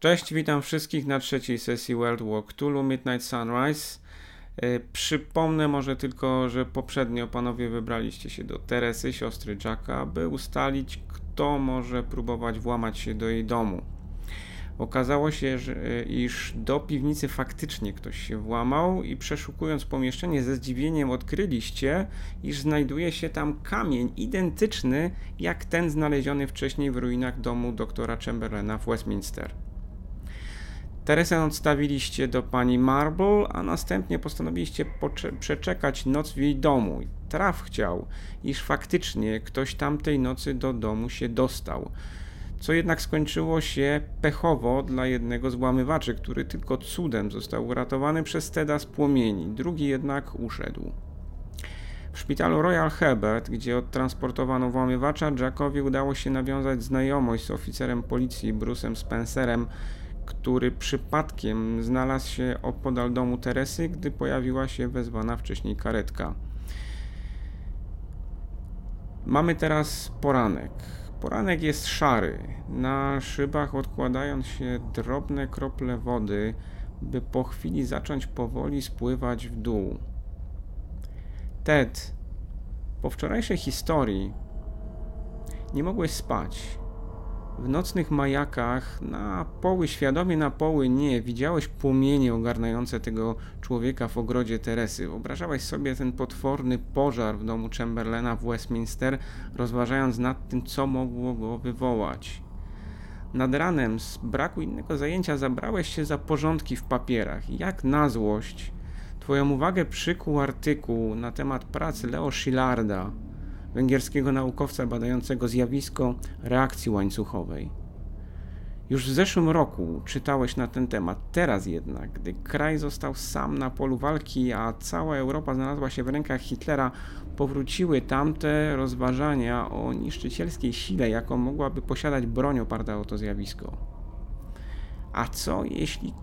Cześć, witam wszystkich na trzeciej sesji World War Cthulhu Midnight Sunrise. E, przypomnę może tylko, że poprzednio panowie wybraliście się do Teresy, siostry Jacka, by ustalić, kto może próbować włamać się do jej domu. Okazało się, że, e, iż do piwnicy faktycznie ktoś się włamał i przeszukując pomieszczenie ze zdziwieniem odkryliście, iż znajduje się tam kamień identyczny jak ten znaleziony wcześniej w ruinach domu doktora Chamberlaina w Westminster. Teresę odstawiliście do pani Marble, a następnie postanowiliście przeczekać noc w jej domu. Traf chciał, iż faktycznie ktoś tamtej nocy do domu się dostał. Co jednak skończyło się pechowo dla jednego z włamywaczy, który tylko cudem został uratowany przez Teda z płomieni, drugi jednak uszedł. W szpitalu Royal Herbert, gdzie odtransportowano włamywacza, Jackowi udało się nawiązać znajomość z oficerem policji Bruce'em Spencerem, który przypadkiem znalazł się opodal domu Teresy, gdy pojawiła się wezwana wcześniej karetka. Mamy teraz poranek. Poranek jest szary. Na szybach odkładają się drobne krople wody, by po chwili zacząć powoli spływać w dół. Ted, po wczorajszej historii nie mogłeś spać w nocnych majakach, na poły świadomie, na poły nie, widziałeś płomienie ogarniające tego człowieka w ogrodzie Teresy. Wyobrażałeś sobie ten potworny pożar w domu Chamberlaina w Westminster, rozważając nad tym, co mogło go wywołać. Nad ranem, z braku innego zajęcia, zabrałeś się za porządki w papierach. Jak na złość, Twoją uwagę przykuł artykuł na temat pracy Leo Szillarda, węgierskiego naukowca badającego zjawisko reakcji łańcuchowej. Już w zeszłym roku czytałeś na ten temat, teraz jednak, gdy kraj został sam na polu walki, a cała Europa znalazła się w rękach Hitlera, powróciły tamte rozważania o niszczycielskiej sile, jaką mogłaby posiadać broń oparta o to zjawisko. A co jeśli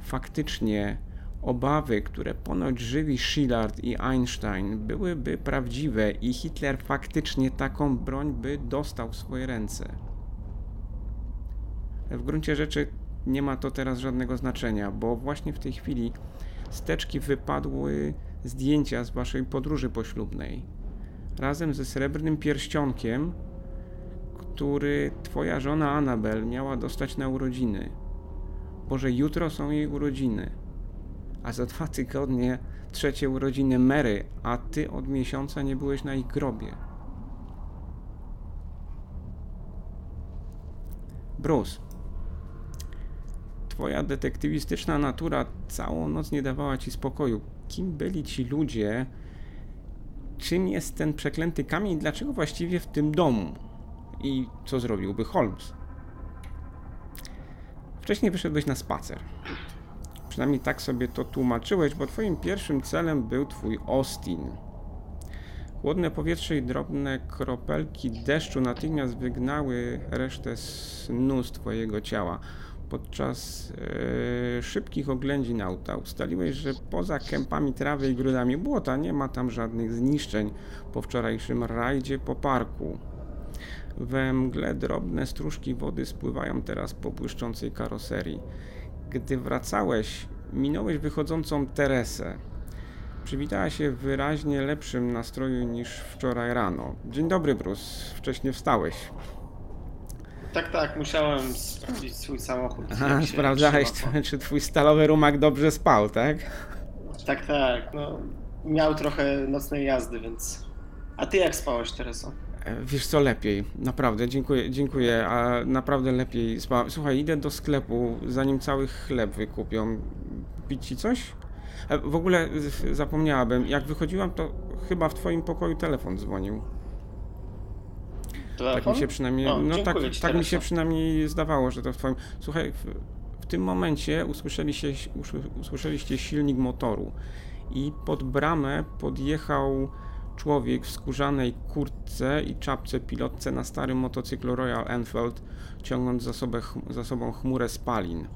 faktycznie Obawy, które ponoć żywi Szillard i Einstein, byłyby prawdziwe i Hitler faktycznie taką broń by dostał w swoje ręce. W gruncie rzeczy nie ma to teraz żadnego znaczenia, bo właśnie w tej chwili z teczki wypadły zdjęcia z waszej podróży poślubnej. Razem ze srebrnym pierścionkiem, który twoja żona Anabel miała dostać na urodziny. Boże, jutro są jej urodziny a za dwa tygodnie trzecie urodziny Mary, a ty od miesiąca nie byłeś na ich grobie. Bruce, twoja detektywistyczna natura całą noc nie dawała ci spokoju. Kim byli ci ludzie? Czym jest ten przeklęty kamień? Dlaczego właściwie w tym domu? I co zrobiłby Holmes? Wcześniej wyszedłeś na spacer. Przynajmniej tak sobie to tłumaczyłeś, bo twoim pierwszym celem był twój Austin. Chłodne powietrze i drobne kropelki deszczu natychmiast wygnały resztę snu z twojego ciała. Podczas e, szybkich oględzin auta ustaliłeś, że poza kępami trawy i grudami błota nie ma tam żadnych zniszczeń po wczorajszym rajdzie po parku. We mgle drobne stróżki wody spływają teraz po błyszczącej karoserii. Gdy wracałeś, minąłeś wychodzącą Teresę. Przywitała się w wyraźnie lepszym nastroju niż wczoraj rano. Dzień dobry, Bruce. Wcześniej wstałeś. Tak, tak, musiałem sprawdzić swój samochód. Aha, sprawdzałeś, czy twój stalowy rumak dobrze spał, tak? Tak, tak. No, miał trochę nocnej jazdy, więc. A ty jak spałeś, Tereso? Wiesz co, lepiej, naprawdę, dziękuję, dziękuję, a naprawdę lepiej. Słuchaj, idę do sklepu, zanim cały chleb wykupią. Pić ci coś? E, w ogóle zapomniałabym, jak wychodziłam, to chyba w twoim pokoju telefon dzwonił. Telefon? Tak mi się przynajmniej, o, no tak, tak mi się przynajmniej zdawało, że to w twoim... Słuchaj, w, w tym momencie usłyszeliście, usłyszeliście silnik motoru i pod bramę podjechał człowiek w skórzanej kurtce i czapce pilotce na starym motocyklu Royal Enfield, ciągnąc za, sobie, za sobą chmurę spalin.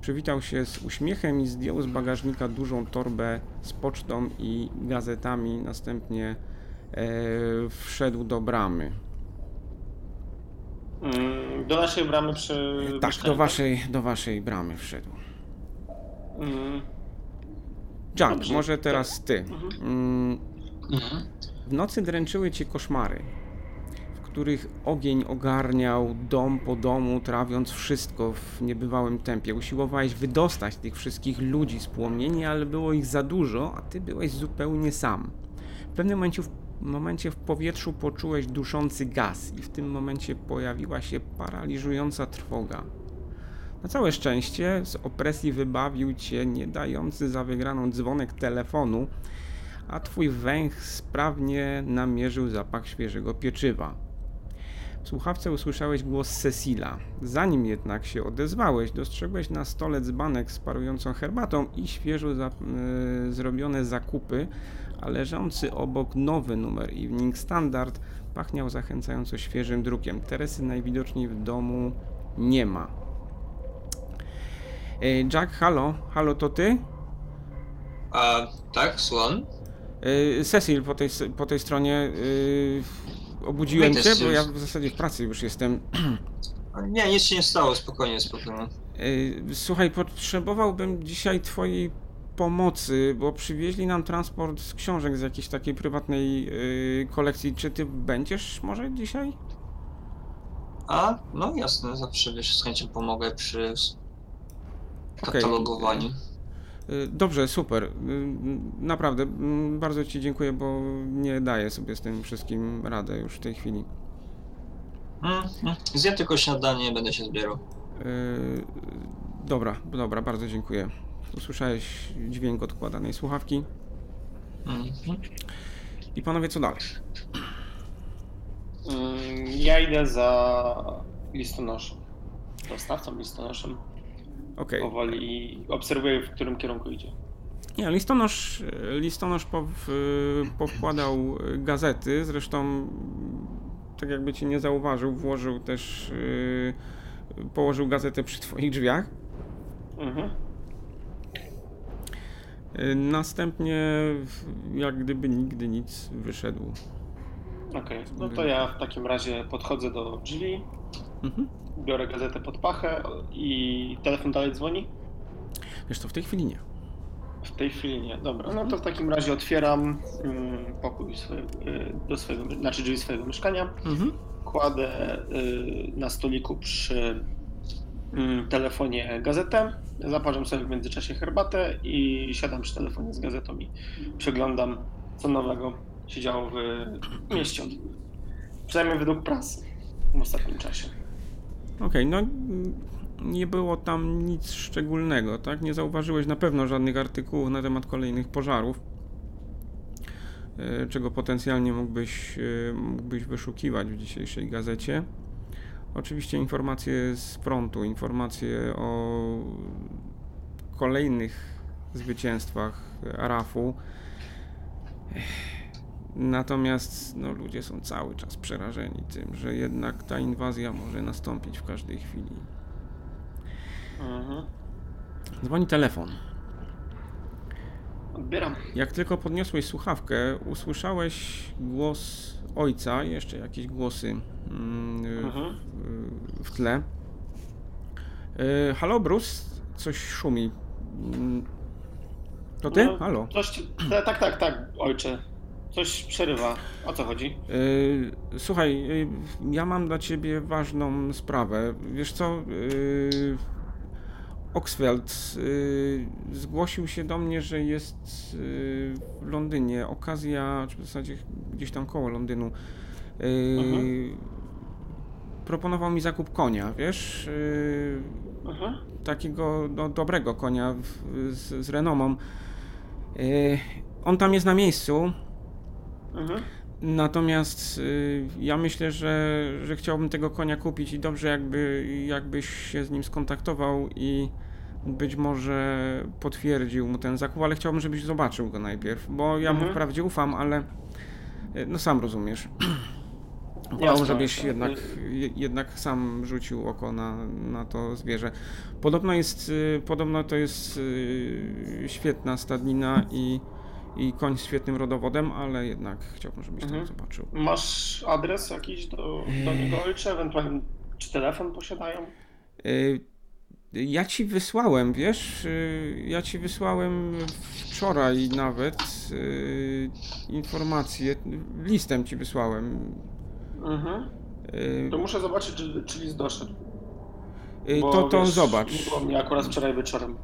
Przywitał się z uśmiechem i zdjął z bagażnika dużą torbę z pocztą i gazetami, następnie e, wszedł do bramy. Mm, Do naszej bramy przy. Tak, mieszkaniu, do waszej, do waszej bramy wszedł. Mm, Jack, Dobrze, może teraz ty. Mhm. Mm. W nocy dręczyły cię koszmary, w których ogień ogarniał dom po domu, trawiąc wszystko w niebywałym tempie. Usiłowałeś wydostać tych wszystkich ludzi z płomieni, ale było ich za dużo, a ty byłeś zupełnie sam. W pewnym momencie w, momencie w powietrzu poczułeś duszący gaz i w tym momencie pojawiła się paraliżująca trwoga. Na całe szczęście z opresji wybawił cię nie dający za wygraną dzwonek telefonu, a twój węch sprawnie namierzył zapach świeżego pieczywa. W słuchawce usłyszałeś głos Cecila. Zanim jednak się odezwałeś, dostrzegłeś na stole dzbanek z parującą herbatą i świeżo za, y, zrobione zakupy, a leżący obok nowy numer Evening Standard pachniał zachęcająco świeżym drukiem. Teresy najwidoczniej w domu nie ma. Y, Jack, halo, halo, to ty? A tak, słucham? Yy, Cecil po tej, po tej stronie yy, obudziłem cię, się bo ja w zasadzie w pracy już jestem. Nie, nic się nie stało, spokojnie, spokojnie. Yy, słuchaj, potrzebowałbym dzisiaj twojej pomocy, bo przywieźli nam transport z książek z jakiejś takiej prywatnej kolekcji. Czy ty będziesz może dzisiaj? A, no jasne, zawsze wiesz, z chęcią pomogę przy katalogowaniu. Yy, Dobrze, super. Yy, Naprawdę, mm, bardzo ci dziękuję, bo nie daję sobie z tym wszystkim radę już w tej chwili. Mm. Zjem tylko śniadanie, będę się zbierał. Dobra, dobra, bardzo dziękuję. Usłyszałeś dźwięk odkładanej słuchawki. Mm. I panowie, co dalej? mm, ja idę za listonoszem. Dostawcą listonoszem. Okej. Powoli i obserwuję, w którym kierunku idzie. Nie, listonosz, listonosz pow, powkładał gazety, zresztą tak jakby cię nie zauważył, włożył też, yy, położył gazetę przy twoich drzwiach. Mhm. Yy, Następnie, jak gdyby nigdy nic, wyszedł. Okej, no to ja w takim razie podchodzę do drzwi, Mhm. biorę gazetę pod pachę i telefon dalej dzwoni? Wiesz co, w tej chwili nie. W tej chwili nie. Dobra, no to w takim razie otwieram mm, pokój swojego, y, do swojego, znaczy drzwi swojego mieszkania. Mhm. Kładę y, na stoliku przy mm, telefonie gazetę, zaparzam sobie w międzyczasie herbatę i siadam przy telefonie z gazetą i przeglądam, co nowego się działo w mieście. Przynajmniej według prasy w ostatnim czasie. Okej, no mm, nie było tam nic szczególnego, tak? Nie zauważyłeś na pewno żadnych artykułów na temat kolejnych pożarów, e, czego potencjalnie mógłbyś, e, mógłbyś wyszukiwać w dzisiejszej gazecie. Oczywiście informacje z frontu, informacje o kolejnych zwycięstwach Arafu. Natomiast no, ludzie są cały czas przerażeni tym, że jednak ta inwazja może nastąpić w każdej chwili. Mhm. Dzwoni telefon. Odbieram. Jak tylko podniosłeś słuchawkę, usłyszałeś głos ojca, jeszcze jakieś głosy mm, Mhm. w, w tle. Y, Halo, Bruce? Coś szumi. Mm, To ty? No, Halo? Coś, ci- ta- tak, tak, tak, ojcze. Coś przerywa. O co chodzi? Y, Słuchaj, y, ja mam dla ciebie ważną sprawę. Wiesz co? y, Oxfeld y, zgłosił się do mnie, że jest y, w Londynie. Okazja, czy w zasadzie gdzieś tam koło Londynu. Y, Mhm. Proponował mi zakup konia, wiesz? Takiego no, dobrego konia w, z, z renomą. On tam jest na miejscu, Mhm. Natomiast y, ja myślę, że, że chciałbym tego konia kupić i dobrze jakby, jakbyś się z nim skontaktował i być może potwierdził mu ten zakup, ale chciałbym, żebyś zobaczył go najpierw, bo ja mu Mhm. wprawdzie ufam, ale y, no sam rozumiesz. Wolał, Jasne, żebyś jednak, je- jednak sam rzucił oko na, na to zwierzę. Podobno jest, y, podobno to jest y, świetna stadnina i, i koń z świetnym rodowodem, ale jednak chciałbym, żebyś Mhm. tam zobaczył. Masz adres jakiś do, do niego ojcze? Ewentualnie Czy telefon posiadają? Y, Ja ci wysłałem, wiesz, y, ja ci wysłałem wczoraj nawet informację, listem ci wysłałem. Mhm. To muszę zobaczyć, czy, czy list doszedł. bo, To, to wiesz, zobacz. Mnie akurat wczoraj wieczorem.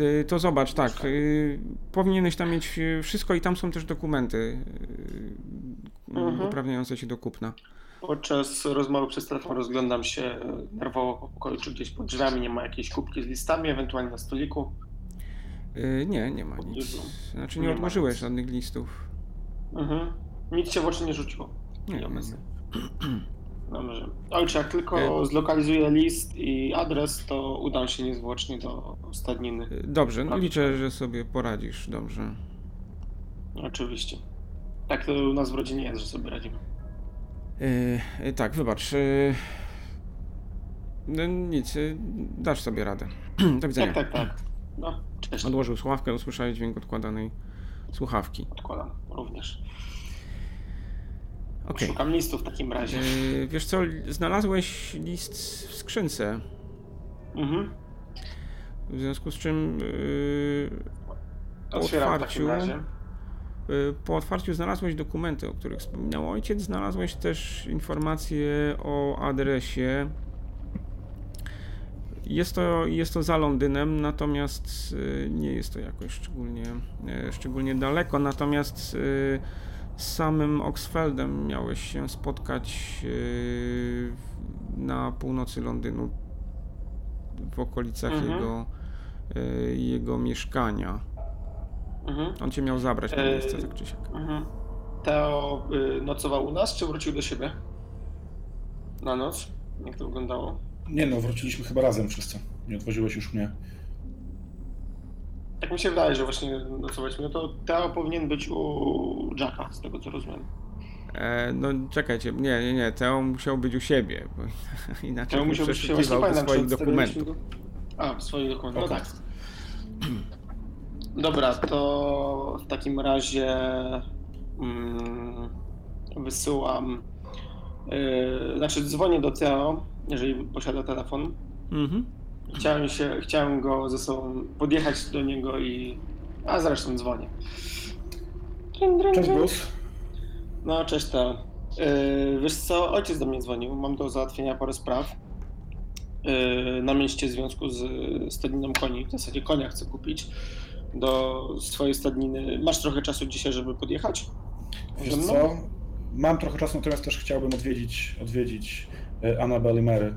Y, To zobacz, tak. y, Powinieneś tam mieć y, wszystko i tam są też dokumenty Mhm. uprawniające cię do kupna. Podczas rozmowy przez telefon rozglądam się nerwowo po pokoju, czy gdzieś pod drzwiami nie ma jakiejś kubki z listami, ewentualnie na stoliku. Nie, nie ma nic. Znaczy Nie nie odłożyłeś żadnych listów. Mhm. Nic się w oczy nie rzuciło. Nie, nie, nie. Dobrze. Ojcze, jak tylko E- zlokalizuję list i adres, to udam się niezwłocznie do stadniny. Y, Dobrze, no Tak. liczę, że sobie poradzisz dobrze. Oczywiście. Tak to u nas w rodzinie jest, że sobie radzimy. Y, tak, wybacz. no nic, dasz sobie radę. Do widzenia. Tak, tak, tak. No, cześć. Odłożył słuchawkę, usłyszałeś dźwięk odkładanej słuchawki. Odkładam również. Okej. Szukam listu w takim razie. Y, Wiesz co, znalazłeś list w skrzynce, Mhm. w związku z czym y, po Otwieram otwarciu, y, po otwarciu znalazłeś dokumenty, o których wspominał ojciec, znalazłeś też informacje o adresie. Jest to, jest to za Londynem, natomiast nie jest to jakoś szczególnie, szczególnie daleko. Natomiast z samym Oxfeldem miałeś się spotkać y, na północy Londynu, w okolicach Mhm. jego, y, jego mieszkania. Mhm. On cię miał zabrać na E, miejsce, tak czy siak. Mhm. Teo nocował u nas, czy wrócił do siebie? Na noc? Jak to wyglądało? Nie no, wróciliśmy chyba razem wszyscy. Nie odwoziłeś już mnie. Tak mi się wydaje, że właśnie nocowaliśmy. No to Teo powinien być u Jacka, z tego co rozumiem. E, no czekajcie, nie, nie, nie, Teo musiał być u siebie, bo inaczej Teo nie musiał być pamiętam, swoich dokumentów. go? A, swoich dokumentów. No tak. Dobra, to w takim razie mm, wysyłam. Yy, znaczy, dzwonię do Teo, jeżeli posiada telefon. Mhm. Chciałem, się, chciałem go ze sobą podjechać do niego i. A zresztą dzwonię. Cześć Bruce. No, cześć Teo. Yy, wiesz co, ojciec do mnie dzwonił. Mam do załatwienia parę spraw yy, na mieście w związku z stadniną koni. W zasadzie konia chcę kupić do swojej stadniny. Masz trochę czasu dzisiaj, żeby podjechać? Wiesz co? Mam trochę czasu, natomiast też chciałbym odwiedzić, odwiedzić e, Annabelle i Mary.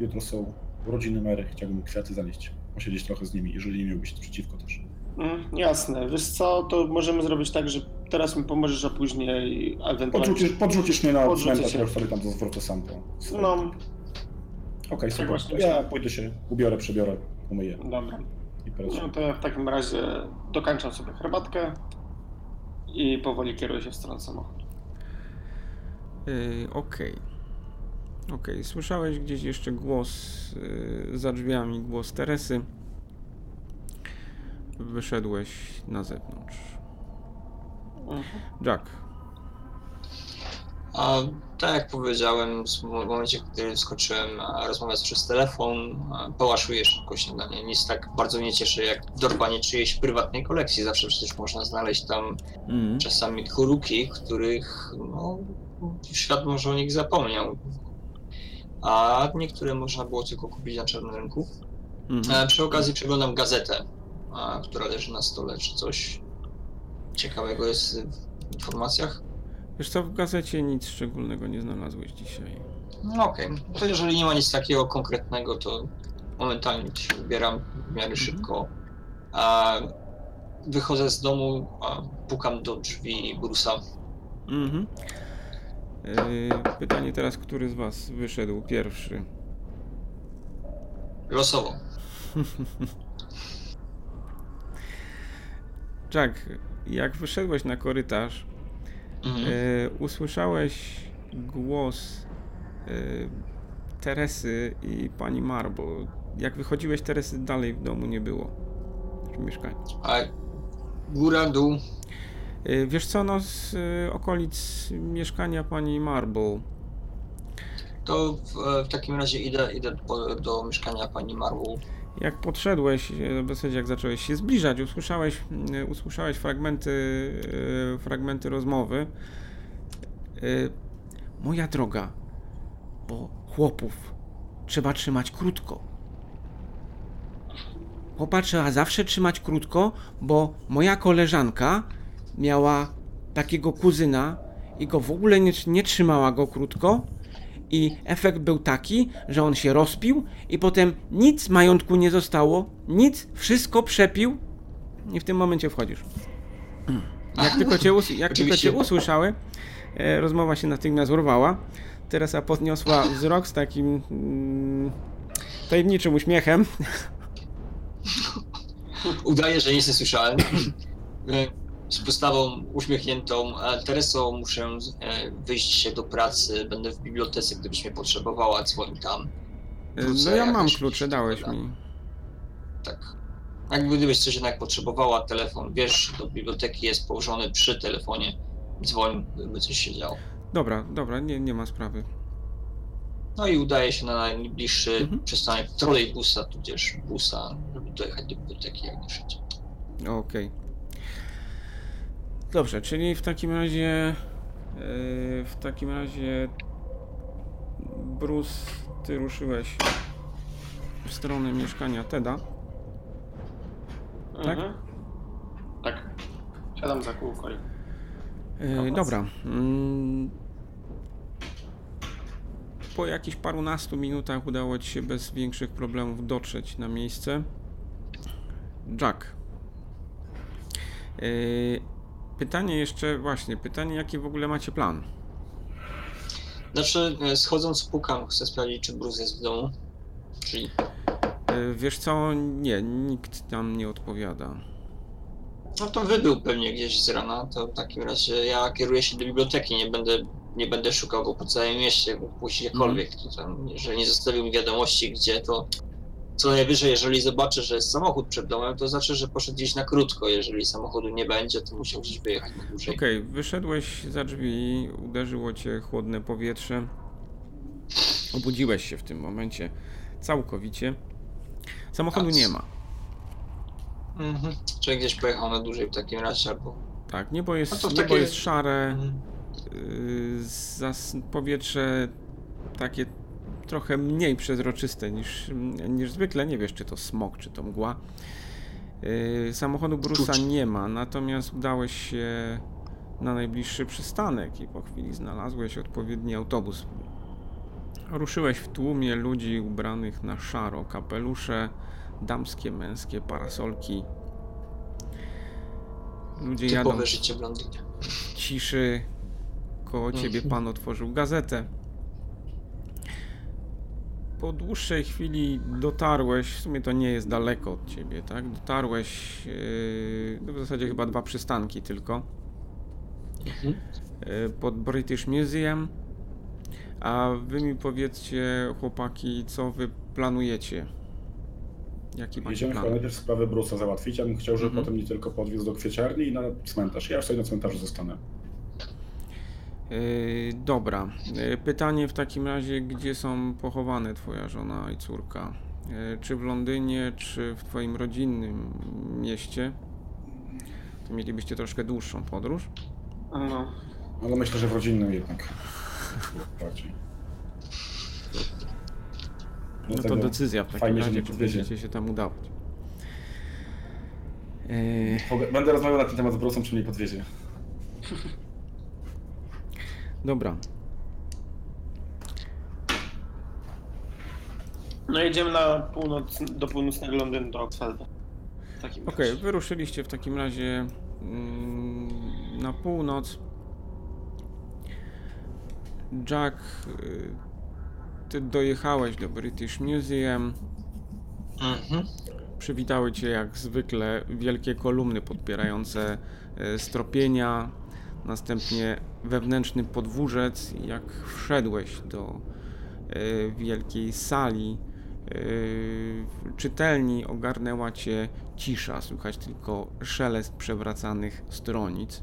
Jutro są urodziny Mary. Chciałbym kwiaty zanieść. Posiedzieć trochę z nimi, jeżeli nie miałbyś przeciwko też. Mm, jasne. Wiesz co, to możemy zrobić tak, że teraz mi pomożesz, a później ewentualnie... Podrzucisz, podrzucisz mnie na cmentarz, sobie tam zwrócę sam to. No, Okej, super. właśnie To ja pójdę się, ubiorę, przebiorę, umyję dobra. No to ja w takim razie dokańczam sobie herbatkę i powoli kieruję się w stronę samochodu. Yy, Okej. Okej, słyszałeś gdzieś jeszcze głos yy, za drzwiami, głos Teresy. Wyszedłeś na zewnątrz. Mhm. Jack, A tak jak powiedziałem, w momencie, gdy skoczyłem a, rozmawiać przez telefon, a, połaszuję szybko śniadanie. Nic tak bardzo nie cieszy jak dorwanie czyjejś prywatnej kolekcji. Zawsze przecież można znaleźć tam mm. czasami kuruki, których no, świat może o nich zapomniał. A niektóre można było tylko kupić na czarnym rynku. Mhm. E, Przy okazji przeglądam gazetę, a, która leży na stole. Czy coś ciekawego jest w informacjach? Wiesz co, w gazecie nic szczególnego nie znalazłeś dzisiaj. No okej, to jeżeli nie ma nic takiego konkretnego, to momentalnie się wybieram w miarę szybko. A wychodzę z domu, a pukam do drzwi Brusa. Mhm. Yy, pytanie teraz, który z was wyszedł pierwszy? Losowo. Jack, jak wyszedłeś na korytarz, Mhm. yy, usłyszałeś głos yy, Teresy i pani Marbo. Jak wychodziłeś, Teresy dalej w domu nie było. W mieszkaniu. A góra, dół. Yy, wiesz co, no z yy, okolic mieszkania pani Marble. To w, w takim razie idę, idę po, do mieszkania pani Marwu. Jak podszedłeś, e, w zasadzie jak zacząłeś się zbliżać, usłyszałeś, usłyszałeś fragmenty, fragmenty rozmowy. Moja droga, bo chłopów trzeba trzymać krótko. Chłopa trzeba zawsze trzymać krótko, bo moja koleżanka miała takiego kuzyna i go w ogóle nie, nie trzymała go krótko. I efekt był taki, że on się rozpił i potem nic majątku nie zostało, nic, wszystko przepił i w tym momencie wchodzisz. Jak tylko cię, us- jak tylko cię usłyszały, e, rozmowa się natychmiast urwała. Teresa podniosła wzrok z takim mm, tajemniczym uśmiechem. Udaję, że nic nie słyszałem. Z postawą uśmiechniętą. Tereso, muszę e, wyjść się do pracy. Będę w bibliotece, gdybyś mnie potrzebowała, dzwoń tam. E, Wrócę No ja mam klucze, dałeś mi. Tak. Jak gdybyś coś jednak potrzebowała, telefon, wiesz, do biblioteki jest położony przy telefonie. Dzwoń, gdyby coś się działo. Dobra, dobra, nie, nie ma sprawy. No i udaje się na najbliższy Mhm. przystanek trolejbusa, tudzież busa, żeby dojechać do biblioteki jak najszybciej. Okej. Dobrze, czyli w takim razie. yy, w takim razie. Bruce, ty ruszyłeś w stronę mieszkania Teda. Tak? Mhm. Tak. Siadam za kółko i... Yy, Dobra. dobra. Mm. Po jakichś parunastu minutach udało ci się bez większych problemów dotrzeć na miejsce. Jack. Yy, pytanie jeszcze, właśnie, pytanie jaki w ogóle macie plan? Znaczy, e, schodząc pukam, chcę sprawdzić, czy Bruce jest w domu. Czyli Yy, wiesz co, nie, nikt tam nie odpowiada. No to wybył pewnie gdzieś z rana, to w takim razie ja kieruję się do biblioteki, nie będę, nie będę szukał go po całym mieście, pójść gdziekolwiek. To tam, jeżeli nie zostawił mi wiadomości gdzie, to co najwyżej, jeżeli zobaczę, że jest samochód przed domem, to znaczy, że poszedł gdzieś na krótko. Jeżeli samochodu nie będzie, to musiał gdzieś wyjechać na dłużej. Okej, wyszedłeś za drzwi, uderzyło cię chłodne powietrze. Obudziłeś się w tym momencie całkowicie. Samochodu nie ma. Mhm. Czyli gdzieś pojechał na dłużej w takim razie, albo... Tak, niebo jest, No to w niebo jest szare, Mhm. yy, powietrze takie trochę mniej przezroczyste niż, niż zwykle. Nie wiesz, czy to smog, czy to mgła. Yy, samochodu Brusa nie ma, natomiast udałeś się na najbliższy przystanek i po chwili znalazłeś odpowiedni autobus. Ruszyłeś w tłumie ludzi ubranych na szaro, kapelusze, damskie, męskie, parasolki. Ludzie jadą Typowe życie w Londynie. ciszy. Koło ciebie Mhm. pan otworzył gazetę. Po dłuższej chwili dotarłeś, w sumie to nie jest daleko od ciebie, tak? Dotarłeś, yy, no w zasadzie chyba dwa przystanki tylko, Mhm. yy, pod British Museum. A wy mi powiedzcie, chłopaki, co wy planujecie? Jaki macie Jedziemy chyba plan? najpierw sprawę Brusa załatwić. Ja bym chciał, żeby Mhm. potem nie tylko podwiózł do kwieciarni i na cmentarz. Ja już sobie na cmentarzu zostanę. Yy, dobra. Yy, pytanie w takim razie, gdzie są pochowane twoja żona i córka? Yy, czy w Londynie, czy w twoim rodzinnym mieście? To mielibyście troszkę dłuższą podróż. No. Ale myślę, że w rodzinnym jednak. Bardziej. No to decyzja w takim razie, czy będziecie się tam udawać. Będę rozmawiał na ten temat z Brusem, czy mnie podwiezie. dobra. No jedziemy na północ, do północnego Londynu, do takim Okej, razie. wyruszyliście w takim razie mm, na północ. Jack, y, ty dojechałeś do British Museum. Mhm. Przywitały cię jak zwykle wielkie kolumny podpierające e, stropienia, następnie wewnętrzny podwórzec. Jak wszedłeś do e, wielkiej sali e, czytelni, ogarnęła cię cisza. Słychać tylko szelest przewracanych stronic.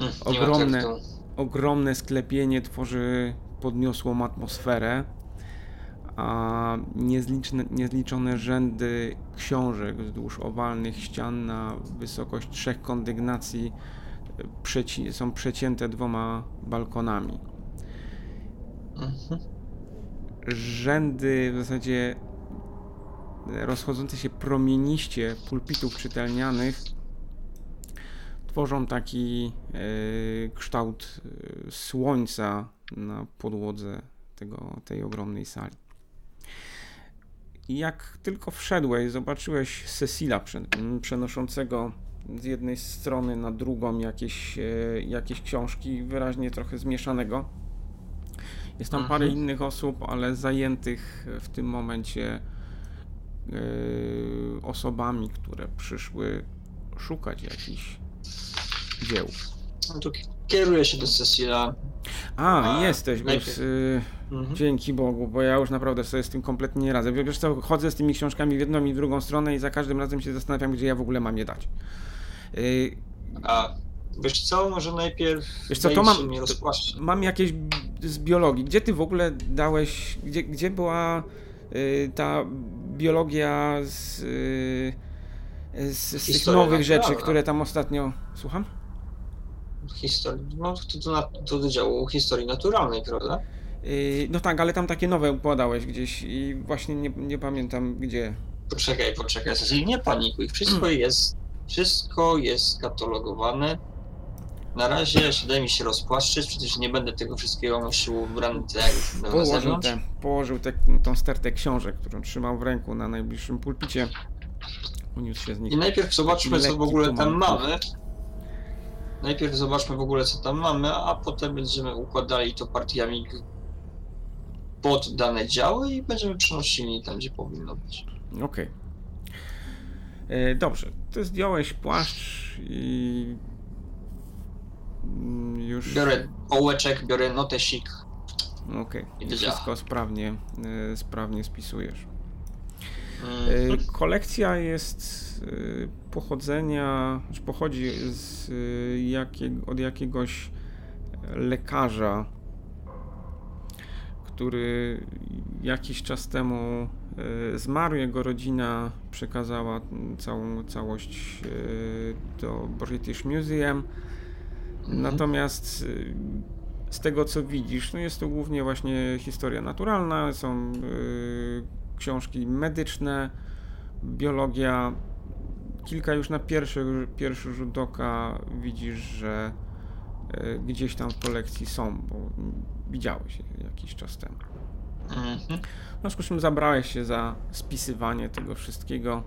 Mm, ma Ogromne- Ogromne sklepienie tworzy podniosłą atmosferę, a niezliczne, niezliczone rzędy książek wzdłuż owalnych ścian na wysokość trzech kondygnacji przeci są przecięte dwoma balkonami. Mhm. Rzędy w zasadzie rozchodzące się promieniście pulpitów czytelnianych tworzą taki e, kształt e, słońca na podłodze tego, tej ogromnej sali. Jak tylko wszedłeś, zobaczyłeś Cecila prze, m, przenoszącego z jednej strony na drugą jakieś, e, jakieś książki, wyraźnie trochę zmieszanego. Jest tam parę Mhm. innych osób, ale zajętych w tym momencie e, osobami, które przyszły szukać jakichś dzieł. No to kieruję się do Cecila. A, A, jesteś, najpierw- y, Mhm. dzięki Bogu, bo ja już naprawdę sobie z tym kompletnie nie radzę. Wiesz co, chodzę z tymi książkami w jedną i w drugą stronę i za każdym razem się zastanawiam, gdzie ja w ogóle mam je dać. A wiesz co, może najpierw Wiesz co, to mam- mam jakieś z biologii. Gdzie ty w ogóle dałeś, gdzie, gdzie była y, ta biologia z, y, z, z tych nowych rzeczy, naturalna. które tam ostatnio... Słucham? Historii, no to, to, na- to do działu historii naturalnej, prawda? Y, no tak, ale tam takie nowe układałeś gdzieś i właśnie nie, nie pamiętam gdzie. Poczekaj, poczekaj, nie panikuj. Wszystko jest, wszystko jest skatalogowane. Na razie się daj mi się rozpłaszczyć, przecież nie będę tego wszystkiego nosił ubrany tak na Położył, zewnątrz. te, położył te, tą stertę książek, którą trzymał w ręku na najbliższym pulpicie. Uniósł się z nich. I najpierw zobaczmy, co w lekki ogóle tam mamy. Najpierw zobaczmy w ogóle, co tam mamy, a potem będziemy układali to partiami pod dane działy i będziemy przenosili tam, gdzie powinno być. Okej. E, Dobrze, ty zdjąłeś płaszcz i mm, już. Biorę ołeczek, biorę notesik. Okej, i i wszystko sprawnie, e, sprawnie spisujesz. Mm, E, Kolekcja jest pochodzenia, czy pochodzi z jakiego, od jakiegoś lekarza, który jakiś czas temu zmarł. Jego rodzina przekazała całą całość e, do British Museum. mhm. Natomiast y, z tego co widzisz, no jest to głównie właśnie historia naturalna, są książki medyczne, biologia. Kilka już na pierwszy, pierwszy rzut oka widzisz, że gdzieś tam w kolekcji są, bo widziałeś je jakiś czas temu. Mhm. W związku z czym zabrałeś się za spisywanie tego wszystkiego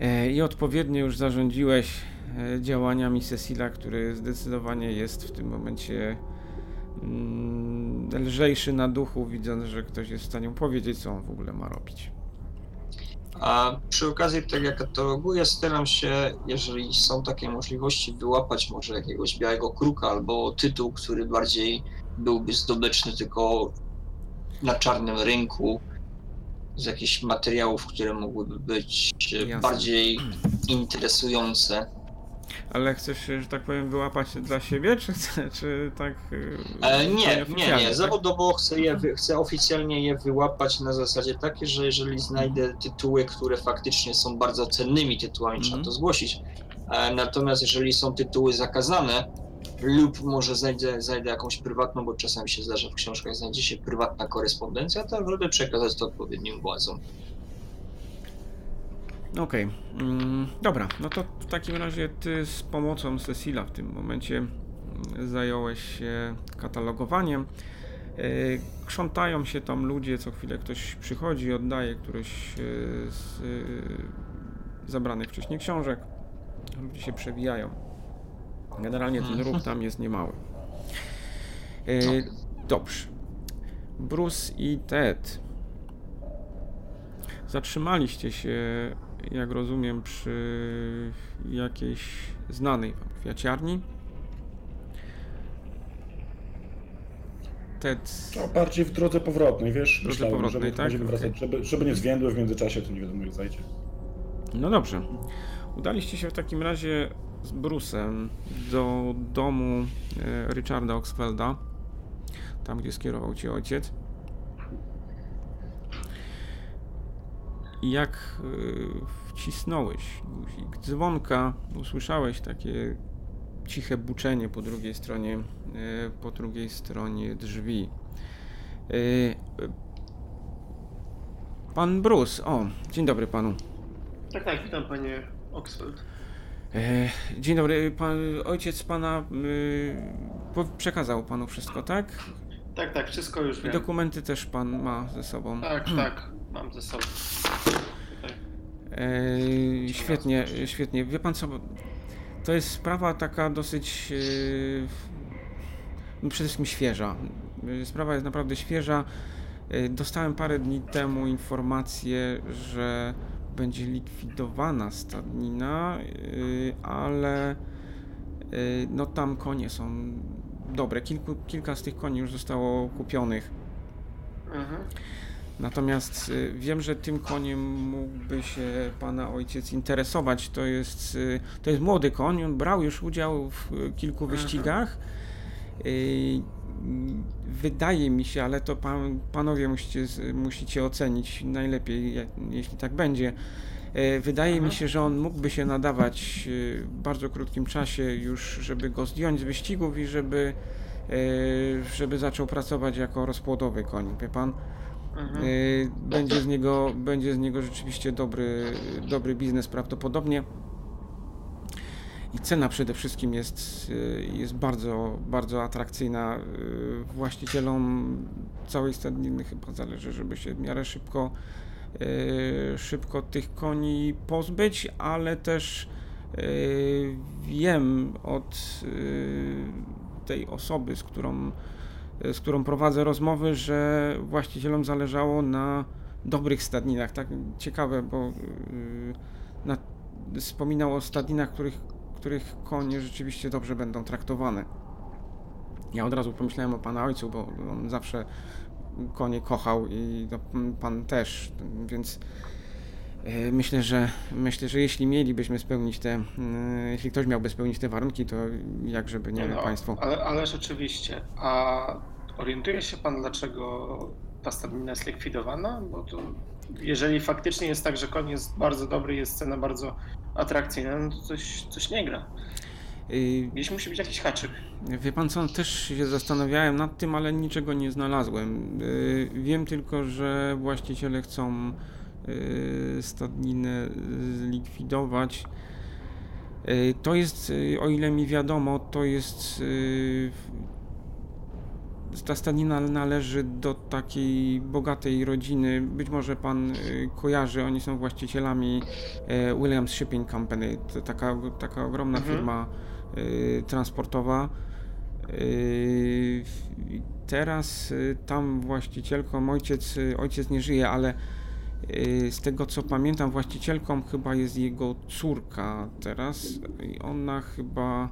e, i odpowiednio już zarządziłeś e, działaniami Cecila, który zdecydowanie jest w tym momencie mm, lżejszy na duchu, widząc, że ktoś jest w stanie powiedzieć, co on w ogóle ma robić. A przy okazji, tak jak kataloguję, staram się, jeżeli są takie możliwości, wyłapać może jakiegoś białego kruka albo tytuł, który bardziej byłby zdobyczny tylko na czarnym rynku, z jakichś materiałów, które mogłyby być e, Jasne. bardziej interesujące. Ale chcesz, że tak powiem, wyłapać dla siebie, czy, czy tak... y, E, nie, nie, nie. tak? Zawodowo chcę, je, wy- chcę oficjalnie je wyłapać na zasadzie takiej, że jeżeli znajdę tytuły, które faktycznie są bardzo cennymi tytułami, trzeba Mhm. to zgłosić. E, natomiast jeżeli są tytuły zakazane, lub może znajdę, znajdę jakąś prywatną, bo czasami się zdarza w książkach, znajdzie się prywatna korespondencja, to żeby przekazać to odpowiednim władzom. Okej, mm, dobra, no to w takim razie ty z pomocą Cecila w tym momencie mm, zająłeś się katalogowaniem. Yy, Krzątają się tam ludzie, co chwilę ktoś przychodzi, oddaje któreś yy, z yy, zabranych wcześniej książek. Ludzie się przewijają. Generalnie ten Mhm. ruch tam jest niemały. Yy, Dobrze. Bruce i Ted. Zatrzymaliście się, jak rozumiem, przy jakiejś znanej wam kwiaciarni. Ted. To bardziej w drodze powrotnej, wiesz? Drodze Myślałem, powrotnej, żeby, tak? będziemy wracać, żeby, żeby nie zwiędły w międzyczasie, to nie wiadomo jak zajdzie. No dobrze. Udaliście się w takim razie z Bruce'em do domu e, Richarda Oxfelda. tam gdzie skierował cię ojciec. I jak y, wcisnąłeś guzik dzwonka, usłyszałeś takie ciche buczenie po drugiej stronie, y, po drugiej stronie drzwi. Pan Bruce, o, dzień dobry panu. Tak, tak, witam panie Oxford. E, Dzień dobry, pan, ojciec pana y, przekazał panu wszystko, tak? Tak, tak, wszystko już I wiem. dokumenty też pan ma ze sobą. Tak, tak, mam ze sobą. Tutaj. E, świetnie, świetnie. Wie pan co, to jest sprawa taka dosyć no przede wszystkim świeża. Sprawa jest naprawdę świeża. E, Dostałem parę dni temu informację, że będzie likwidowana stadnina, e, ale e, no tam konie są dobre. Kilku, kilka z tych koni już zostało kupionych. Mhm. Natomiast y, wiem, że tym koniem mógłby się pana ojciec interesować. To jest, y, to jest młody koń, on brał już udział w y, kilku Mhm. wyścigach. Y, mm, Wydaje mi się, ale to pan, panowie musicie, musicie ocenić najlepiej, jak, jeśli tak będzie. Y, Wydaje mi Mhm. się, że on mógłby się nadawać y, w bardzo krótkim czasie już, żeby go zdjąć z wyścigów i żeby, y, żeby zaczął pracować jako rozpłodowy koń, wie pan? Mhm. Będzie z niego, będzie z niego rzeczywiście dobry, dobry biznes prawdopodobnie. I cena przede wszystkim jest, y, jest bardzo, bardzo atrakcyjna. Y, Właścicielom całej stadniny chyba zależy, żeby się w miarę szybko, y, szybko tych koni pozbyć, ale też wiem od tej osoby, z którą z którą prowadzę rozmowy, że właścicielom zależało na dobrych stadninach. Tak ciekawe, bo na, wspominał o stadninach, których, których konie rzeczywiście dobrze będą traktowane. Ja od razu pomyślałem o pana ojcu, bo on zawsze konie kochał i no, pan też, więc yy, myślę, że myślę, że jeśli mielibyśmy spełnić te, yy, jeśli ktoś miałby spełnić te warunki, to jak żeby nie wiem No, państwo. Ale, ale rzeczywiście, a orientuje się pan, dlaczego ta stadnina jest likwidowana? Bo to, jeżeli faktycznie jest tak, że koń jest bardzo dobry, jest cena bardzo atrakcyjna, no to coś, coś nie gra. Gdzieś musi być jakiś haczyk. Wie pan co, też się zastanawiałem nad tym, ale niczego nie znalazłem. Yy, Wiem tylko, że właściciele chcą yy, stadninę zlikwidować. Yy, To jest, o ile mi wiadomo, to jest. Ta stadnina należy do takiej bogatej rodziny. Być może pan yy, kojarzy, oni są właścicielami yy, Williams Shipping Company. To taka, taka ogromna Mhm. firma yy, transportowa. I Teraz tam właścicielką, ojciec, ojciec nie żyje, ale z tego co pamiętam, właścicielką chyba jest jego córka teraz i ona chyba.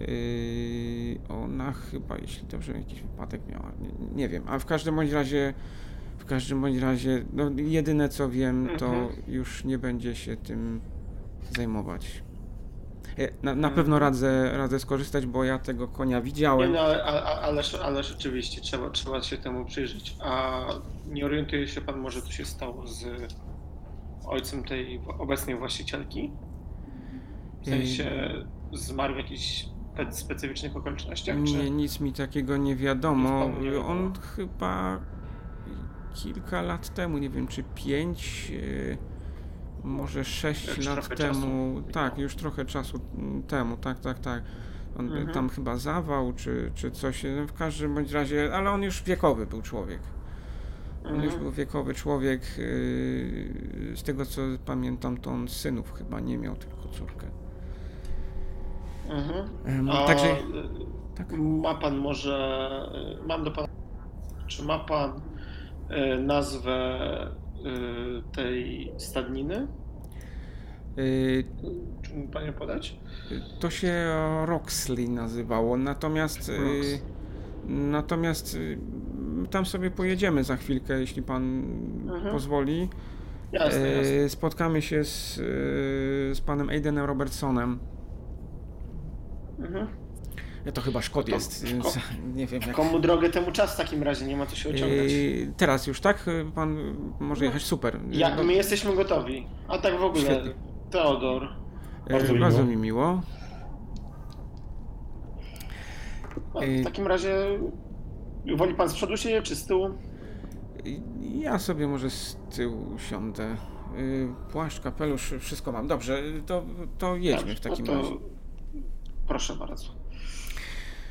Yy, ona chyba, jeśli dobrze, jakiś wypadek miała, nie, nie wiem, a w każdym bądź razie, w każdym bądź razie, no jedyne co wiem, to Mhm. już nie będzie się tym zajmować. E, Na, na Mhm. pewno radzę, radzę skorzystać, bo ja tego konia Nie, widziałem. no, ale, ale, ale, ale rzeczywiście trzeba, trzeba się temu przyjrzeć. A nie orientuje się pan może, co się stało z ojcem tej obecnej właścicielki? W sensie zmarł spe- specyficznych okolicznościach? Czy... Nie, nic mi takiego nie wiadomo. Nie wiadomo. On chyba kilka lat temu, nie wiem czy pięć, e, może sześć Już lat temu, czasu. tak, już trochę czasu temu, tak, tak, tak. On Mhm. tam chyba zawał, czy, czy coś, no w każdym bądź razie, ale on już wiekowy był człowiek. On już Mhm. był wiekowy człowiek. yy, Z tego co pamiętam, to on synów chyba nie miał, tylko córkę. Mhm. A Także tak. ma pan może, y, mam do pana, czy ma pan y, nazwę y, tej stadniny? yy, Czy mógł pan ją podać? To się Roxley nazywało, natomiast natomiast tam sobie pojedziemy za chwilkę, jeśli pan Mhm. pozwoli. Jasne, jasne. Spotkamy się z, z panem Aidenem Robertsonem. Mhm. To chyba Szkod jest, więc Szkod. nie wiem jak... Komu drogę, temu czas w takim razie, nie ma co się ociągać. Yy, teraz już, tak? Pan może jechać? Super. Jak No, my jesteśmy gotowi. A tak w ogóle, Świetnie. Teodor. yy, Bardzo mi bardzo miło. mi miło. No, w takim razie woli pan z przodu siedzieć czy z tyłu? Ja sobie może z tyłu siądę. Yy, Płaszcz, kapelusz, wszystko mam. Dobrze, to, to jedźmy w takim no to razie. Proszę bardzo.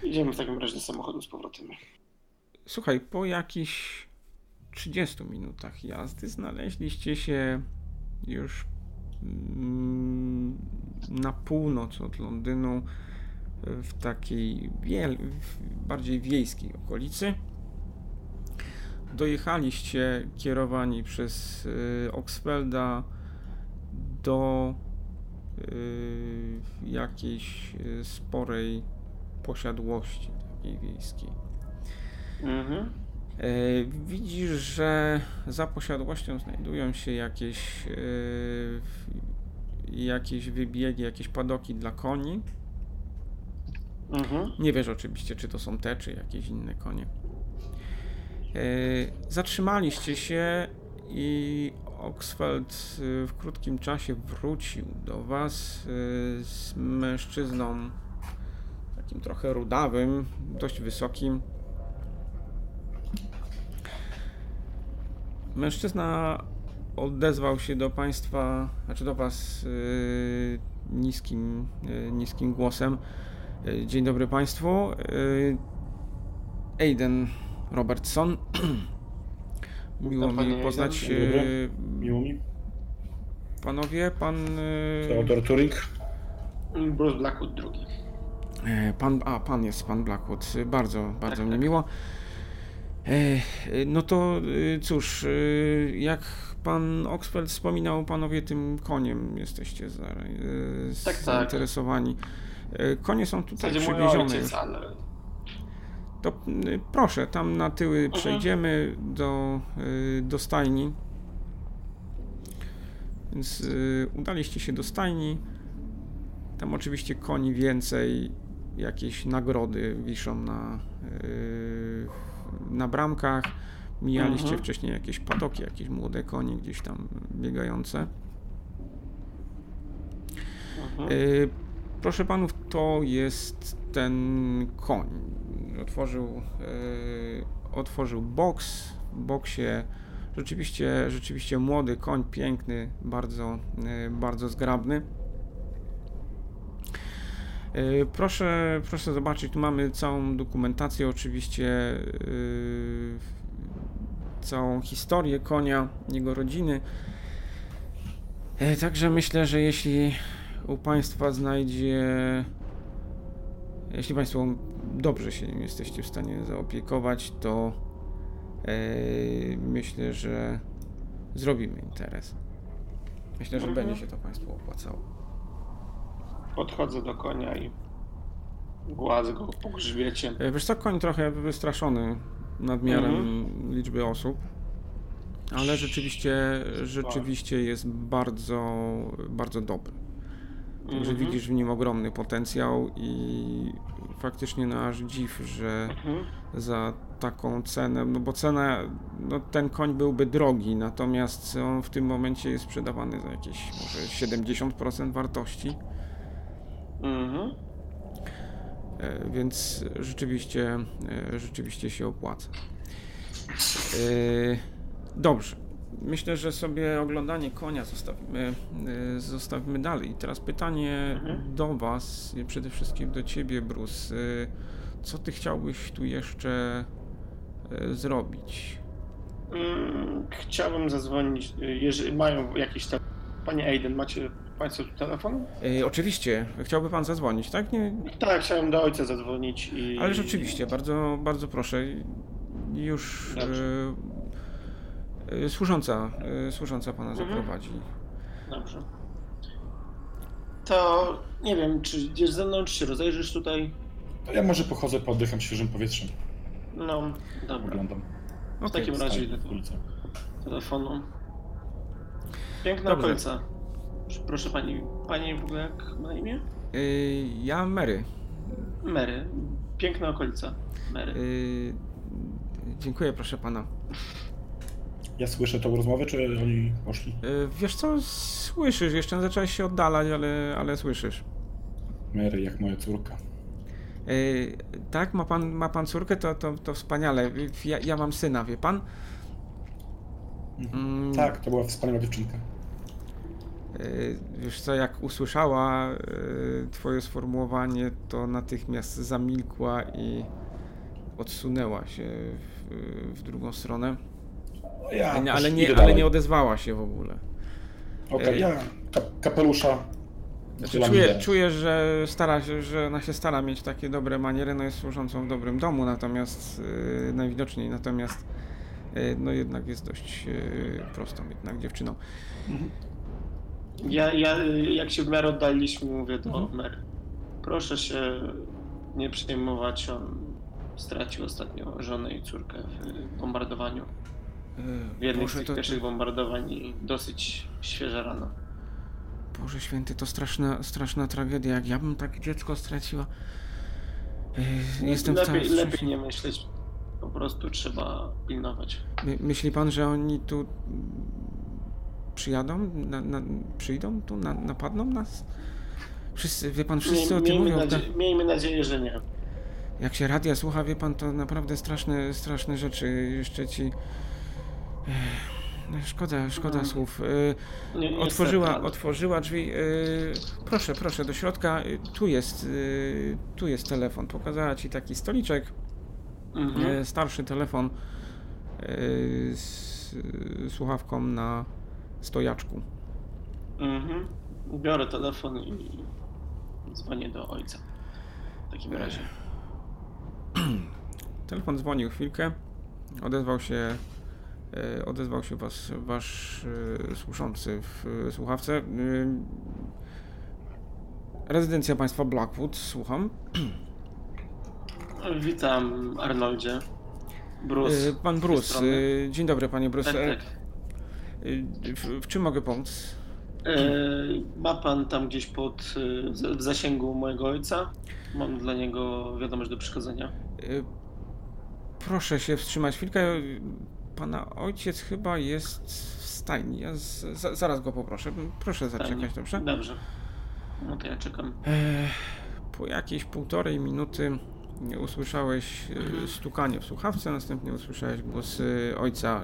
Idziemy w takim razie do samochodu z powrotem. Słuchaj, po jakichś 30 minutach jazdy znaleźliście się już mm, na północ od Londynu w takiej w bardziej wiejskiej okolicy. Dojechaliście kierowani przez y, Oxfelda do jakiejś y, sporej posiadłości takiej wiejskiej. Mhm. E, Widzisz, że za posiadłością znajdują się jakieś, jakieś wybiegi, jakieś padoki dla koni. Mhm. Nie wiesz oczywiście, czy to są te, czy jakieś inne konie. Zatrzymaliście się i Oxfeld e, w krótkim czasie wrócił do was e, z mężczyzną takim trochę rudawym, dość wysokim. Mężczyzna odezwał się do państwa, znaczy do was yy, niskim, niskim głosem. Dzień dobry państwu. Aiden Robertson. Miło Witam, mi poznać dobry. yy, Miło mi. panowie, pan yy, Theodor Turing. Bruce Blackwood drugi. E, Pan, a, pan jest pan Blackwood. E, Bardzo, bardzo Tak, mnie tak. miło. E, e, No to e, cóż, e, jak pan Oxford wspominał, panowie tym koniem jesteście za, e, Tak, tak. zainteresowani. E, Konie są W tutaj zasadzie mój przywiezione ojciec, ale... To e, proszę, tam na tyły Mhm. przejdziemy do, e, do stajni. Więc e, udaliście się do stajni. Tam oczywiście koni więcej, jakieś nagrody wiszą na, na bramkach. Mijaliście Mhm. wcześniej jakieś padoki, jakieś młode konie gdzieś tam biegające. Mhm. Proszę panów, to jest ten koń. Otworzył, yy, otworzył boks. W boksie rzeczywiście, rzeczywiście młody koń, piękny, bardzo, yy, bardzo zgrabny. Yy, Proszę, proszę zobaczyć, tu mamy całą dokumentację, oczywiście całą historię konia, jego rodziny. Także myślę, że jeśli u Państwa znajdzie, jeśli Państwo dobrze się nim jesteście w stanie zaopiekować, to yy, myślę, że zrobimy interes. Myślę, że Mhm. będzie się to Państwu opłacało. Podchodzę do konia i gładzę go po grzbiecie. E, Wiesz co, koń trochę wystraszony nadmiarem Mhm. liczby osób, ale rzeczywiście, rzeczywiście jest bardzo, bardzo dobry. Także Mhm. widzisz w nim ogromny potencjał i faktycznie na aż dziw, że Mhm. za taką cenę, no bo cena, no ten koń byłby drogi, natomiast on w tym momencie jest sprzedawany za jakieś może 70% wartości. Mhm. E, więc rzeczywiście, e, rzeczywiście się opłaca. E, Dobrze. Myślę, że sobie oglądanie konia zostawimy, e, zostawimy dalej. Teraz pytanie Mhm. do Was, e, przede wszystkim do Ciebie, Bruce. E, Co Ty chciałbyś tu jeszcze zrobić? Mm, Chciałbym zadzwonić, jeżeli mają jakiś te... Panie Aiden, macie Państwo tu telefon? E, Oczywiście, chciałby Pan zadzwonić, tak? Nie, Tak, chciałem do ojca zadzwonić i... ale rzeczywiście, bardzo, bardzo proszę. Już e, służąca, e, służąca Pana Mhm. zaprowadzi. Dobrze. To nie wiem, czy idziesz ze mną, czy się rozejrzysz tutaj? To ja może pochodzę, poddycham świeżym powietrzem. No, dobra. Oglądam. W takim razie idę telefonu. Piękna Dobrze. okolica. Proszę pani, pani w ogóle jak ma na imię? Y, Ja Mary. Mary. Piękna okolica. Mary. Y, dziękuję, proszę pana. Ja słyszę tą rozmowę, czy oni poszli? Y, wiesz co, słyszysz, jeszcze zacząłeś się oddalać, ale, ale słyszysz. Mary, jak moja córka. Y, tak, ma pan, ma pan córkę, to, to, to wspaniale. Ja, ja mam syna, wie pan? Mm, Tak, to była wspaniała dziewczynka. y, Wiesz co, jak usłyszała twoje sformułowanie, to natychmiast zamilkła i odsunęła się w, w drugą stronę. No Ja, Ale, ale, nie, ale nie odezwała się w ogóle. Okej, Ej. ja ka kapelusza. Znaczy, czuję, czuję, że stara się, że ona się stara mieć takie dobre maniery, no jest służącą w dobrym domu, natomiast yy, najwidoczniej, natomiast yy, no jednak jest dość yy, prostą jednak dziewczyną. Ja, ja jak się w miarę oddaliliśmy, mówię do Mhm. Mary. Proszę się nie przejmować, on stracił ostatnio żonę i córkę w bombardowaniu. Yy, W jednym z Boże, tych to, pierwszych bombardowań i dosyć świeża rana. Boże święty, to straszna, straszna tragedia, jak ja bym tak dziecko straciła. Yy, jestem w lepiej, całym lepiej nie myśleć, po prostu trzeba pilnować. My, myśli pan, że oni tu przyjadą, na, na, przyjdą tu, na, napadną nas? Wszyscy, wie pan, wszyscy Miej- o tym miejmy, mówią. nadzie- miejmy nadzieję, że nie. Jak się radia słucha, wie pan, to naprawdę straszne, straszne rzeczy. Jeszcze ci. Szkoda, szkoda No. słów. Nie Otworzyła, otworzyła drzwi. e, Proszę, proszę, do środka. E, Tu jest, tu jest telefon. Pokazała ci taki stoliczek, Mhm. starszy telefon z słuchawką na stojaczku. Mhm. Biorę telefon i dzwonię do ojca. W takim razie. Telefon dzwonił chwilkę. Odezwał się, odezwał się was, wasz e, służący w e, słuchawce. E, Rezydencja państwa Blackwood, słucham. Witam Arnoldzie. Bruce. E, Pan Bruce. e, Dzień dobry, panie Bruce. Tak, E, tak. e, W, w czym mogę pomóc? E, ma pan tam gdzieś pod e, w- zasięgu mojego ojca? Mam dla niego wiadomość do przekazania. E, Proszę się wstrzymać chwilkę. Pana ojciec chyba jest w stajni. Ja z, za, zaraz go poproszę. Proszę zaczekać, dobrze? Dobrze. No to ja czekam. E, Po jakiejś półtorej minuty usłyszałeś e, Mhm. stukanie w słuchawce, następnie usłyszałeś głos ojca.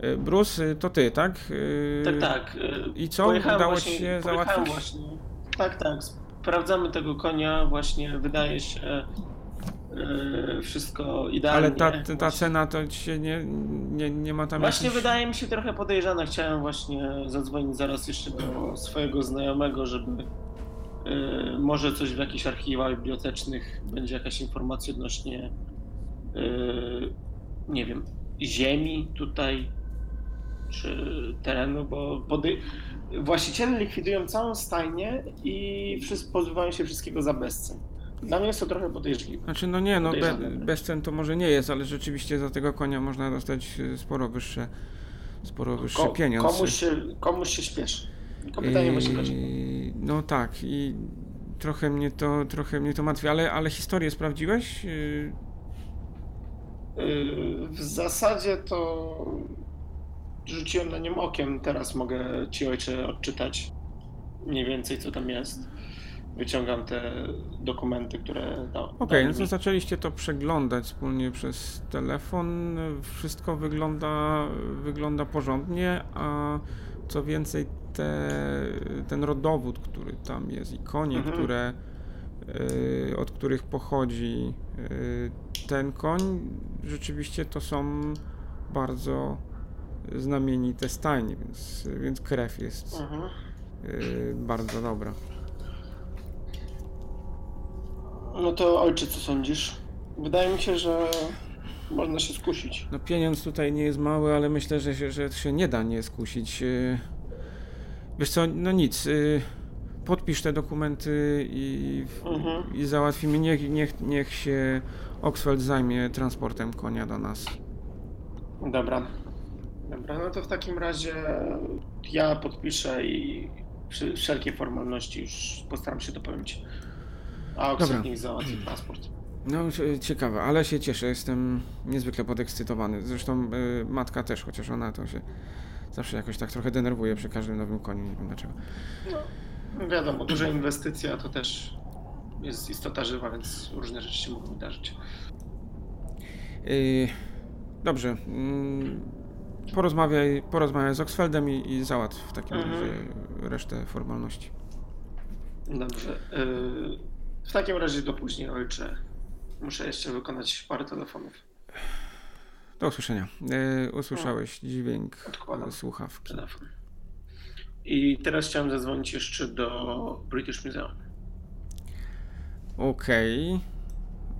E, Bruce, to ty, tak? Tak, tak. I co? pojechałem Udało właśnie- ci się załatwić? Właśnie, tak, tak. Sprawdzamy tego konia. Właśnie wydaje się wszystko idealnie. Ale ta, ta cena to się nie, nie, nie ma tam Właśnie jakichś... wydaje mi się trochę podejrzana. Chciałem właśnie zadzwonić zaraz jeszcze do swojego znajomego, żeby y, może coś w jakichś archiwach bibliotecznych będzie jakaś informacja odnośnie y, nie wiem, ziemi tutaj czy terenu, bo podej- właściciele likwidują całą stajnię i wszyscy pozbywają się wszystkiego za bezcen. Dla mnie jest to trochę podejrzliwe. Znaczy, no nie, no be, Podejrzane. bez cen to może nie jest, ale rzeczywiście za tego konia można dostać e, sporo wyższe, sporo wyższy Ko- pieniądz. komuś, się, komuś się śpieszy. Tylko pytanie dlaczego. Yy, No tak i trochę mnie to, trochę mnie to martwi, ale, ale historię sprawdziłeś? Yy, Yy, W zasadzie to rzuciłem na nią okiem. Teraz mogę ci ojcze odczytać mniej więcej co tam jest. Wyciągam te dokumenty, które dał. Okej, dali no to mi. zaczęliście to przeglądać wspólnie przez telefon. Wszystko wygląda, wygląda porządnie, a co więcej, te, ten rodowód, który tam jest i konie, Mhm. które, yy, od których pochodzi yy, ten koń, rzeczywiście to są bardzo znamienite stajnie, więc, więc krew jest Mhm. yy, bardzo dobra. No to ojcze, co sądzisz? Wydaje mi się, że można się skusić. No pieniądz tutaj nie jest mały, ale myślę, że się, że się nie da nie skusić. Yy, Wiesz co, no nic. yy, Podpisz te dokumenty i, Mhm. i załatwimy. Niech, niech, niech się Oxford zajmie transportem konia do nas. Dobra. Dobra, no to w takim razie ja podpiszę i wszelkie formalności już postaram się dopełnić. A Dobra. obsługnik załatwi transport. No, cie- ciekawe, ale się cieszę, jestem niezwykle podekscytowany. Zresztą y, matka też, chociaż ona to się zawsze jakoś tak trochę denerwuje przy każdym nowym koniu, nie wiem dlaczego. No, wiadomo, duża inwestycja to też jest istota żywa, więc różne rzeczy się mogą wydarzyć. Y, dobrze, mm, porozmawiaj, porozmawiaj z Oxfeldem i, i załatw w takim Mhm. razie resztę formalności. Dobrze. Yy, w takim razie do później, ojcze. Muszę jeszcze wykonać parę telefonów. Do usłyszenia. Y, usłyszałeś dźwięk Odkładam. słuchawki. Telefon. I teraz chciałem zadzwonić jeszcze do British Museum. Okej.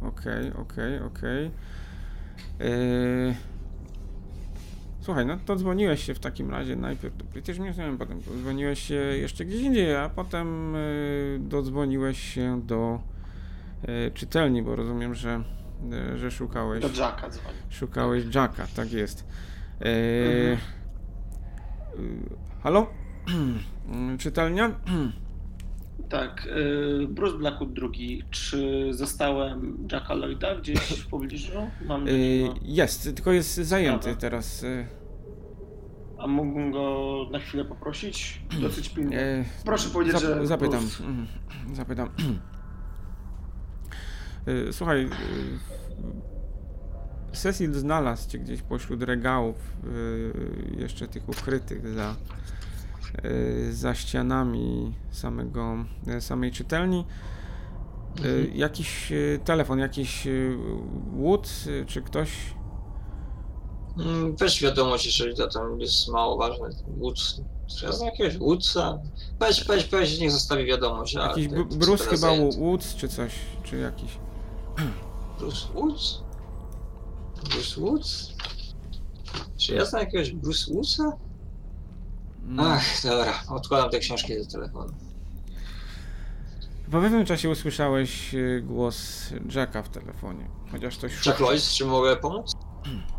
Okej, okej, okej. Yy, Słuchaj, no to dzwoniłeś się w takim razie najpierw do British Museum, potem dzwoniłeś się jeszcze gdzieś indziej, a potem yy, dodzwoniłeś się do yy, czytelni, bo rozumiem, że, yy, że szukałeś, Do Jacka dzwonię. szukałeś Jacka, tak jest. Yy, Mhm. halo? Czytelnia? Tak, yy, Bruce Blackwood II. Czy zostałem Jacka Lloyda gdzieś w pobliżu? Mam niego... jest, tylko jest zajęty teraz. Yy. A mógłbym go na chwilę poprosić? Dosyć pilnie. Proszę powiedzieć, że Zapytam. Bruce. mhm, Zapytam. Słuchaj, Cecil znalazł cię gdzieś pośród regałów, jeszcze tych ukrytych za, za ścianami samego, e, samej czytelni. E, Jakiś e, telefon, jakiś e, czy ktoś? Mm, Weź wiadomość, jeżeli to tam jest mało ważne. Ja znam jakiegoś Woodsa? Weź, weź, weź, niech zostawi wiadomość. Jakiś ty- Bru- ty Bruce teraz chyba. Woods, czy coś, czy jakiś. Bruce Woods? Bruce Woods? Czy ja znam jakiegoś Bruce Woodsa? Mm. Ach, dobra, odkładam te książki do telefonu. Po pewnym czasie usłyszałeś y, głos Jacka w telefonie, chociaż coś Jack Lloyd, czy mogę pomóc?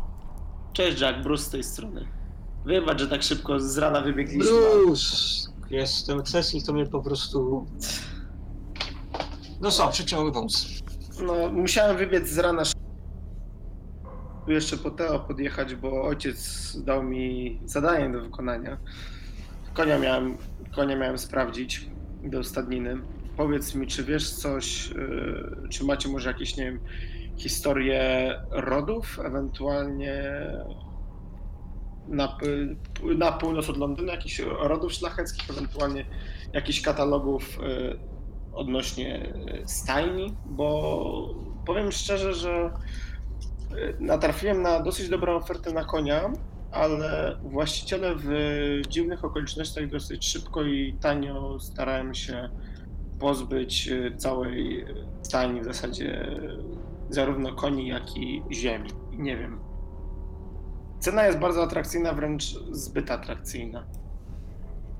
Cześć Jack, Bruce z tej strony. Wybacz, że tak szybko z rana wybiegliśmy. Bruce! Jestem Cecil, to mnie po prostu... No co, czy mogę pomóc? No, musiałem wybiec z rana. Tu jeszcze po Teo podjechać, bo ojciec dał mi zadanie do wykonania. Konia miałem, konia miałem sprawdzić do stadniny. Powiedz mi, czy wiesz coś, yy, czy macie może jakieś, nie wiem, historie rodów, ewentualnie na, p- na północ od Londynu, jakichś rodów szlacheckich, ewentualnie jakichś katalogów yy, odnośnie y, stajni, bo powiem szczerze, że y, natrafiłem na dosyć dobrą ofertę na konia, ale właściciele w dziwnych okolicznościach dosyć szybko i tanio starałem się pozbyć y, całej stajni w zasadzie y, zarówno koni, jak i ziemi. Nie wiem. Cena jest bardzo atrakcyjna, wręcz zbyt atrakcyjna.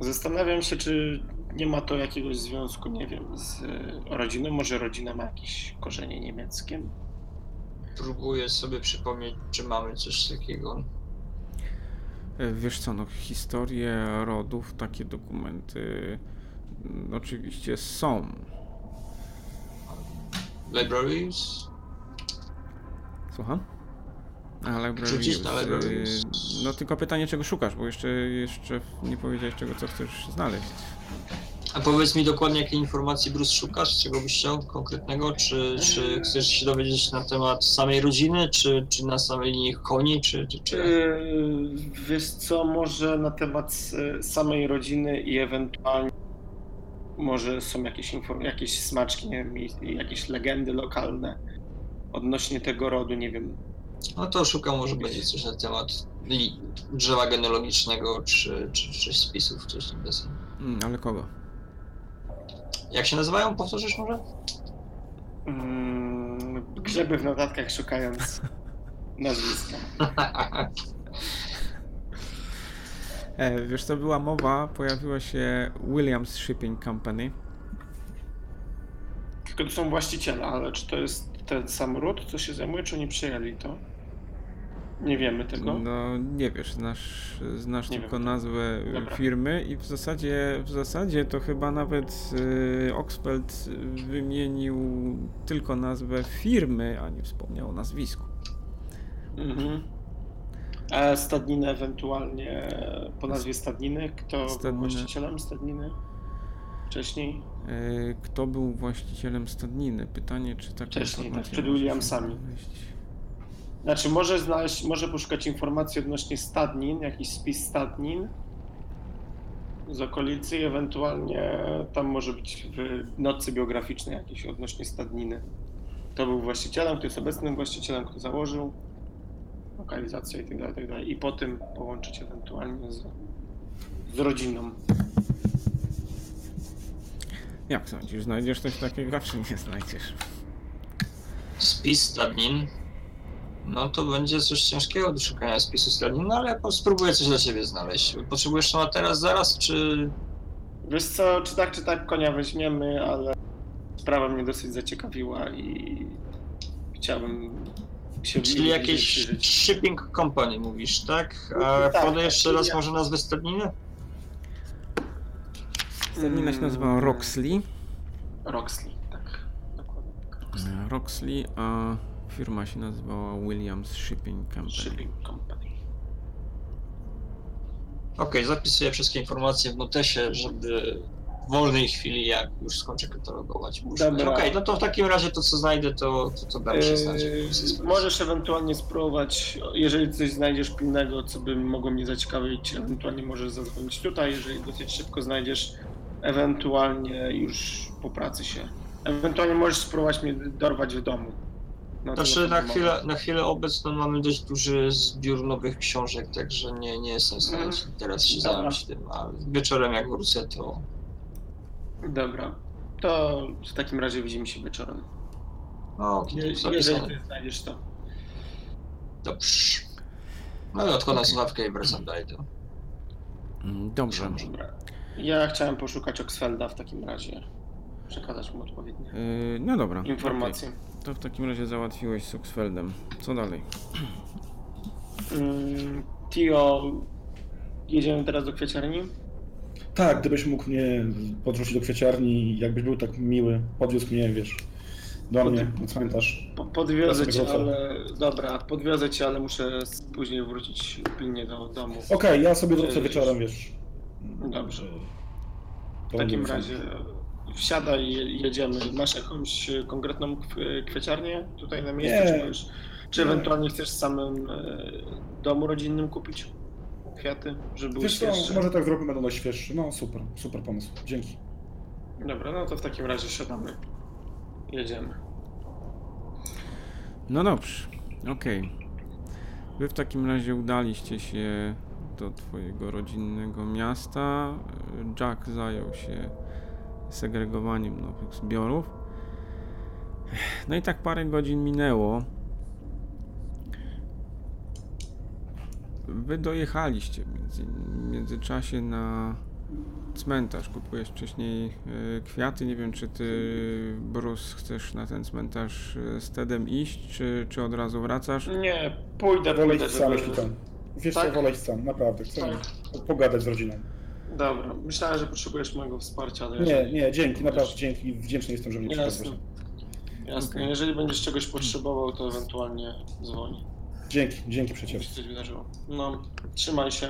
Zastanawiam się, czy nie ma to jakiegoś związku, nie wiem, z rodziną. Może rodzina ma jakieś korzenie niemieckie. Próbuję sobie przypomnieć, czy mamy coś takiego. E, Wiesz co, no historie rodów, takie dokumenty mm, oczywiście są. Libraries? Słucham? Ale Rzucić na libraries. No tylko pytanie, czego szukasz, bo jeszcze, jeszcze nie powiedziałeś, czego co chcesz znaleźć. A powiedz mi dokładnie, jakiej informacji Bruce szukasz, czego byś chciał konkretnego? Czy, czy chcesz się dowiedzieć na temat samej rodziny, czy, czy na samej linii koni, czy, czy, czy... Yy, wiesz co, może na temat e, samej rodziny i ewentualnie może są jakieś, inform- jakieś smaczki, nie wiem, i- i jakieś legendy lokalne odnośnie tego rodu, nie wiem. No to szukam, może będzie coś na temat li- drzewa genealogicznego, czy, czy, czy spisów, coś tam. Mm, ale kogo? Jak się nazywają? Powtórzysz może? Mm, grzeby w notatkach szukając nazwiska. E, wiesz co, była mowa, pojawiła się Williams Shipping Company. Tylko to są właściciele, ale czy to jest ten sam ród, co się zajmuje, czy oni przejęli to? Nie wiemy tego. No nie wiesz, znasz, znasz Nie tylko wiem. nazwę y, Dobra. firmy i w zasadzie, w zasadzie to chyba nawet y, Oxfeld wymienił tylko nazwę firmy, a nie wspomniał o nazwisku. Mhm. A stadninę ewentualnie po nazwie stadniny? Kto był właścicielem stadniny? Wcześniej? Y, Kto był właścicielem stadniny? Pytanie, czy taka Wcześniej, tak, przed Williamsami. Znaczy może znaleźć, może poszukać informacji odnośnie stadnin, jakiś spis stadnin z okolicy i ewentualnie tam może być w notce biograficznej jakieś odnośnie stadniny. Kto był właścicielem, kto jest obecnym właścicielem, kto założył, lokalizacja i tak dalej, tak dalej. I po tym połączyć ewentualnie z, z rodziną. Jak sądzisz, znajdziesz coś takiego, czy nie znajdziesz? Spis stadnin. No to będzie coś ciężkiego do szukania spisu stadnin, no ale spróbuję coś dla ciebie znaleźć. Potrzebujesz to na teraz, zaraz, czy... Wiesz co, czy tak, czy tak konia weźmiemy, ale sprawa mnie dosyć zaciekawiła i chciałbym się Czyli jakieś przyjrzeć. shipping company mówisz, tak? A Tak, podaj tak, jeszcze raz ja- może nazwę stadniny? Stadnina się nazywała Mm. Roxley. Roxley, tak. Dokładnie. Roxley, a firma się nazywała Williams Shipping Company. Shipping Company. Okej, zapisuję wszystkie informacje w notesie, żeby w wolnej chwili, jak już skończę katalogować, użyć. Okej, no to w takim razie to, co znajdę, to, to, to dam się znać. Yy, jest. możesz ewentualnie spróbować, jeżeli coś znajdziesz pilnego, co by mogło mnie zaciekawić, ewentualnie możesz zadzwonić tutaj, jeżeli dosyć szybko znajdziesz, ewentualnie już po pracy się. Ewentualnie możesz spróbować mnie dorwać w domu. No, to Znaczy na chwilę, na chwilę obecną mamy dość duży zbiór nowych książek, także nie, nie jestem w stanie Mhm. ci teraz się Dobra. zająć tym, a wieczorem jak wrócę, to. Dobra, to w takim razie widzimy się wieczorem. no, Je, jeżeli ty znajdziesz to. Dobrze. No i odkładam Okej. słuchawkę i wracam dalej do... Mm, Dobrze. Dobra. Ja chciałem poszukać Oxfelda w takim razie. Przekazać mu odpowiednie Yy, no dobra. informacje. okej. To w takim razie załatwiłeś z Oxfeldem. Co dalej? Mm, Tio, jedziemy teraz do kwieciarni? Tak, gdybyś mógł mnie podrzucić do kwieciarni, jakbyś był tak miły, podwiózł mnie, wiesz, do Pod- mnie na cmentarz. Po, podwiozę cię, wrócę. ale... Dobra, podwiozę cię, ale muszę s- później wrócić pilnie do domu. Okej, ja sobie wrócę Cześć. wieczorem, wiesz. Dobrze. W takim razie wsiadaj i je- jedziemy. Masz jakąś e, konkretną kw- kwieciarnię tutaj na miejscu? Nie. Czy, możesz, czy Nie. ewentualnie chcesz w samym e, domu rodzinnym kupić kwiaty, żeby były Wiesz co, świeższe? może tak zrobimy, będą świeższe. No super, super pomysł. Dzięki. Dobra, no to w takim razie siadamy. Jedziemy. No dobrze, okej. Wy w takim razie udaliście się do twojego rodzinnego miasta. Jack zajął się segregowaniem nowych zbiorów. No i tak parę godzin minęło. Wy dojechaliście w między, w międzyczasie na cmentarz. Kupujesz wcześniej e, kwiaty. Nie wiem, czy ty, Bruce, chcesz na ten cmentarz e, z Tedem iść, czy, czy od razu wracasz? Nie, pójdę, Wolę pójdę, iść sam, jeśli tam. Wiesz Tak? co, wolę iść sam, naprawdę. Chcę Tak. pogadać z rodziną. Dobra, myślałem, że potrzebujesz mojego wsparcia, ale Nie, jeżeli... nie, dzięki, naprawdę dzięki. Wdzięczny jestem, że mnie Jasne. przekazałeś. Jasne, jeżeli będziesz czegoś potrzebował, to ewentualnie dzwoń. Dzięki, dzięki Jeśli przecież. się coś wydarzyło. No, trzymaj się.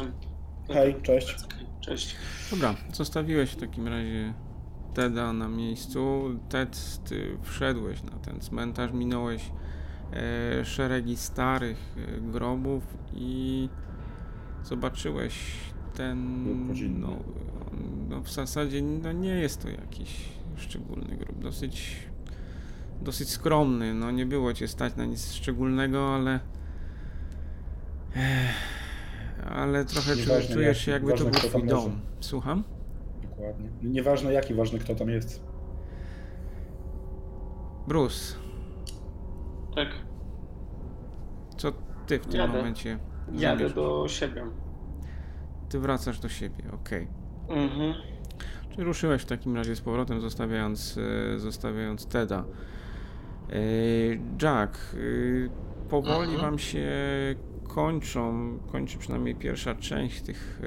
Hej, cześć. Cześć. Dobra, zostawiłeś w takim razie Teda na miejscu. Ted, ty wszedłeś na ten cmentarz, minąłeś e, szeregi starych e, grobów i zobaczyłeś ten. Rodzinny. No, no w zasadzie no nie jest to jakiś szczególny grób, dosyć dosyć skromny. No nie było cię stać na nic szczególnego, ale Ech, ale trochę Nieważne czujesz się jakby to był twój leży. dom. Słucham? Dokładnie. Nieważne jaki, ważny kto tam jest. Bruce, Tak, co ty w tym Jadę. momencie jadę zamierzasz? do siebie. Ty wracasz do siebie, okej. Mhm. Czy ruszyłeś w takim razie z powrotem, zostawiając, e, zostawiając Teda. E, Jack, e, powoli Mhm. wam się kończą, kończy przynajmniej pierwsza część tych,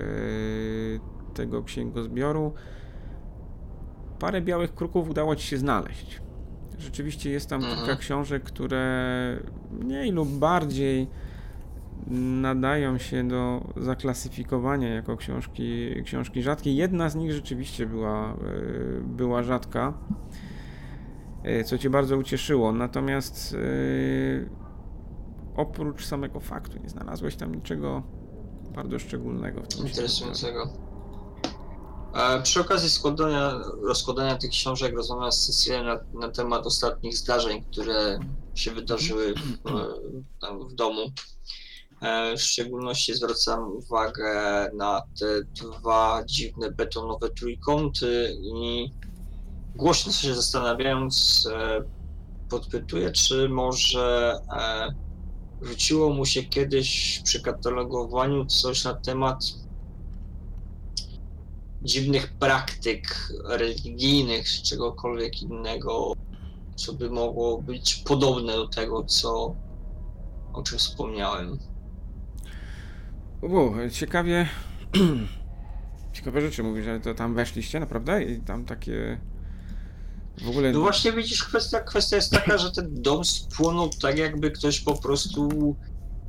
tego księgozbioru. Parę białych kruków udało ci się znaleźć. Rzeczywiście jest tam Mhm. kilka książek, które mniej lub bardziej nadają się do zaklasyfikowania jako książki, książki rzadkie. Jedna z nich rzeczywiście była, e, była rzadka, e, co cię bardzo ucieszyło. Natomiast e, oprócz samego faktu nie znalazłeś tam niczego bardzo szczególnego w tym Interesującego. Przy okazji składania, rozkładania tych książek rozmawiam z Cecilią na, na temat ostatnich zdarzeń, które się wydarzyły w, w domu. E, W szczególności zwracam uwagę na te dwa dziwne betonowe trójkąty i głośno się zastanawiając e, podpytuję, czy może e, rzuciło mu się kiedyś przy katalogowaniu coś na temat dziwnych praktyk religijnych czy czegokolwiek innego, co by mogło być podobne do tego, co o czym wspomniałem. U, ciekawie. Ciekawe rzeczy mówisz, że to tam weszliście naprawdę i tam takie. W ogóle. No właśnie widzisz, kwestia, kwestia jest taka, że ten dom spłonął tak jakby ktoś po prostu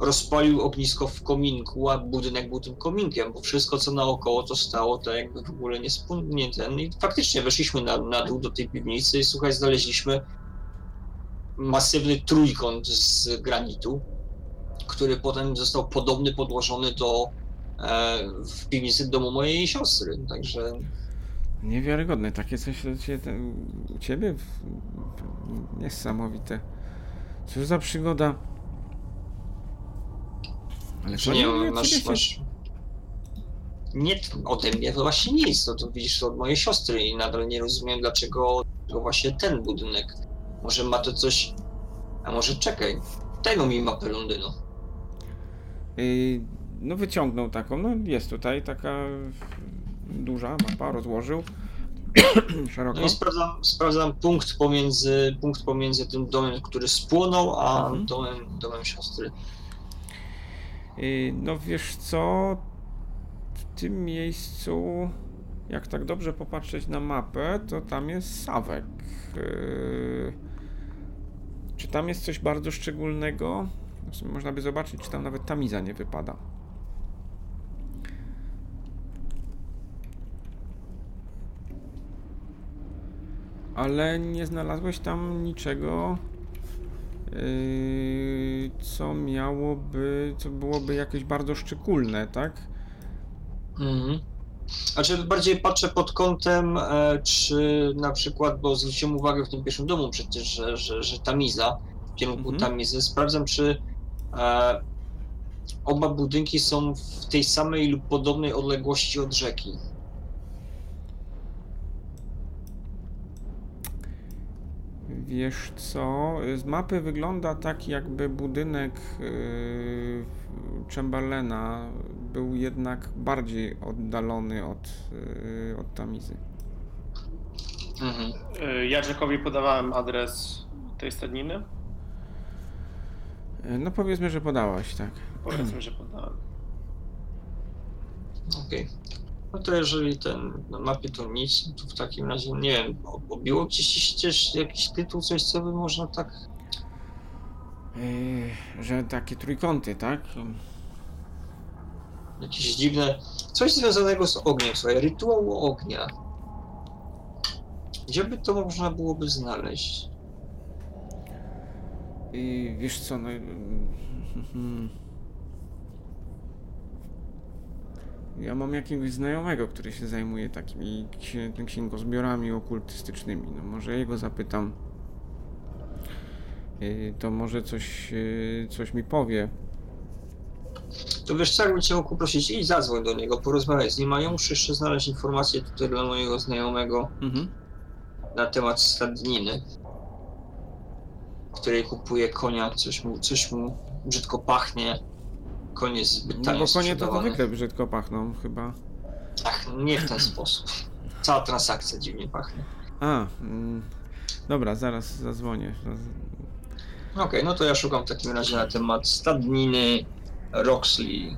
rozpalił ognisko w kominku, a budynek był tym kominkiem, bo wszystko co naokoło to stało tak jakby w ogóle nie spłonnie ten i faktycznie weszliśmy na, na dół do tej piwnicy i słuchaj, znaleźliśmy masywny trójkąt z granitu, który potem został podobny podłożony do e, w piwnicy domu mojej siostry, także Niewiarygodne. Takie coś u ciebie, niesamowite. Cóż za przygoda. Ale to nie, mówię, masz, masz... Nie ode mnie to właśnie nic, no to widzisz to od mojej siostry i nadal nie rozumiem dlaczego, dlaczego właśnie ten budynek. Może ma to coś... A może czekaj, tego mi mapę Londynu. No wyciągnął taką, no jest tutaj taka duża mapa, rozłożył szeroko. No i sprawdzam, sprawdzam punkt pomiędzy, punkt pomiędzy tym domem, który spłonął, a Mhm. domem, domem siostry. No wiesz co, w tym miejscu, jak tak dobrze popatrzeć na mapę, to tam jest Sawek. Yy, Czy tam jest coś bardzo szczególnego? Można by zobaczyć, czy tam nawet tamiza nie wypada. Ale nie znalazłeś tam niczego, yy, co miałoby, co byłoby jakieś bardzo szczególne, tak? Mhm. Znaczy bardziej patrzę pod kątem, e, czy na przykład, bo zwróciłem uwagę w tym pierwszym domu przecież, że, że, że tamiza, w kierunku Mhm. tamizy, sprawdzam, czy oba budynki są w tej samej lub podobnej odległości od rzeki. Wiesz co, z mapy wygląda tak, jakby budynek yy, Chamberlaina był jednak bardziej oddalony od, yy, od Tamizy. Mhm. Y, Ja Jackowi podawałem adres tej stadniny. Yy, No powiedzmy, że podałaś, tak. Powiedzmy, że podałem. Okej. No to jeżeli ten na mapie to nic, no to w takim razie nie wiem, obiło gdzieś też jakiś tytuł, coś co by można tak. Yy, że takie trójkąty, tak? Jakieś dziwne. Coś związanego z ogniem, słuchaj, rytuał ognia. Gdzie by to można byłoby znaleźć? I wiesz co, no... Ja mam jakiegoś znajomego, który się zajmuje takimi księ- księgozbiorami okultystycznymi. No może jego zapytam. Yy, To może coś, yy, coś mi powie. To wiesz co, jakbym cię mógł poprosić, idź zadzwoń do niego, porozmawiaj z nim, a ja muszę jeszcze znaleźć informację tutaj dla mojego znajomego Mhm. na temat stadniny, której kupuje konia, coś mu, coś mu brzydko pachnie. Konie jest zbyt No bo konie to sprzedawane. zwykle brzydko pachną chyba. Ach, nie w ten sposób. Cała transakcja dziwnie pachnie. A, mm, dobra, zaraz zadzwonię. Okej, no to ja szukam w takim razie na temat stadniny Roxley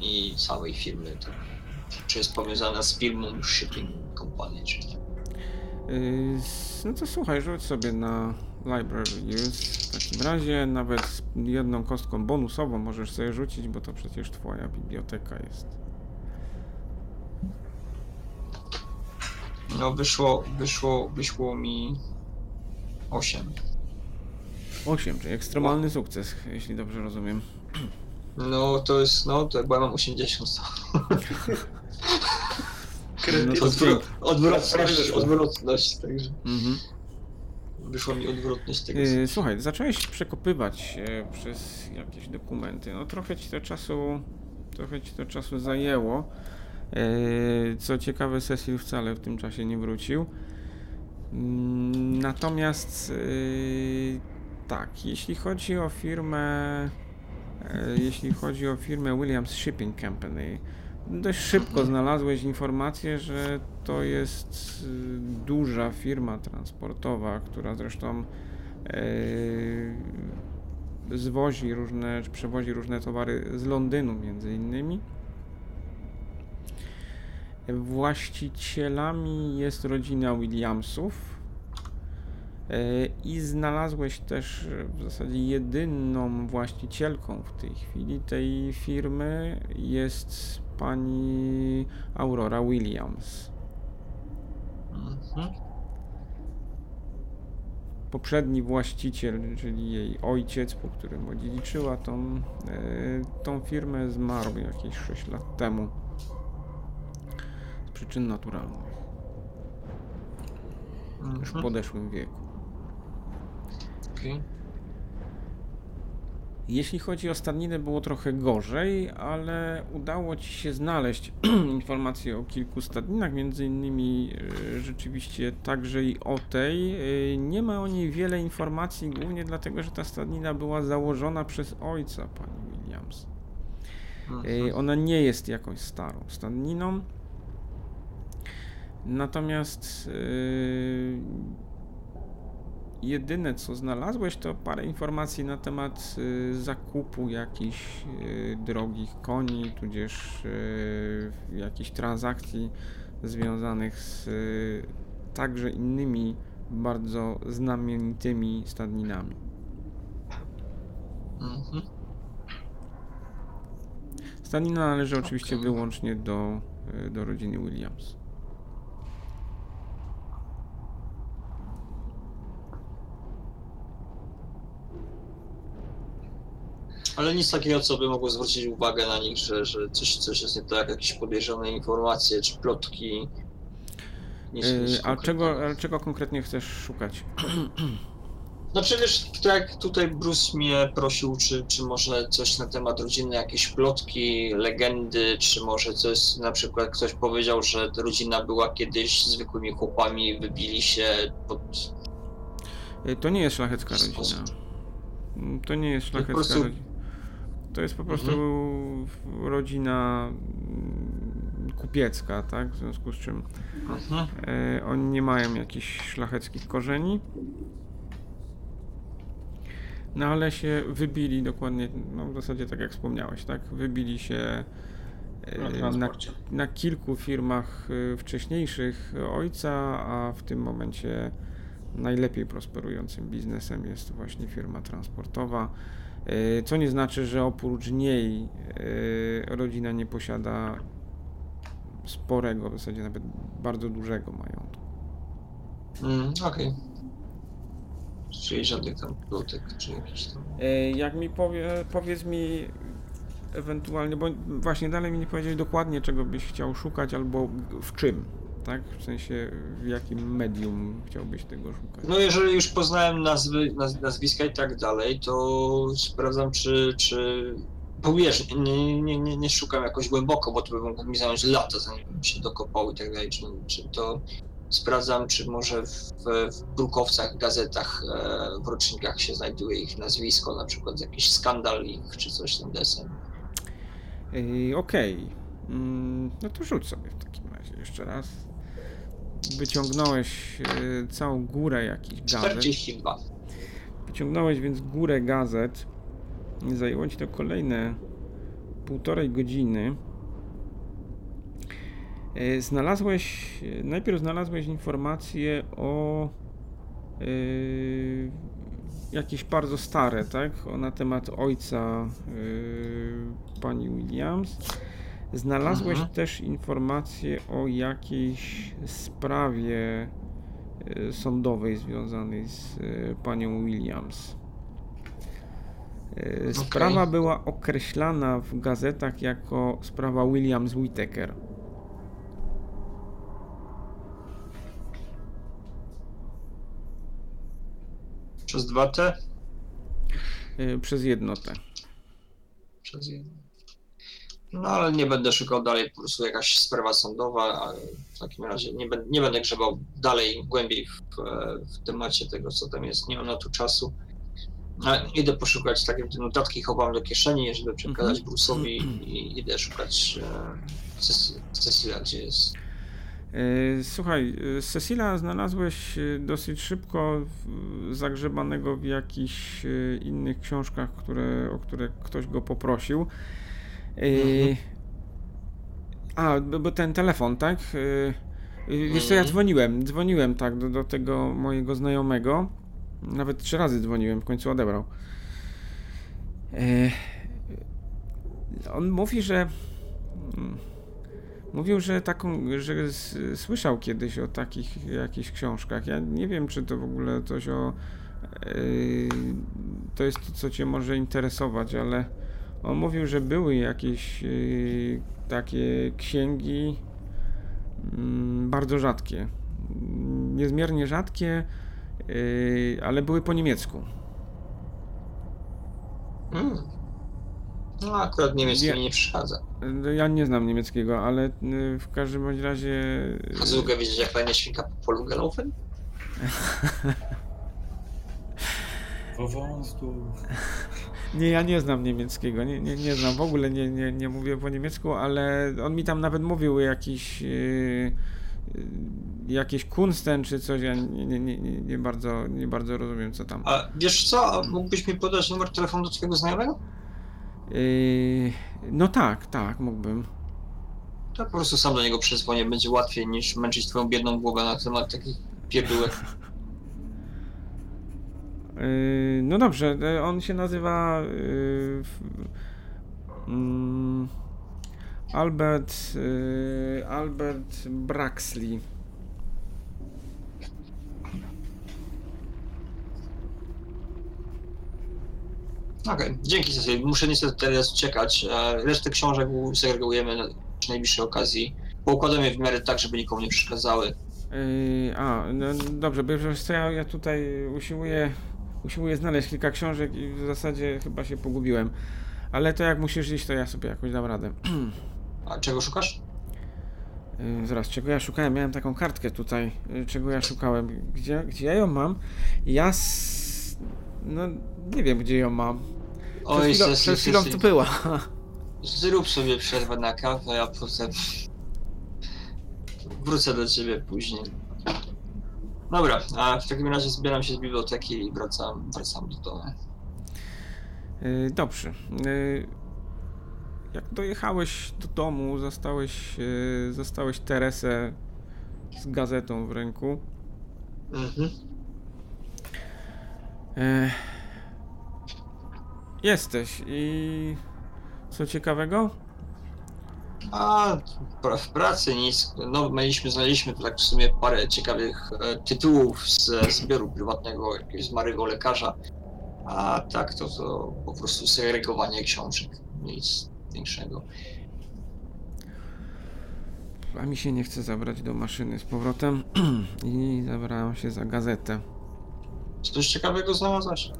i całej firmy. To, czy jest powiązana z firmą Shipping Company, czy nie? Yy, No to słuchaj, rzuć sobie na Library Use. W takim razie nawet z jedną kostką bonusową możesz sobie rzucić, bo to przecież twoja biblioteka jest. No wyszło, wyszło, wyszło mi 8. 8, czyli ekstremalny sukces, jeśli dobrze rozumiem. No to jest, no to bo ja mam 80. No to Odwro- dzięki. odwrotność, odwrotność, także Mhm. Wyszła mi odwrotność tego. Yy, Słuchaj, zacząłeś przekopywać się przez jakieś dokumenty. No trochę ci to czasu, trochę ci to czasu zajęło. Yy, Co ciekawe, Cecil wcale w tym czasie nie wrócił. Mm, Natomiast yy, tak, jeśli chodzi o firmę, jeśli chodzi o firmę Williams Shipping Company, dość szybko znalazłeś informację, że to jest yy, duża firma transportowa, która zresztą yy, zwozi różne, czy przewozi różne towary z Londynu między innymi. Właścicielami jest rodzina Williamsów. Yy, I znalazłeś też w zasadzie jedyną właścicielką w tej chwili tej firmy jest pani Aurora Williams. Mhm. poprzedni właściciel, czyli jej ojciec, po którym odziedziczyła tą, e, tą firmę, zmarł jakieś 6 lat temu z przyczyn naturalnych, już w Mhm. podeszłym wieku. Okej. Jeśli chodzi o stadninę, było trochę gorzej, ale udało Ci się znaleźć informacje o kilku stadninach, między innymi e, rzeczywiście także i o tej. E, Nie ma o niej wiele informacji, głównie dlatego, że ta stadnina była założona przez ojca pani Williams. E, Mhm. Ona nie jest jakąś starą stadniną. Natomiast jedyne co znalazłeś to parę informacji na temat e, zakupu jakichś e, drogich koni, tudzież e, jakichś transakcji związanych z także innymi bardzo znamienitymi stadninami. Mhm. Stadnina należy oczywiście Okej. wyłącznie do, do rodziny Williams. Ale nic takiego, co by mogło zwrócić uwagę na nich, że, że coś, coś jest nie tak, jakieś podejrzane informacje czy plotki. Nic, E, nic A czego, ale czego konkretnie chcesz szukać? Znaczy wiesz, tak tutaj Bruce mnie prosił, czy, czy może coś na temat rodziny, jakieś plotki, legendy, czy może coś, na przykład ktoś powiedział, że rodzina była kiedyś zwykłymi chłopami, wybili się pod... E, To nie jest szlachecka rodzina. To nie jest szlachecka rodzina. To jest po prostu rodzina mm, kupiecka, tak? W związku z czym Mhm. e, oni nie mają jakichś szlacheckich korzeni. No ale się wybili dokładnie, no w zasadzie tak jak wspomniałeś, tak? Wybili się e, Na na, na kilku firmach y, wcześniejszych ojca, a w tym momencie najlepiej prosperującym biznesem jest właśnie firma transportowa. Y, Co nie znaczy, że oprócz niej y, rodzina nie posiada sporego, w zasadzie nawet bardzo dużego majątku. Mm, Okej. Czyli żadnych tam plotek, czy jakichś tam... Y, Jak mi powie, powiedz mi ewentualnie, bo właśnie dalej mi nie powiedziałeś dokładnie, czego byś chciał szukać albo w czym, tak? W sensie w jakim medium chciałbyś tego szukać. No jeżeli już poznałem nazwy, naz, nazwiska i tak dalej, to sprawdzam czy, czy... Bo wiesz, nie, nie, nie, nie szukam jakoś głęboko, bo to by mogło mi zająć lata, zanim bym się dokopał i tak dalej, czy, czy to... Sprawdzam, czy może w, w brukowcach, gazetach, e, w rocznikach się znajduje ich nazwisko, na przykład jakiś skandal ich, czy coś tam desem. Yy, Okej. Mm, No to rzuć sobie w takim razie jeszcze raz. Wyciągnąłeś yy, całą górę jakichś gazet. 42. Wyciągnąłeś więc górę gazet. Zajęło ci to kolejne półtorej godziny e, znalazłeś, najpierw znalazłeś informacje o e, jakieś bardzo stare, tak? O, na temat ojca pani Williams. Znalazłeś Mhm. też informacje o jakiejś sprawie e, sądowej związanej z e, panią Williams. E, Sprawa była określana w gazetach jako sprawa Williams Whittaker. Przez dwa T? przez jednotę. Przez jedno. No ale nie będę szukał dalej, po prostu jakaś sprawa sądowa, a w takim razie nie, będę, nie będę grzebał dalej, głębiej w, w temacie tego, co tam jest, nie mam na to czasu. Ale idę poszukać, takie notatki chowam do kieszeni, żeby przekazać Mhm. Bruce'owi i idę szukać e, Cec- Cecilia, gdzie jest. E, Słuchaj, e, Cecila znalazłeś e, dosyć szybko zagrzebanego w jakichś innych książkach, które, o które ktoś go poprosił. Mhm. A, bo ten telefon, tak? E, e, Wiesz co, ja Mhm. dzwoniłem, dzwoniłem tak do, do tego mojego znajomego. Nawet trzy razy dzwoniłem, w końcu odebrał. On mówi, że mm, Mówił, że taką, że słyszał kiedyś o takich jakichś książkach. Ja nie wiem, czy to w ogóle coś o. Yy, to jest to, co Cię może interesować, ale on mówił, że były jakieś yy, takie księgi mm, bardzo rzadkie. Niezmiernie rzadkie, yy, ale były po niemiecku. Hmm. No akurat niemiecki Nie. mi nie przeszkadza. Yy, Ja nie znam niemieckiego, ale yy, w każdym bądź razie. Hazugę widzieć jak fajnie świnka po polu galopem? Wąstu. Nie, ja nie znam niemieckiego, nie, nie, nie znam, w ogóle nie, nie, nie mówię po niemiecku, ale on mi tam nawet mówił jakiś yy, yy, jakieś Kunsten czy coś, ja nie, nie, nie, nie, bardzo, nie bardzo rozumiem co tam. A wiesz co, mógłbyś mi podać numer telefonu do twojego znajomego? Yy, no tak, tak, mógłbym. To po prostu sam do niego przezwonię, będzie łatwiej niż męczyć twoją biedną głowę na temat takich pierdółek. Yy, no dobrze, yy, on się nazywa yy, mm, Albert, yy, Albert Braxley. Okej, dzięki Cecil. Muszę niestety teraz uciekać. E, Resztę książek segregujemy na przy najbliższej okazji. Poukładamy je w miarę tak, żeby nikomu nie przeszkadzały. Yy, a, no dobrze, bo ja, ja tutaj usiłuję, usiłuję znaleźć kilka książek i w zasadzie chyba się pogubiłem. Ale to jak musisz iść, to ja sobie jakoś dam radę. A czego szukasz? Yy, zaraz, czego ja szukałem? Miałem taką kartkę tutaj. Yy, czego ja szukałem? Gdzie, gdzie ja ją mam? Ja s... No, nie wiem, gdzie ją mam. Oj, chwilą, Cecil, przed chwilą tu była. Zrób sobie przerwę na kawę, a potem wrócę do ciebie później. Dobra, a w takim razie zbieram się z biblioteki i wracam, wracam do domu. Yy, dobrze. Yy, jak dojechałeś do domu, zastałeś, yy, zastałeś Teresę z gazetą w ręku. Mhm. E, Jesteś i co ciekawego? A w pracy nic. No, mieliśmy, znaleźliśmy tu tak w sumie parę ciekawych e, tytułów z zbioru prywatnego jakiegoś zmarłego lekarza. A tak to, to po prostu segregowanie książek. Nic większego. A mi się nie chce zabrać do maszyny z powrotem i zabrałem się za gazetę. Coś ciekawego znalazłeś?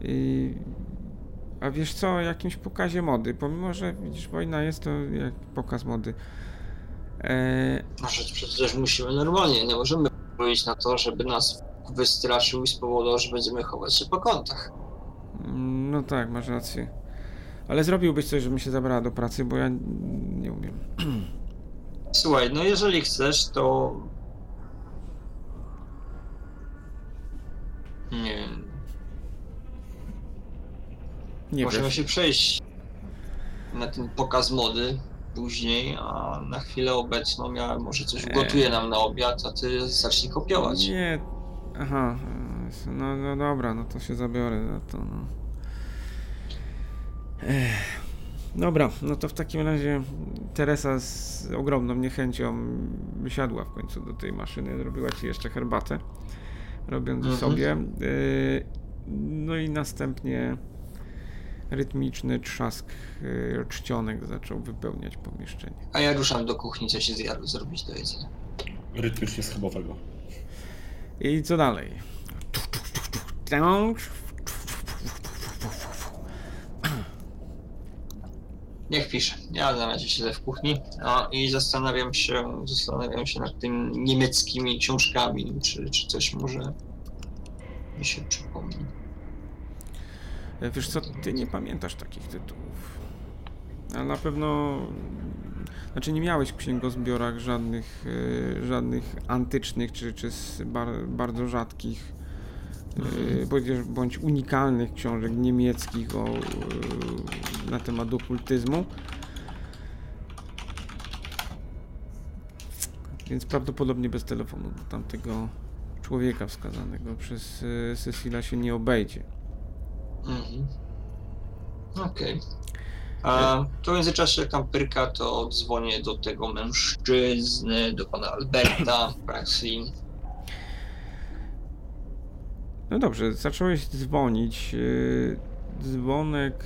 I... A wiesz co, o jakimś pokazie mody, pomimo, że widzisz, wojna jest to jak pokaz mody. E, Może przecież musimy normalnie, nie możemy powiedzieć na to, żeby nas wystraszył i spowodował, że będziemy chować się po kątach. no tak, masz rację. Ale zrobiłbyś coś, żebym się zabrała do pracy, bo ja nie umiem. Słuchaj, no jeżeli chcesz, to... Nie wiem, Nie możemy wiem. się przejść na ten pokaz mody później, a na chwilę obecną ja może coś ugotuję nam na obiad, a ty zacznij kopiować. Nie. Aha. No, no dobra, no to się zabiorę za to. No. Ech. Dobra, no to w takim razie Teresa z ogromną niechęcią wysiadła w końcu do tej maszyny, zrobiła ci jeszcze herbatę, robiąc Mhm. sobie. y, No i następnie rytmiczny trzask y, czcionek zaczął wypełniać pomieszczenie. A ja ruszam do kuchni, co się zjadł, zrobić do jedzenia. Rytmicznie schabowego. I co dalej? Niech pisze. Ja na razie siedzę w kuchni no, i zastanawiam się, zastanawiam się nad tym niemieckimi książkami, czy, czy coś może mi się przypomni. E, Wiesz co, ty nie pamiętasz takich tytułów. Ale na pewno... Znaczy nie miałeś w księgozbiorach żadnych, e, żadnych antycznych, czy, czy bar, bardzo rzadkich, e, bądź, bądź unikalnych książek niemieckich o, na temat okultyzmu. Więc prawdopodobnie bez telefonu do tamtego człowieka wskazanego przez Cecila się nie obejdzie. Mhm. Okej. A to w międzyczasie kampyrka to dzwonię do tego mężczyzny, do pana Alberta Praxi. No dobrze, zacząłeś dzwonić. yy, Dzwonek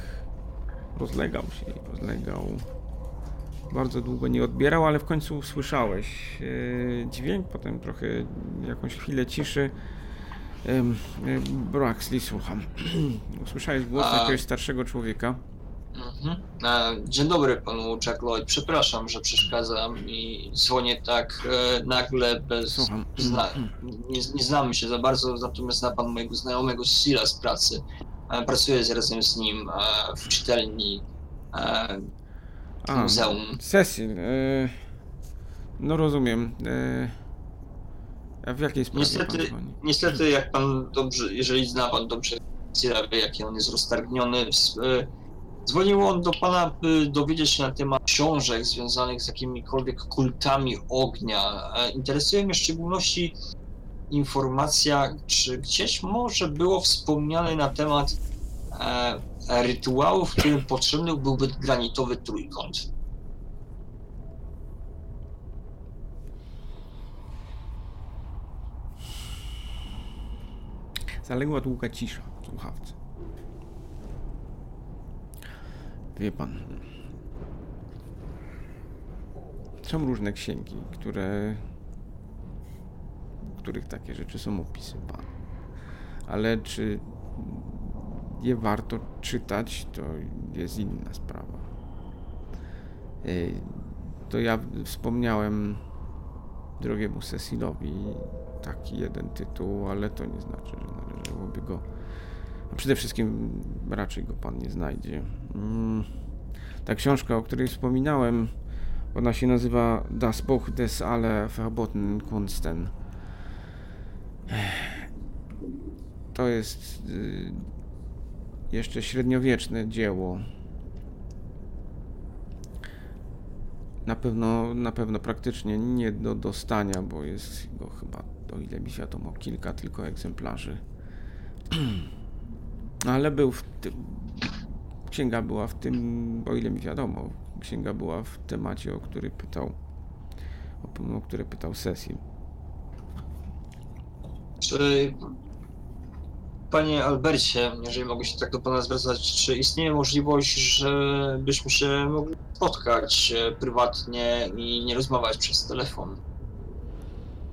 rozlegał się rozlegał. Bardzo długo nie odbierał, ale w końcu usłyszałeś dźwięk, potem trochę jakąś chwilę ciszy. Braxley, słucham. Usłyszałeś głos A- jakiegoś starszego człowieka. Mhm. E, Dzień dobry panu Jack Lloyd. Przepraszam, że przeszkadzam i dzwonię tak e, nagle bez. Słucham. Zna, nie, nie znamy się za bardzo, natomiast zna pan mojego znajomego Sila z pracy. E, Pracuję razem z nim e, w czytelni e, w A, muzeum. Cecil, yy, no rozumiem. A w jakiej sprawie Niestety-? Niestety, jak pan dobrze, jeżeli zna pan dobrze Sila, wie jaki on jest roztargniony. e, Dzwonił on do pana, by dowiedzieć się na temat książek związanych z jakimikolwiek kultami ognia. E, Interesuje mnie w szczególności informacja, czy gdzieś może było wspomniane na temat e, rytuału, w którym potrzebny byłby granitowy trójkąt. Zaległa długa cisza w słuchawce. Wie pan. Są różne księgi, które. w których takie rzeczy są opisywane. Ale czy je warto czytać, to jest inna sprawa. Ej, To ja wspomniałem drogiemu Cecilowi taki jeden tytuł, ale to nie znaczy, że należałoby go. A przede wszystkim raczej go pan nie znajdzie. Mm, Ta książka, o której wspominałem, ona się nazywa Das Buch des alle verboten Kunsten. To jest y, jeszcze średniowieczne dzieło. Na pewno, na pewno praktycznie nie do dostania, bo jest go chyba, o ile mi wiadomo, kilka tylko egzemplarzy. Ale był w tym. Księga była w tym, o ile mi wiadomo, księga była w temacie, o który pytał, o, o który pytał Cecil. Czy, panie Albercie, jeżeli mogę się tak do pana zwracać, czy istnieje możliwość, żebyśmy się mogli spotkać e, prywatnie i nie rozmawiać przez telefon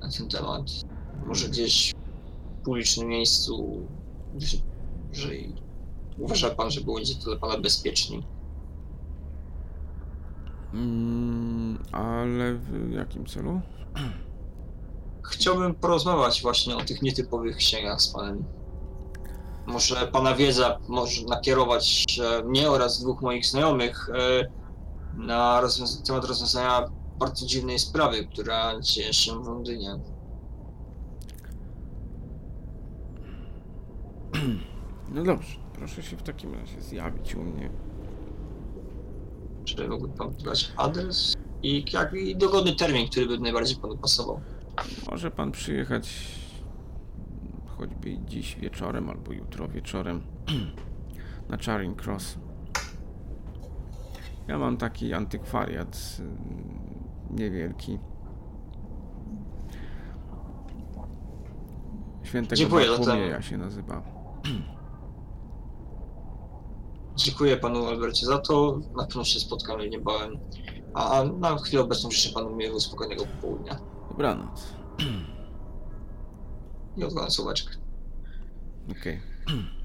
na ten temat? Może gdzieś w publicznym miejscu, że- uważa pan, że będzie to dla pana bezpieczniej? Mm, ale w jakim celu? Chciałbym porozmawiać właśnie o tych nietypowych księgach z panem. Może pana wiedza może nakierować mnie oraz dwóch moich znajomych e, na rozwiąz- temat rozwiązania bardzo dziwnej sprawy, która dzieje się w Londynie. No dobrze, proszę się w takim razie zjawić u mnie. Czy mógłby pan podać adres i, jak, i dogodny termin, który by najbardziej panu pasował? Może pan przyjechać choćby dziś wieczorem albo jutro wieczorem na Charing Cross. Ja mam taki antykwariat niewielki. Świętego Dziękuję Bartłomieja się nazywa. Dziękuję panu Albercie za to. Na pewno się spotkamy niebawem. A na chwilę obecną życzę panu miłego, spokojnego popołudnia. Dobranoc. I odwalam słoweczkę. Okej.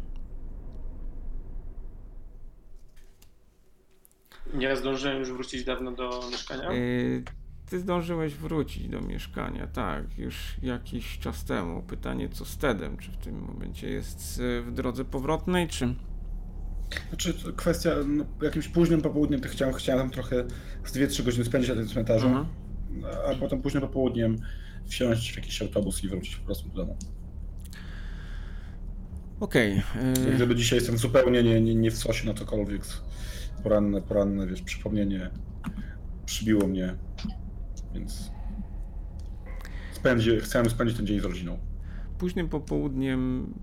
Ja zdążyłem już wrócić dawno do mieszkania. Y, Ty zdążyłeś wrócić do mieszkania, tak, już jakiś czas temu. Pytanie co z Tedem? Czy w tym momencie jest y, w drodze powrotnej, czy... Znaczy, to kwestia, no, jakimś późnym popołudniem to chciałem, chciałem tam trochę z 2-3 godziny spędzić na tym cmentarzu, Mhm. a potem późnym popołudniem wsiąść w jakiś autobus i wrócić po prostu do domu. Okej. Jak y, Gdyby dzisiaj jestem zupełnie nie, nie, nie w sosie na cokolwiek, poranne, poranne, wiesz, przypomnienie przybiło mnie, więc spędzi, chciałem spędzić ten dzień z rodziną. Późnym popołudniem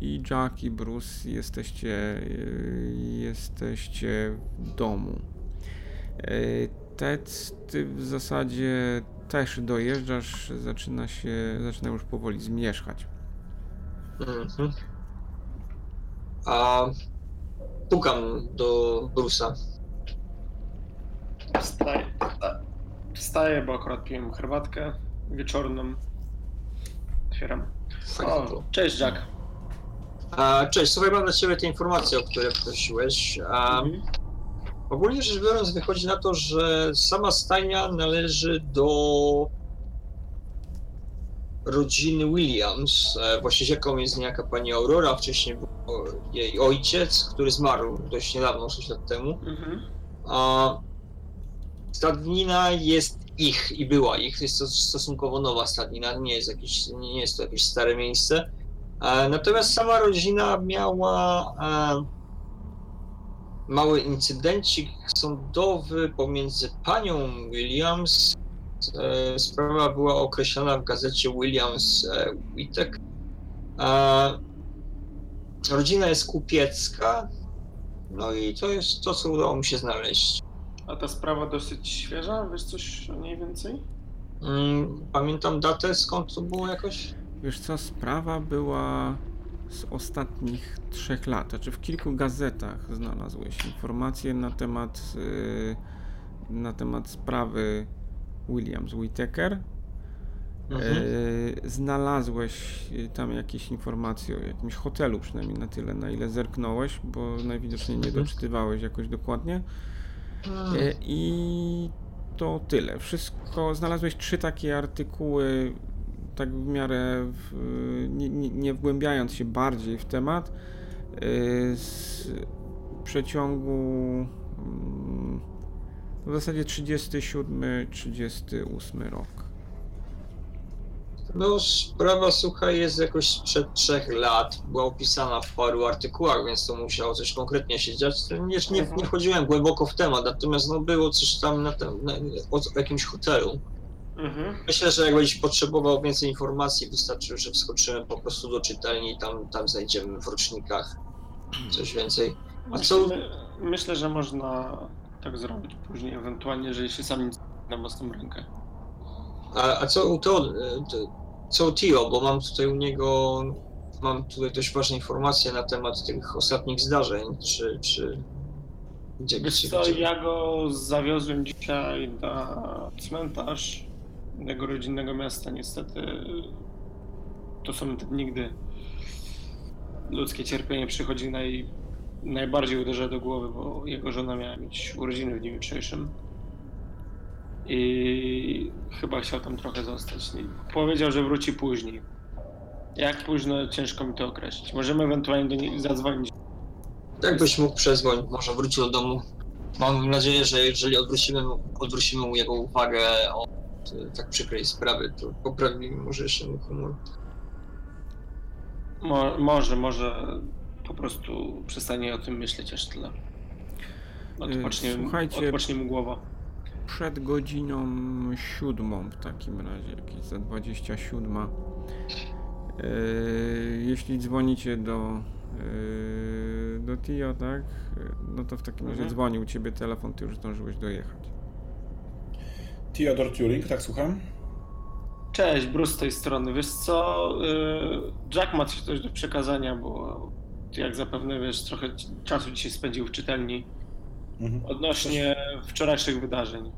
i Jack i Bruce jesteście, y, jesteście w domu. Y, Ted, ty w zasadzie też dojeżdżasz, zaczyna się, zaczyna już powoli zmierzchać. Mhm. A pukam do Brusa. Wstaję, wstaję, bo akurat piłem herbatkę wieczorną. Otwieram. O, cześć Jack. A, cześć, słuchaj, mam dla ciebie te informacje, o które prosiłeś. A, Mhm. Ogólnie rzecz biorąc, wychodzi na to, że sama stajnia należy do rodziny Williams. E, Właścicielką jest niejaka pani Aurora, wcześniej był jej ojciec, który zmarł dość niedawno, 6 lat temu. Mhm. A stadnina jest ich i była ich. Jest to stosunkowo nowa stadnina, nie jest, jakieś, nie jest to jakieś stare miejsce. E, Natomiast sama rodzina miała e, mały incydencik sądowy pomiędzy panią Williams. E, Sprawa była określona w gazecie Williams e, Witek. Rodzina jest kupiecka. No i to jest to, co udało mi się znaleźć. A ta sprawa dosyć świeża? Wiesz coś o niej więcej? Mm, Pamiętam datę, skąd to było jakoś? Wiesz co, sprawa była z ostatnich trzech lat. Znaczy w kilku gazetach znalazłeś informacje na temat, y, na temat sprawy Williams Whittaker. Mhm. Y, znalazłeś y, tam jakieś informacje o jakimś hotelu, przynajmniej na tyle, na ile zerknąłeś, bo najwidoczniej nie Mhm. doczytywałeś jakoś dokładnie. E, I to tyle. Wszystko. Znalazłeś trzy takie artykuły, tak w miarę w, nie, nie, nie wgłębiając się bardziej w temat, e, z przeciągu mm, w zasadzie 37-38 rok. No, sprawa, słuchaj, jest jakoś sprzed trzech lat. Była opisana w paru artykułach, więc to musiało coś konkretnie się dziać. Nie, nie, nie wchodziłem głęboko w temat, natomiast no, było coś tam na, na, o jakimś hotelu. Mhm. Myślę, że jak będziesz potrzebował więcej informacji, wystarczy, że wskoczymy po prostu do czytelni i tam, tam znajdziemy w rocznikach coś więcej. A co- Myślę, myślę, że można tak zrobić później, ewentualnie, jeżeli się sam nic na własną rękę. A, a co u to, to, co u Tio, bo mam tutaj u niego, mam tutaj dość ważne informacje na temat tych ostatnich zdarzeń, czy, czy, gdzie, Wiesz gdzie, co, gdzie- ja go zawiozłem dzisiaj na cmentarz jego rodzinnego miasta. Niestety to są te dni, gdy ludzkie cierpienie przychodzi naj, najbardziej uderza do głowy, bo jego żona miała mieć urodziny w dniu jutrzejszym. I chyba chciał tam trochę zostać. Powiedział, że wróci później. Jak późno, ciężko mi to określić. Możemy ewentualnie do niej zadzwonić. Jakbyś mógł przezwoń, może wrócił do domu. Mam nadzieję, że jeżeli odwrócimy, mu- odwrócimy mu jego uwagę od tak przykrej sprawy, to poprawi może jeszcze mu humor. Mo, może, może po prostu przestanie o tym myśleć aż tyle. odpocznie, Słuchajcie- odpocznie mu głowa. Przed godziną siódmą w takim razie, jakieś za 27. Yy, jeśli dzwonicie do, yy, do Tio, tak? No to w takim razie Mhm. dzwonił ciebie telefon, ty już zdążyłeś dojechać. Theodore Turing, tak słucham? Cześć, Bruce z tej strony. Wiesz co, y, Jack ma coś do przekazania, bo jak zapewne wiesz, trochę ci- czasu dzisiaj spędził w czytelni Mhm. odnośnie wczorajszych wydarzeń.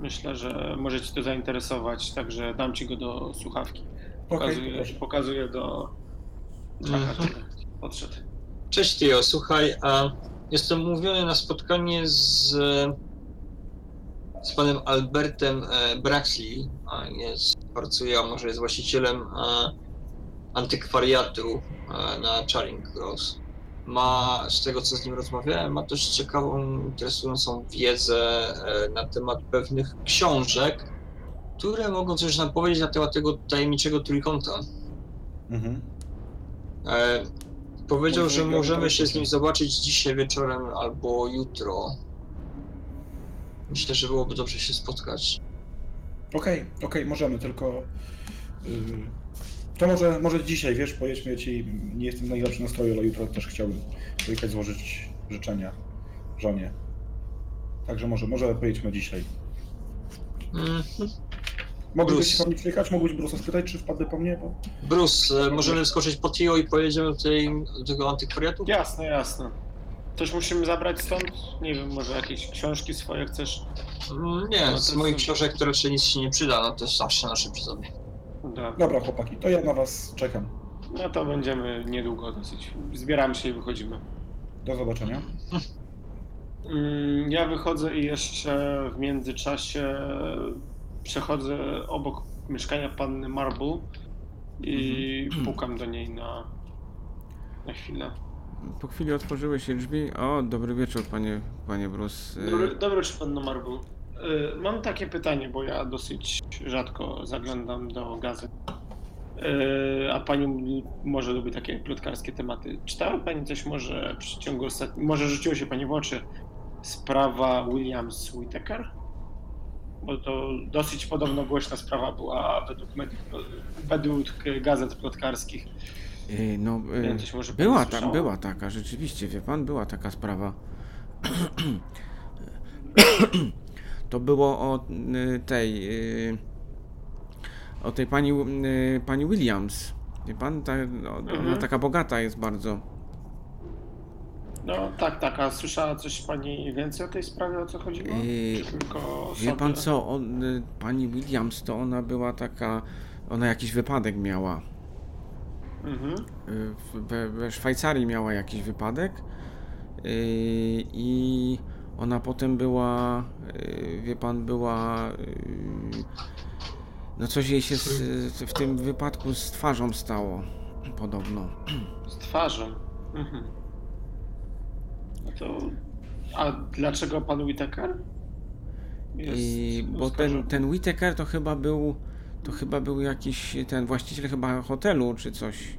Myślę, że może ci to zainteresować, także dam ci go do słuchawki. Pokazuję, proszę. pokazuję do Jacka, Mhm. podszedł. Cześć Tio, słuchaj, a jestem umówiony na spotkanie z, z panem Albertem e, Braxley, a jest, pracuje, a może jest właścicielem antykwariatu e, na Charing Cross. Ma, z tego co z nim rozmawiałem, ma dość ciekawą, interesującą wiedzę e, na temat pewnych książek, które mogą coś nam powiedzieć na temat tego tajemniczego trójkąta. Mhm. E, powiedział, że Możemy grać się z nim zobaczyć dzisiaj wieczorem albo jutro. Myślę, że byłoby dobrze się spotkać. Okej, okej, możemy, tylko... Yy, to może, może dzisiaj, wiesz, pojedźmy, ja ci nie jestem w najlepszym nastroju, ale jutro też chciałbym pojechać złożyć życzenia żonie. Także może, może pojedźmy dzisiaj. Mm. Bruce. się po mnie przyjechać? Mógłbyś Bruce'a spytać, czy wpadł po mnie? Bo... Bruce, e, możemy wskoczyć po Tio i pojedziemy do, tej, do tego antykwariatu? Jasne, jasne. Coś musimy zabrać stąd? Nie wiem, może jakieś książki swoje chcesz? Mm, No Nie, to z moich książek to raczej nic się nie przyda, no to jest zawsze nasze przy sobie. Dobra. Dobra, chłopaki, to ja na was czekam. No to będziemy niedługo dosyć. Zbieramy się i wychodzimy. Do zobaczenia. Mm, Ja wychodzę i jeszcze w międzyczasie przechodzę obok mieszkania panny Marble i pukam do niej na, na chwilę. Po chwili otworzyły się drzwi. O, dobry wieczór, panie, panie Bruce. Dobry, dobry czy panno Marble? Y, Mam takie pytanie, bo ja dosyć rzadko zaglądam do gazet. Y, A pani może lubi takie plotkarskie tematy. Czytała pani coś może w ciągu ostatnich... Może rzuciło się pani w oczy sprawa Williams Whittaker? Bo to dosyć podobno głośna sprawa była według, według gazet plotkarskich. yy, no, pani była, ta, była taka, rzeczywiście, wie pan, była taka sprawa. To było o y, tej. y, O tej pani, y, pani Williams. Wie pan, ta, no, ona Mhm. taka bogata jest bardzo. No tak, tak. A słyszała coś pani więcej o tej sprawie, o co chodziło? Yy, tylko o Wie pan co, on, pani Williams to ona była taka. Ona jakiś wypadek miała. Mhm. We, we Szwajcarii miała jakiś wypadek yy, i ona potem była, yy, wie pan, była, yy, no coś jej się z, w tym wypadku z twarzą stało, podobno. Z twarzą. Mhm. No to. A dlaczego pan Whittaker? Jest I, bo ten, ten Whittaker to chyba był, to chyba był jakiś, ten właściciel chyba hotelu czy coś,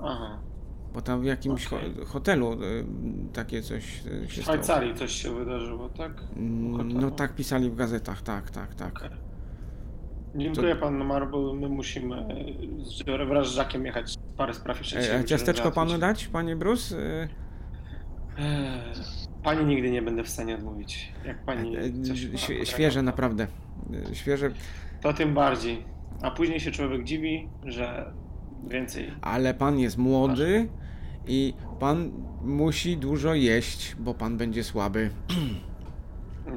Aha. Bo tam w jakimś Okej. ho, hotelu y, takie coś W się stało. Szwajcarii coś się wydarzyło, tak? Mm. No tak pisali w gazetach, tak, tak, tak. Okej. Dziękuję pan Marble. My musimy wraz z Jackiem jechać parę spraw jeszcze E, musimy ciasteczko panu dać, panie Bruce? E, Pani nigdy nie będę w stanie odmówić. Jak pani e, coś świe- Świeże naprawdę. E, Świeże, To tym bardziej. A później się człowiek dziwi, że więcej. ale pan jest młody i pan musi dużo jeść, bo pan będzie słaby.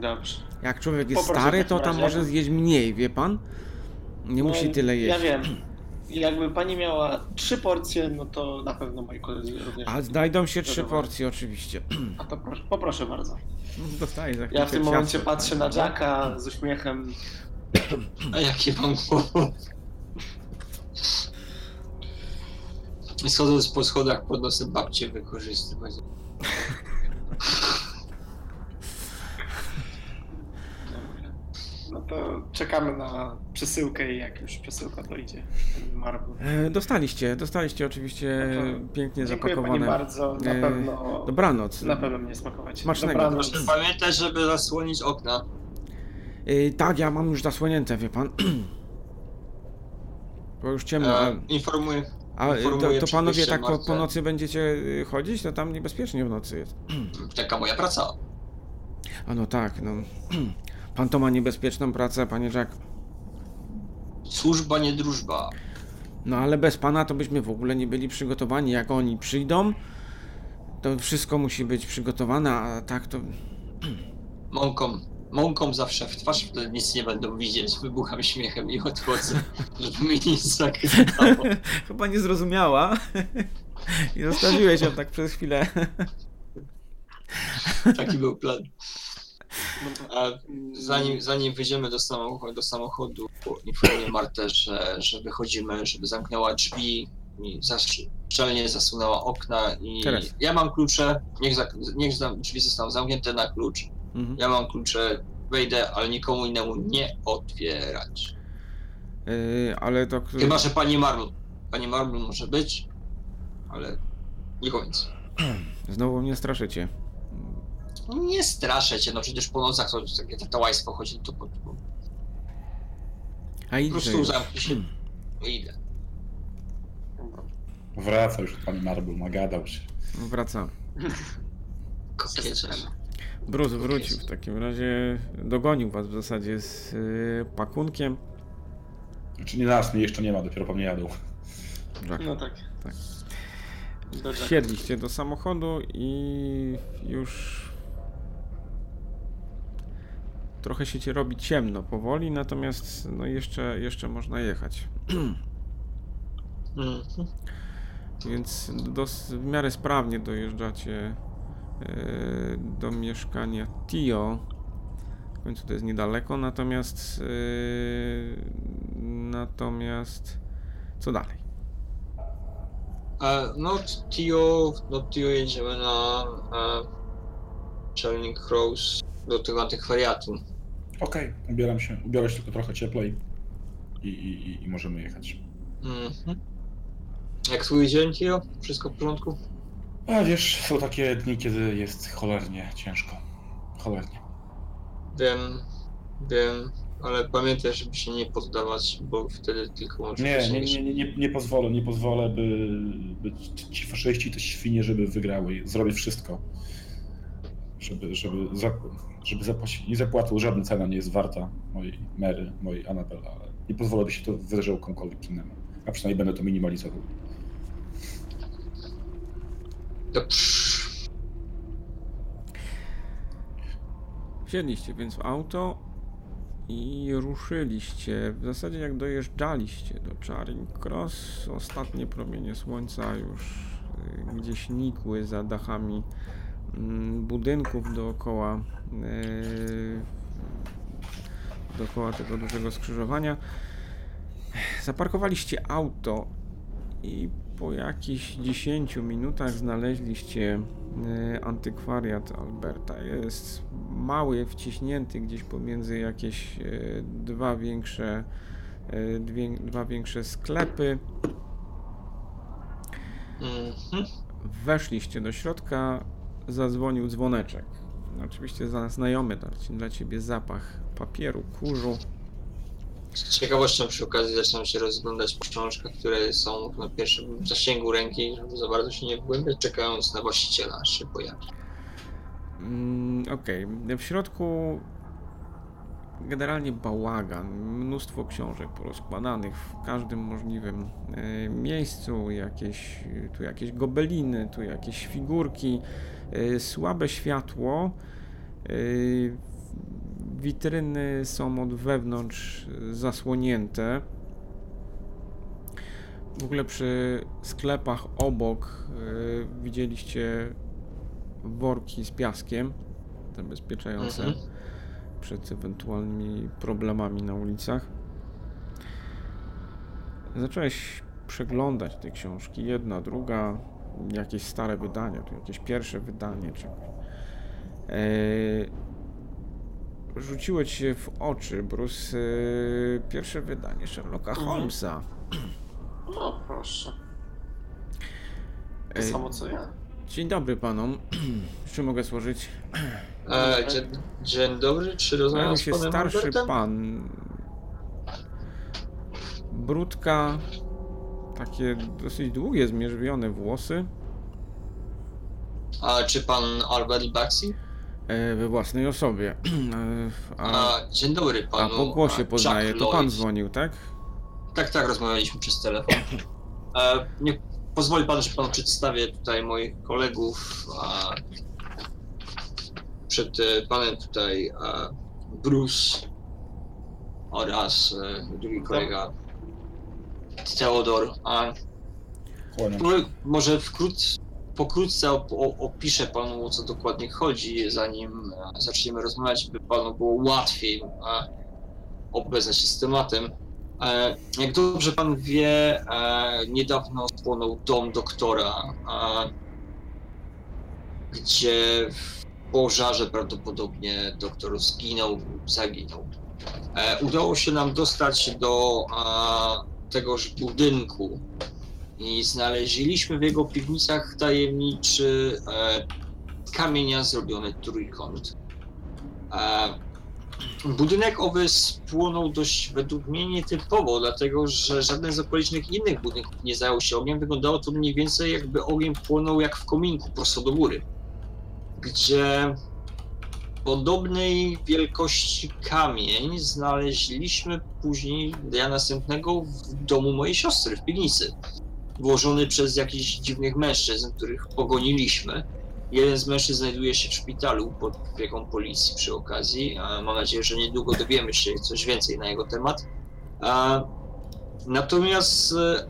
Dobrze. Jak człowiek jest Poproszę stary, to tam razie. może zjeść mniej, wie pan? Nie No, musi tyle jeść. Ja wiem. Jakby pani miała trzy porcje, no to na pewno moi koledzy również. A znajdą się trzy porcje oczywiście. A to proszę, poproszę bardzo. Dostaję za Ja w tym momencie ciasto. patrzę na Jacka z uśmiechem. A jakie mam głową? I schodząc po schodach pod nosem babcię wykorzystywać. No to czekamy na przesyłkę i jak już przesyłka dojdzie, marble. E, dostaliście, dostaliście oczywiście No pięknie Dziękuję zapakowane. bardzo, na E, pewno, Dobranoc. na pewno mnie smakować. Smacznego. Dobranoc. Proszę pamiętać, żeby zasłonić okna. E, tak, ja mam już zasłonięte, wie pan. Bo już ciemno. E, informuję. A to, informuję to panowie tak po, po nocy będziecie y, chodzić? To tam niebezpiecznie w nocy jest. Taka moja praca. A no tak, no. Pan to ma niebezpieczną pracę, panie Jack. Służba, nie drużba. No ale bez pana to byśmy w ogóle nie byli przygotowani. Jak oni przyjdą, to wszystko musi być przygotowane, a tak to. Mąką. Mąką zawsze w twarz, wtedy nic nie będą widzieć. Wybucham śmiechem i odchodzę, żeby mi nic zakrywało. Chyba nie zrozumiała. I zostawiłeś ją tak przez chwilę. Taki był plan. A zanim, zanim wyjdziemy do samochodu, do samochodu informuję Martę, że, że wychodzimy, żeby zamknęła drzwi i szczelnie zasunęła okna i Teraz. ja mam klucze, niech, za, niech drzwi zostaną zamknięte na klucz. Mhm. Ja mam klucze, wejdę, ale nikomu innemu nie otwierać. Yy, ale to. Chyba, że pani Marble. Pani Marble może być, ale nikogo nic. Znowu mnie straszycie. Nie straszę cię, no przecież po nocach to takie tatałaństwo chodzi, to po, po, A po prostu zamknij się i idę. Wraca już pan Marble, nagadał się. Wracam. Kokiecie. Bruce wrócił w takim razie. Dogonił was w zasadzie z yy, pakunkiem. Znaczy nie nas, mnie jeszcze nie ma, dopiero po mnie jadą. Jack. No tak. Tak. Do Jacka. Siedliście do samochodu i już trochę się ci robi ciemno powoli, natomiast no jeszcze, jeszcze można jechać. Mhm. Więc dos, w miarę sprawnie dojeżdżacie do mieszkania Tio. W końcu to jest niedaleko, natomiast e, natomiast co dalej? E, no, Tio, no Tio jedziemy na e, Czelnik Rose do tego antykwariatu. Okej, ubieram się, ubiorę się tylko trochę cieplej i, i, i, i możemy jechać. Mhm. Jak twój dzień, Tio? Wszystko w porządku? A wiesz, są takie dni, kiedy jest cholernie ciężko. Cholernie. Wiem, wiem, ale pamiętaj, żeby się nie poddawać, bo wtedy tylko możesz Nie, nie, nie, nie, nie, nie pozwolę, nie pozwolę, by, by ci faszyści, te świnie, żeby wygrały. Zrobię wszystko, żeby, żeby, za, żeby zapłacić, nie zapłacą, żadna cena nie jest warta mojej Mary, mojej Annabelle, ale nie pozwolę, by się to wydarzyło komukolwiek innemu. A przynajmniej będę to minimalizował. Dobrze. Wsiedliście więc w auto i ruszyliście. W zasadzie jak dojeżdżaliście do Charing Cross, ostatnie promienie słońca już y, gdzieś nikły za dachami mm, budynków dookoła y, dookoła tego dużego skrzyżowania. Zaparkowaliście auto i po jakichś 10 minutach znaleźliście e, antykwariat Alberta. Jest mały, wciśnięty gdzieś pomiędzy jakieś e, dwa większe, e, dwie, dwa większe sklepy. Mhm. Weszliście do środka, zadzwonił dzwoneczek. Oczywiście za znajomy dla ciebie zapach papieru, kurzu. Z ciekawością przy okazji zaczynam się rozglądać po książkach, które są na pierwszym zasięgu ręki, żeby za bardzo się nie wgłębiać, czekając na właściciela, aż się pojawi. Mm, Okej, w środku generalnie bałagan, mnóstwo książek porozkładanych w każdym możliwym e, miejscu, jakieś, tu jakieś gobeliny, tu jakieś figurki, e, słabe światło, e, witryny są od wewnątrz zasłonięte. W ogóle przy sklepach obok e, widzieliście worki z piaskiem zabezpieczające Mhm. przed ewentualnymi problemami na ulicach. Zacząłeś przeglądać te książki, jedna, druga, jakieś stare wydania, tu jakieś pierwsze wydanie czegoś. Rzuciło ci się w oczy, Bruce, y, pierwsze wydanie Sherlocka Mhm. Holmesa. O, proszę. To Ej. samo co ja. Dzień dobry panom. Czy mogę służyć? E, dzień, dzień dobry, czy rozmawiam Pojawił z się panem starszy Albertem? pan. Brudka, takie dosyć długie, zmierzwione włosy A czy pan Albert Baxi? E, we własnej osobie. E, A, A, dzień dobry a panu. po głosie a, Chuck poznaję, to pan Lloyd. dzwonił, tak? Tak, tak, rozmawialiśmy przez telefon. E, nie pozwoli pan, że panu przedstawię tutaj moich kolegów. A, przed e, panem tutaj a, Bruce oraz e, drugi kolega Theodor. A, Kłaniam. może wkrótce, pokrótce op- opiszę panu, o co dokładnie chodzi, zanim e, zaczniemy rozmawiać, by panu było łatwiej e, obeznać się z tematem. E, Jak dobrze pan wie, niedawno spłonął dom doktora, gdzie w pożarze prawdopodobnie doktor zginął, zaginął. Udało się nam dostać do tegoż budynku i znaleźliśmy w jego piwnicach tajemniczy e, kamienia zrobiony trójkąt. E, Budynek owy spłonął dość według mnie nietypowo, dlatego że żaden z okolicznych innych budynków nie zajął się ogniem. Wyglądało to mniej więcej jakby ogień płonął jak w kominku prosto do góry, gdzie podobnej wielkości kamień znaleźliśmy później dnia następnego w domu mojej siostry w piwnicy. Włożony przez jakichś dziwnych mężczyzn, których pogoniliśmy. Jeden z mężczyzn znajduje się w szpitalu pod opieką policji przy okazji. Mam nadzieję, że niedługo dowiemy się coś więcej na jego temat. Natomiast e,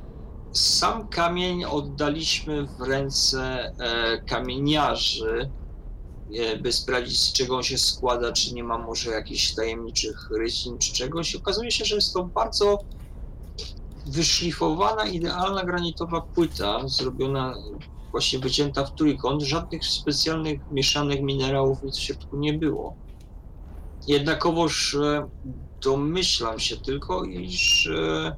sam kamień oddaliśmy w ręce e, kamieniarzy, e, by sprawdzić z czego on się składa, czy nie ma może jakichś tajemniczych rysin czy czegoś. Okazuje się, że jest to bardzo wyszlifowana, idealna granitowa płyta, zrobiona właśnie wycięta w trójkąt, żadnych specjalnych mieszanych minerałów, nic w środku nie było. Jednakowoż e, domyślam się tylko, iż e,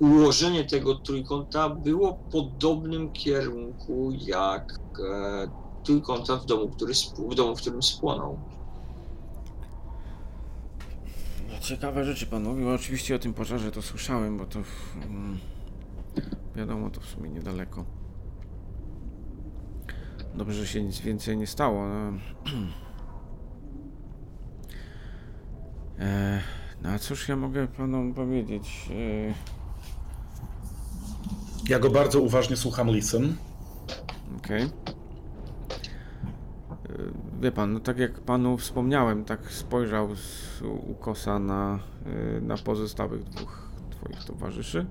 ułożenie tego trójkąta było w podobnym kierunku jak e, trójkąta w domu, który, w domu, w którym spłonął. No, Ciekawe rzeczy pan mówił. Oczywiście o tym pożarze to słyszałem, bo to mm, wiadomo, to w sumie niedaleko. Dobrze, że się nic więcej nie stało. No, e, no a cóż ja mogę panom powiedzieć? E, Ja go bardzo uważnie słucham, listen. Okej. E, Wie pan, no tak jak panu wspomniałem, tak spojrzał z ukosa na, e, na pozostałych dwóch twoich towarzyszy.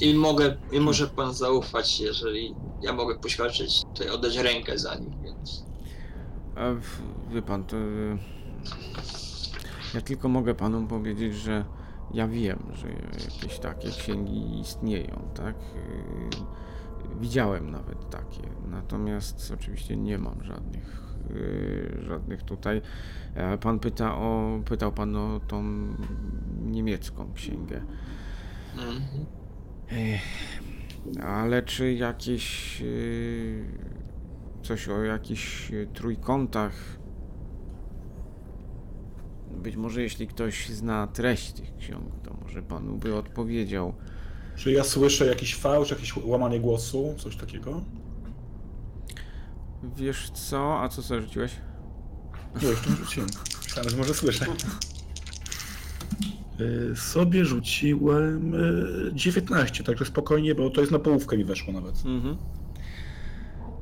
I mogę, i może pan zaufać, jeżeli ja mogę poświadczyć, tutaj oddać rękę za nich, więc. A wie pan, to. y, Ja tylko mogę panu powiedzieć, że ja wiem, że jakieś takie księgi istnieją, tak? Y, Widziałem nawet takie. Natomiast oczywiście nie mam żadnych, y, żadnych tutaj. E, Pan pyta o, pytał pan o tą niemiecką księgę. Mhm. Ale czy jakieś yy, coś o jakichś trójkątach? Być może jeśli ktoś zna treść tych ksiąg, to może panu by odpowiedział. Czy ja słyszę jakiś fałsz, jakieś łamanie głosu, coś takiego? Wiesz co? A co sobie rzuciłeś? Nie, jeszcze nie rzuciłem. Myślałem, że może słyszę. Y, Sobie rzuciłem y, 19, także spokojnie, bo to jest na połówkę mi weszło nawet. Mhm.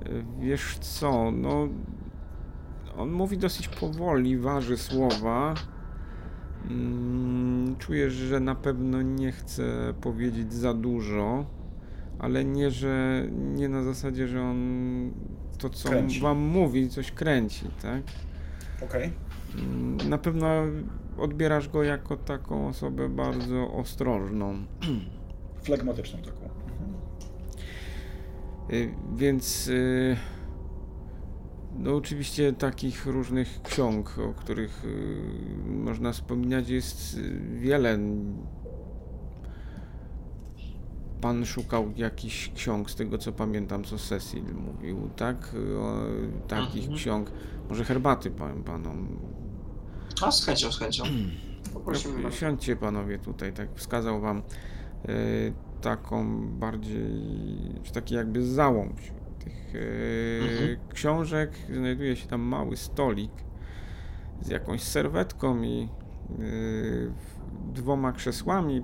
Yy, Wiesz co? No. On mówi dosyć powoli, waży słowa. Mm, Czuję, że na pewno nie chce powiedzieć za dużo, ale nie, że nie na zasadzie, że on to, co Kręci. wam mówi, coś kręci, tak? Okej. Mm, Na pewno odbierasz go jako taką osobę bardzo ostrożną. Flegmatyczną taką. Mhm. Y, Więc y, No oczywiście takich różnych ksiąg, o których y, można wspominać jest wiele. Pan szukał jakichś ksiąg, z tego co pamiętam, co Cecil mówił, tak? O, takich Mhm. ksiąg. Może herbaty powiem panom. A z chęcią, z chęcią. Poprosimy No. Siądźcie panowie tutaj, tak wskazał wam y, taką bardziej, taki jakby załącz tych y, Mhm. książek. Znajduje się tam mały stolik z jakąś serwetką i y, dwoma krzesłami.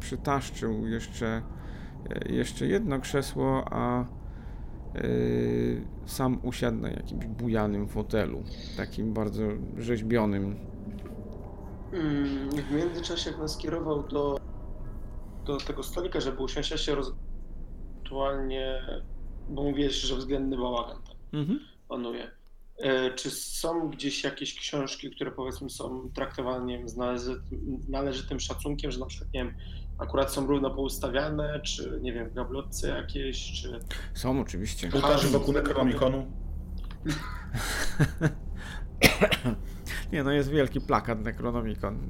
Przytaszczył jeszcze, y, jeszcze jedno krzesło, a y, sam usiadł na jakimś bujanym fotelu, takim bardzo rzeźbionym, Mm, W międzyczasie nas skierował do, do tego stolika, żeby usiąść, ja się roz... Aktualnie, bo mówiłeś, że względny bałagan tam Mhm. panuje. E, Czy są gdzieś jakieś książki, które powiedzmy są traktowane wiem, z należytym, należytym szacunkiem, że na przykład, nie wiem, akurat są równo poustawiane, czy nie wiem, w gablotce jakieś, czy... Są oczywiście. Ołtarze wokół Necronomiconu. Nie, no jest wielki plakat Necronomicon.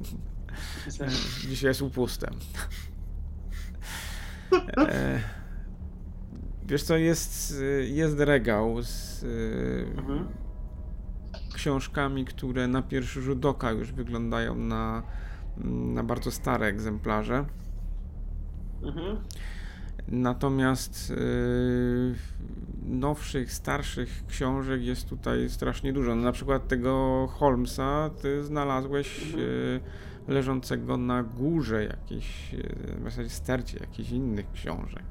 Dzisiaj jest upustem. Wiesz co, jest, jest regał z Mhm. książkami, które na pierwszy rzut oka już wyglądają na, na bardzo stare egzemplarze. Mhm. Natomiast yy, nowszych, starszych książek jest tutaj strasznie dużo. No, na przykład tego Holmesa ty znalazłeś Mhm. yy, leżącego na górze jakiejś, yy, w zasadzie stercie jakichś innych książek.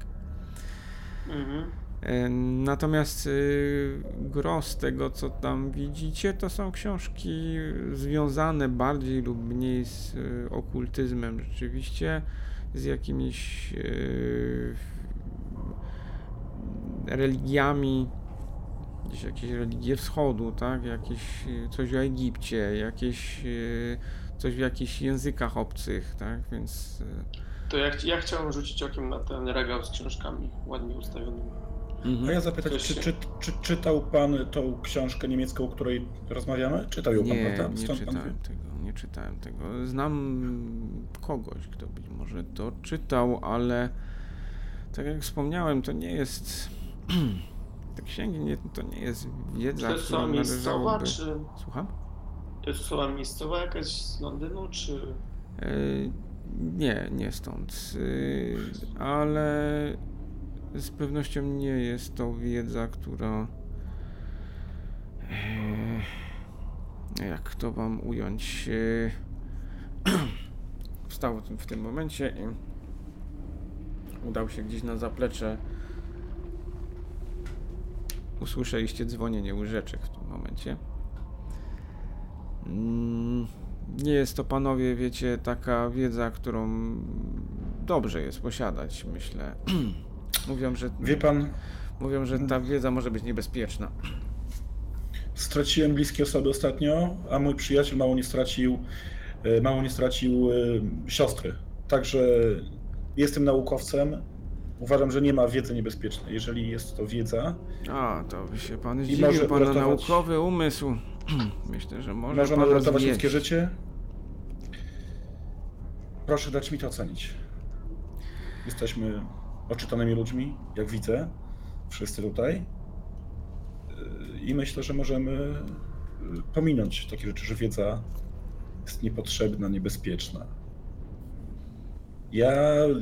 Mhm. Natomiast y, gros tego, co tam widzicie, to są książki związane bardziej lub mniej z y, okultyzmem, rzeczywiście, z jakimiś y, religiami, gdzieś jakieś religie wschodu, tak? Jakieś y, coś o Egipcie, jakieś y, coś w jakichś językach obcych, tak? Więc To ja, ch- ja chciałem rzucić okiem na ten regał z książkami ładnie ustawionymi. A ja zapytać, czy, czy, czy czytał pan tą książkę niemiecką, o której rozmawiamy? Czytał ją pan, Nie, prawda? nie Skąd pan czytałem wie? tego, nie czytałem tego. Znam kogoś, kto być może to czytał, ale tak jak wspomniałem, to nie jest. Te księgi nie, to nie jest wiedza, to jest którą osoba miejscowa, czy Słucham? to jest osoba miejscowa jakaś z Londynu, czy... E, nie, nie stąd. E, ale z pewnością nie jest to wiedza, która. E, jak to wam ująć? E, wstał w tym momencie i udał się gdzieś na zaplecze. Usłyszeliście dzwonienie łyżeczek w tym momencie. Mm, Nie jest to, panowie, wiecie, taka wiedza, którą dobrze jest posiadać, myślę. Mówią, że, Wie pan, mówią, że ta wiedza może być niebezpieczna. Straciłem bliskie osoby ostatnio, a mój przyjaciel mało nie stracił, e, mało nie stracił e, siostry. Także jestem naukowcem. Uważam, że nie ma wiedzy niebezpiecznej. Jeżeli jest to wiedza, A, to by się pan I zdziwił, może pana uratować- naukowy umysł. Myślę, że może możemy pana uratować ludzkie życie. Proszę dać mi to ocenić. Jesteśmy oczytanymi ludźmi, jak widzę, wszyscy tutaj. I myślę, że możemy yy, pominąć takie rzeczy, że wiedza jest niepotrzebna, niebezpieczna. Ja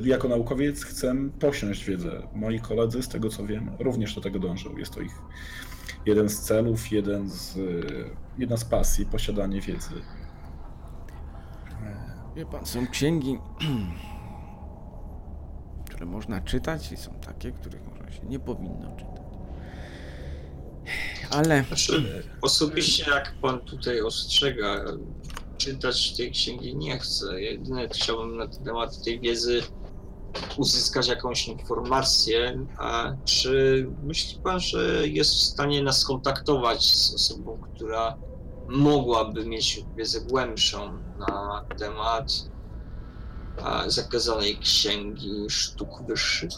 jako naukowiec chcę posiąść wiedzę. Moi koledzy, z tego co wiem, również do tego dążą. Jest to ich jeden z celów, jeden z, yy, jedna z pasji, posiadanie wiedzy. Wie pan, są księgi, które można czytać i są takie, których może się nie powinno czytać. Ale Znaczy, osobiście jak pan tutaj ostrzega, czytać tej księgi nie chcę. Jedyne chciałbym na temat tej wiedzy uzyskać jakąś informację. A czy myśli pan, że jest w stanie nas kontaktować z osobą, która mogłaby mieć wiedzę głębszą na temat a, zakazanej księgi sztuk wyższych?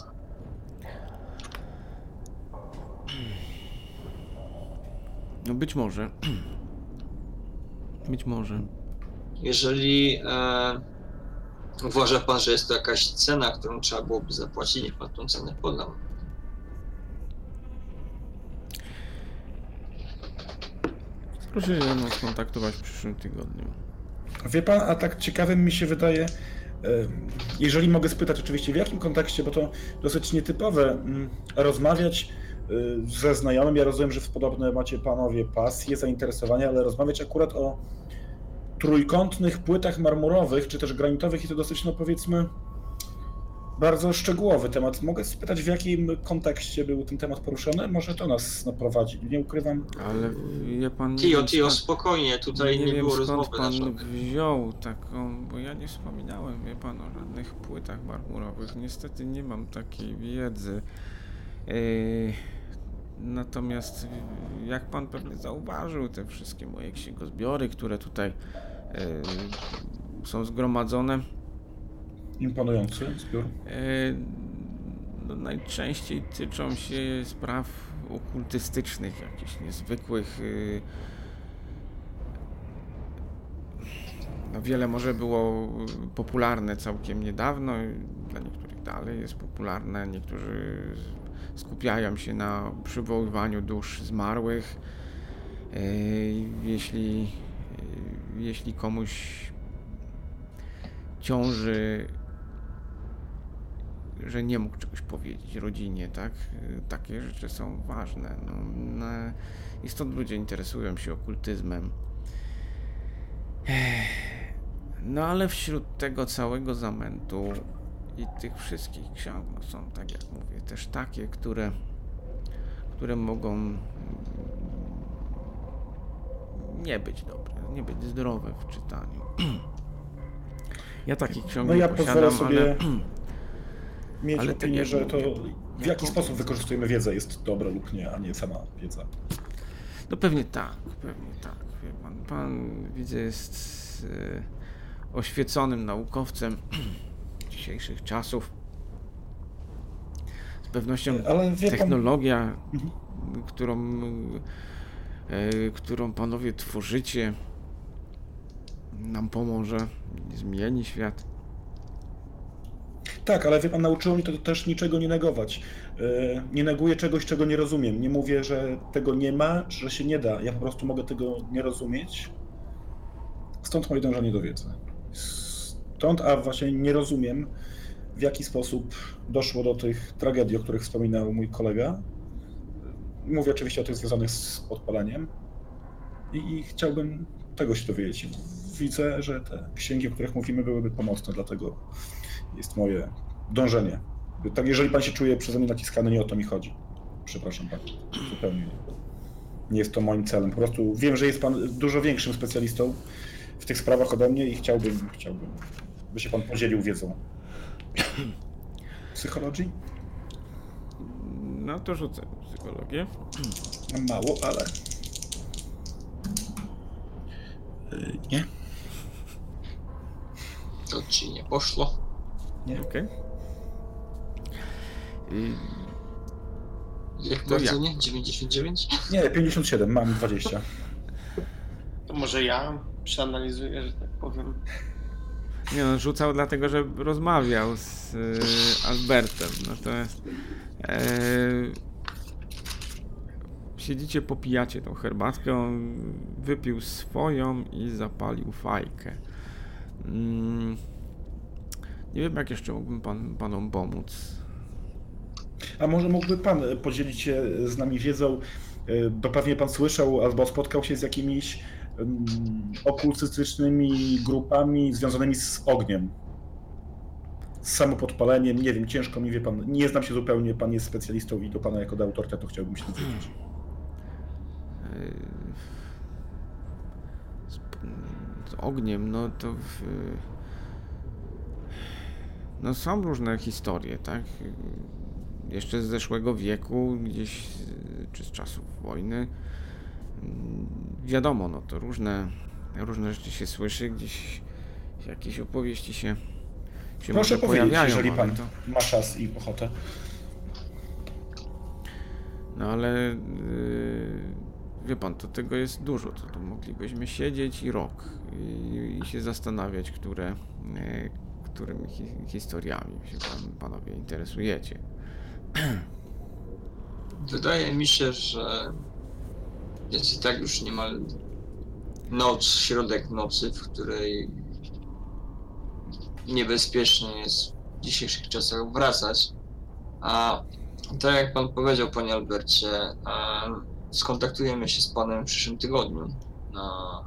No być może. Być może. Jeżeli e, uważa pan, że jest to jakaś cena, którą trzeba byłoby zapłacić, niech pan tą cenę podam. Proszę się no, skontaktować w przyszłym tygodniu. Wie pan, a tak ciekawym mi się wydaje, e, jeżeli mogę spytać oczywiście w jakim kontekście, bo to dosyć nietypowe, mm, rozmawiać ze znajomym, ja rozumiem, że w podobne macie panowie pasje, zainteresowania, ale rozmawiać akurat o trójkątnych płytach marmurowych, czy też granitowych i to dosyć, no powiedzmy, bardzo szczegółowy temat. Mogę spytać, w jakim kontekście był ten temat poruszony? Może to nas naprowadzi. Nie ukrywam. Ale wie pan... Tio, Tio, spokojnie, tutaj nie, nie wiem było skąd rozmowy pan wziął taką, bo ja nie wspominałem, wie pan, o żadnych płytach marmurowych. Niestety nie mam takiej wiedzy. Yy, natomiast yy, jak pan pewnie zauważył, te wszystkie moje księgozbiory, które tutaj yy, są zgromadzone, Imponujący zbiór. E, no, najczęściej tyczą się spraw okultystycznych, jakichś niezwykłych. No, wiele może było popularne całkiem niedawno, dla niektórych dalej jest popularne. Niektórzy skupiają się na przywoływaniu dusz zmarłych. E, Jeśli, e, jeśli komuś ciąży że nie mógł czegoś powiedzieć rodzinie, tak? Takie rzeczy są ważne. No, I stąd ludzie interesują się okultyzmem. Ech. No ale wśród tego całego zamętu i tych wszystkich ksiąg no, są, tak jak mówię, też takie, które, które mogą mm, nie być dobre, nie być zdrowe w czytaniu. Ja takich ksiąg No nie ja posiadam, sobie ale... mieć Ale opinię, że to mówię, w jaki sposób wykorzystujemy wiedzę jest dobre lub nie, a nie sama wiedza. No pewnie tak, pewnie tak. Pan, pan widzę jest e, oświeconym naukowcem dzisiejszych czasów. Z pewnością wie pan, technologia, Mhm. którą, e, którą panowie tworzycie, nam pomoże, zmieni świat. tak, ale wie pan, nauczyło mnie to też niczego nie negować. E, Nie neguję czegoś, czego nie rozumiem. Nie mówię, że tego nie ma, że się nie da. Ja po prostu mogę tego nie rozumieć. Stąd moje dążenie do wiedzy. A właśnie nie rozumiem, w jaki sposób doszło do tych tragedii, o których wspominał mój kolega. Mówię oczywiście o tych związanych z podpaleniem. I, i chciałbym tego się dowiedzieć. Widzę, że te księgi, o których mówimy, byłyby pomocne, dlatego jest moje dążenie. Tak, jeżeli pan się czuje przeze mnie naciskany, nie o to mi chodzi. Przepraszam pan, zupełnie nie. Nie jest to moim celem. Po prostu wiem, że jest pan dużo większym specjalistą w tych sprawach ode mnie i chciałbym, chciałbym, by się pan podzielił wiedzą. Psychologii? No to rzucę psychologię. Mam mało, ale. Yy, Nie, To ci nie poszło. nie. Okej. I Jak To bardzo jak? nie? 99? Nie, 57, mam 20. To może ja przeanalizuję, że tak powiem. Nie no, rzucał dlatego, że rozmawiał z y, Albertem. Natomiast e, siedzicie, popijacie tą herbatkę, on wypił swoją i zapalił fajkę. Mm, nie wiem, jak jeszcze mógłbym pan, panom pomóc. A może mógłby pan e, podzielić się z nami wiedzą, e, bo pewnie pan słyszał albo spotkał się z jakimiś okultystycznymi grupami związanymi z ogniem. Z samopodpaleniem, nie wiem, ciężko mi wie pan, nie znam się zupełnie, pan jest specjalistą i do pana jako do autorytetu chciałbym się dowiedzieć. Y, z, z ogniem, no to w, no są różne historie, tak? Jeszcze z zeszłego wieku, gdzieś, czy z czasów wojny. Wiadomo, no to różne, różne rzeczy się słyszy, gdzieś jakieś opowieści się, się Proszę może powiedzieć, pojawiają, jeżeli ale pan to, ma czas i ochotę. No ale y, wie pan, to tego jest dużo, to, to moglibyśmy siedzieć i rok i, i się zastanawiać, które, e, którymi hi, historiami się pan, panowie interesujecie. Wydaje mi się, że jest i tak już niemal noc, środek nocy, w której niebezpiecznie jest w dzisiejszych czasach wracać. A tak jak pan powiedział, panie Albercie, em, skontaktujemy się z panem w przyszłym tygodniu. Na,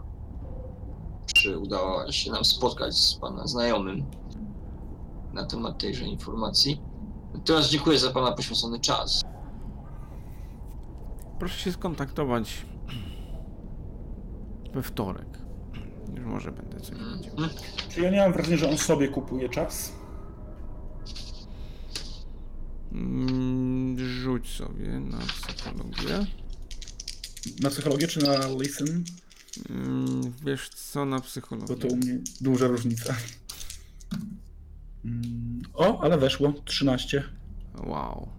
czy udało się nam spotkać z pana znajomym na temat tejże informacji. Teraz dziękuję za pana poświęcony czas. Proszę się skontaktować we wtorek. Już może będę coś wiedział. Czy ja nie mam wrażenia, że on sobie kupuje czas? Mm, Rzuć sobie na psychologię. Na psychologię czy na listen? Mm, Wiesz co, na Bo to psychologię. u mnie duża różnica. Mm, O, ale weszło. 13. Wow.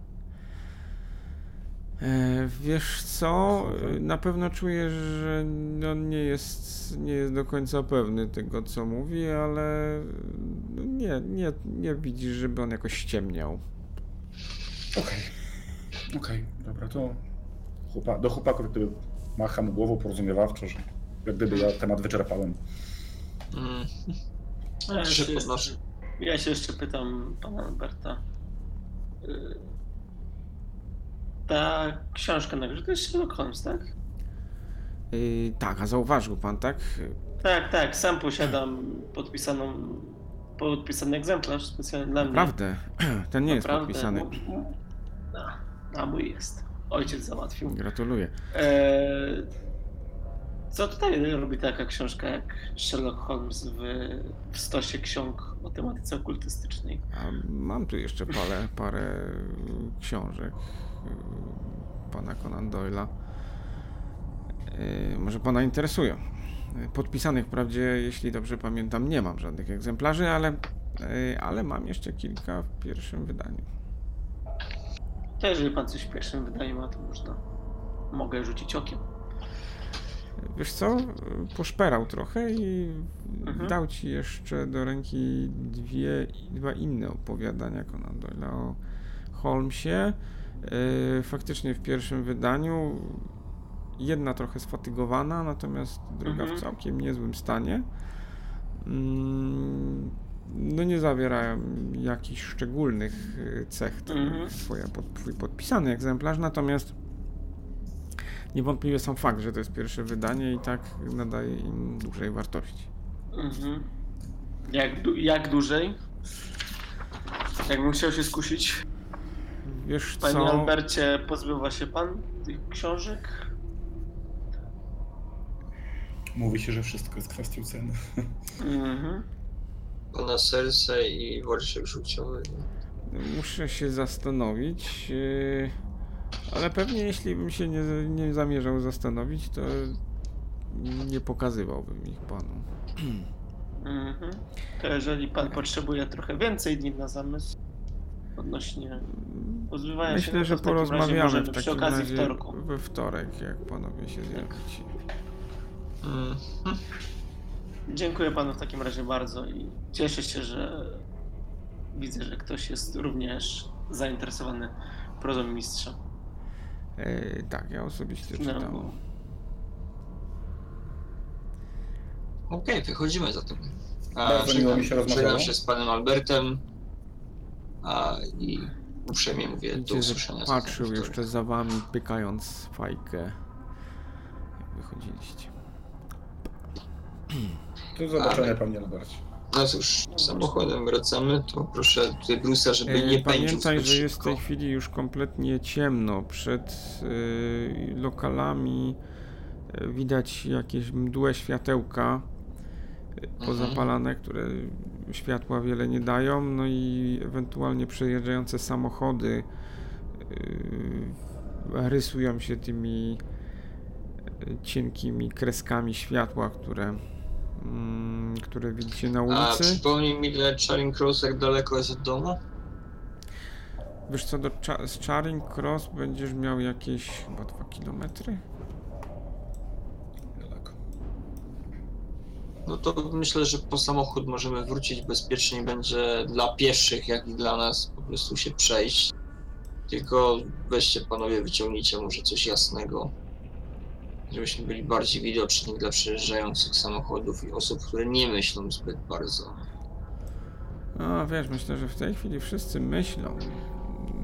E, wiesz co, na pewno czujesz, że no nie jest, nie jest do końca pewny tego, co mówi, ale nie, nie, nie widzisz, żeby on jakoś ściemniał. Okej. Okej, dobra, to chłopa, do chłopaków jak gdyby macham głową porozumiewawczo, że jak gdyby ja temat wyczerpałem. Mm. Ja Się jeszcze, ja się jeszcze pytam pana Alberta. Ta książka na grze to jest Sherlock Holmes, tak? Yy, tak, a zauważył pan, tak? Tak, tak, sam posiadam podpisaną, podpisany egzemplarz specjalnie dla mnie. Naprawdę, ten nie jest Naprawdę. podpisany. M- m- A, mój jest. Ojciec załatwił. Gratuluję. Eee, co tutaj robi taka książka jak Sherlock Holmes w, w stosie ksiąg o tematyce okultystycznej? A mam tu jeszcze parę, parę książek pana Conan Doyle'a. Yy, Może pana interesują. Yy, Podpisanych wprawdzie, jeśli dobrze pamiętam, nie mam żadnych egzemplarzy, ale, ale mam jeszcze kilka w pierwszym wydaniu. To jeżeli pan coś w pierwszym wydaniu ma, to można. Mogę rzucić okiem. Wiesz co? Poszperał trochę i Mhm. dał ci jeszcze do ręki dwie, dwa inne opowiadania Conan Doyle'a o Holmesie. Yy, Faktycznie w pierwszym wydaniu jedna trochę sfatygowana, natomiast druga Mhm. w całkiem niezłym stanie. Mm, No nie zawierają jakichś szczególnych yy, cech, Mhm. twoja, twój podpisany egzemplarz, natomiast niewątpliwie sam fakt, że to jest pierwsze wydanie i tak nadaje im dużej wartości. Mhm. Jak, du- jak dłużej? Jakbym chciał się skusić. Wiesz Panie co? Albercie, pozbywa się pan tych książek? Mówi się, że wszystko jest kwestią ceny. Mhm. Pana serce i worszek żółciowy. Muszę się zastanowić, yy, ale pewnie jeśli bym się nie, nie zamierzał zastanowić, to nie pokazywałbym ich panu. Mhm. To jeżeli pan potrzebuje trochę więcej dni na zamysł odnośnie pozbywania się, Myślę, no to że w takim razie porozmawiamy w przy takim okazji razie wtorku. we wtorek, jak panowie się zjawicie. Mm. Dziękuję panu w takim razie bardzo i cieszę się, że widzę, że ktoś jest również zainteresowany prozą mistrza. Yy, tak, ja osobiście No. czytam. Okej, wychodzimy za tym. A, Bardzo miło mi się rozmawiało. Się z panem Albertem. A, I uprzejmie mówię do Widzicie, że usłyszenia. patrzył jeszcze za wami, pykając fajkę, jak wychodziliście. Do zobaczenia, panie Albercie. No cóż, samochodem wracamy, to proszę tutaj Bruce'a, żeby E, nie pędził Pamiętaj, że jest w tej chwili już kompletnie ciemno. Przed y, lokalami y, widać jakieś mdłe światełka Mhm. pozapalane, które światła wiele nie dają, no i ewentualnie przejeżdżające samochody y, rysują się tymi y, cienkimi kreskami światła, które, mm, które widzicie na A ulicy. przypomnij mi, ile Charing Cross jak daleko jest od domu? Wiesz co, do z Charing Cross będziesz miał jakieś chyba 2 km? No to myślę, że po samochód możemy wrócić bezpiecznie. Będzie dla pieszych, jak i dla nas po prostu się przejść. Tylko weźcie panowie, wyciągnijcie może coś jasnego. Żebyśmy byli bardziej widoczni dla przejeżdżających samochodów i osób, które nie myślą zbyt bardzo. No wiesz, myślę, że w tej chwili wszyscy myślą.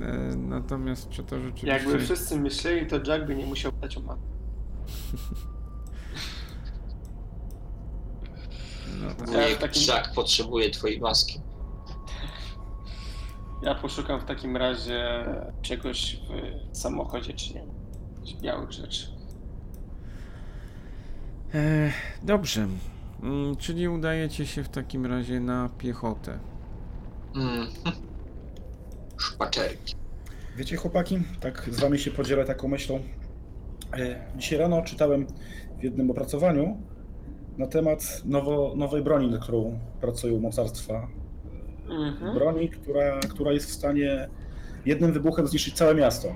E, Natomiast czy to rzeczywiście... Jakby wszyscy myśleli, to Jack by nie musiał dać o mapę. No, tak. Ja w Wujek takim- Jack potrzebuje twojej maski. Ja poszukam w takim razie czegoś w samochodzie, czy nie. Jakichś białych rzeczy. E, dobrze. Mm, Czyli udajecie się w takim razie na piechotę. Mm. Szpaczerki. Wiecie, chłopaki, tak z wami się podzielę taką myślą. E, Dzisiaj rano czytałem w jednym opracowaniu na temat nowo, nowej broni, nad którą pracują mocarstwa. Mhm. Broni, która, która jest w stanie jednym wybuchem zniszczyć całe miasto.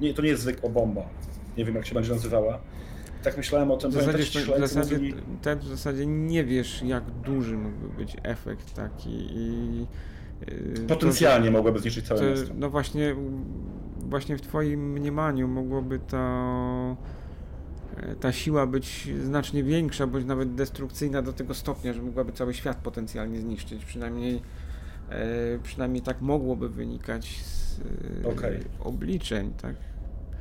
Nie, to nie jest zwykła bomba. Nie wiem, jak się będzie nazywała. Tak myślałem o tym, W zasadzie, w, zasadzie, mówili- te, w zasadzie nie wiesz, jak duży mógłby być efekt taki i... to, Potencjalnie mogłaby zniszczyć całe To, miasto. no właśnie, właśnie w twoim mniemaniu mogłoby ta, ta siła być znacznie większa, bądź nawet destrukcyjna do tego stopnia, że mogłaby cały świat potencjalnie zniszczyć. Przynajmniej, e, przynajmniej tak mogłoby wynikać z e, Okej. obliczeń, tak?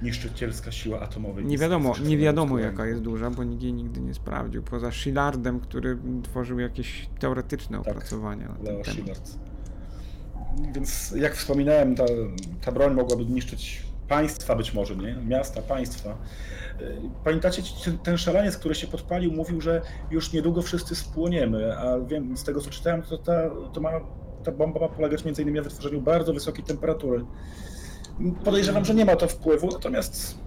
Niszczycielska siła atomowej. Nie wiadomo, nie wiadomo jaka jest duża, bo nikt jej nigdy nie sprawdził. Poza Shillardem, który tworzył jakieś teoretyczne Tak, opracowania na ten temat. Więc jak wspominałem, ta, ta broń mogłaby niszczyć państwa być może, nie? Miasta, państwa. Yy, Pamiętacie, ten- ten szaleniec, który się podpalił, mówił, że już niedługo wszyscy spłoniemy, a wiem, z tego co czytałem, to ta, to ma, ta bomba ma polegać między innymi na wytworzeniu bardzo wysokiej temperatury. Podejrzewam, że nie ma to wpływu, natomiast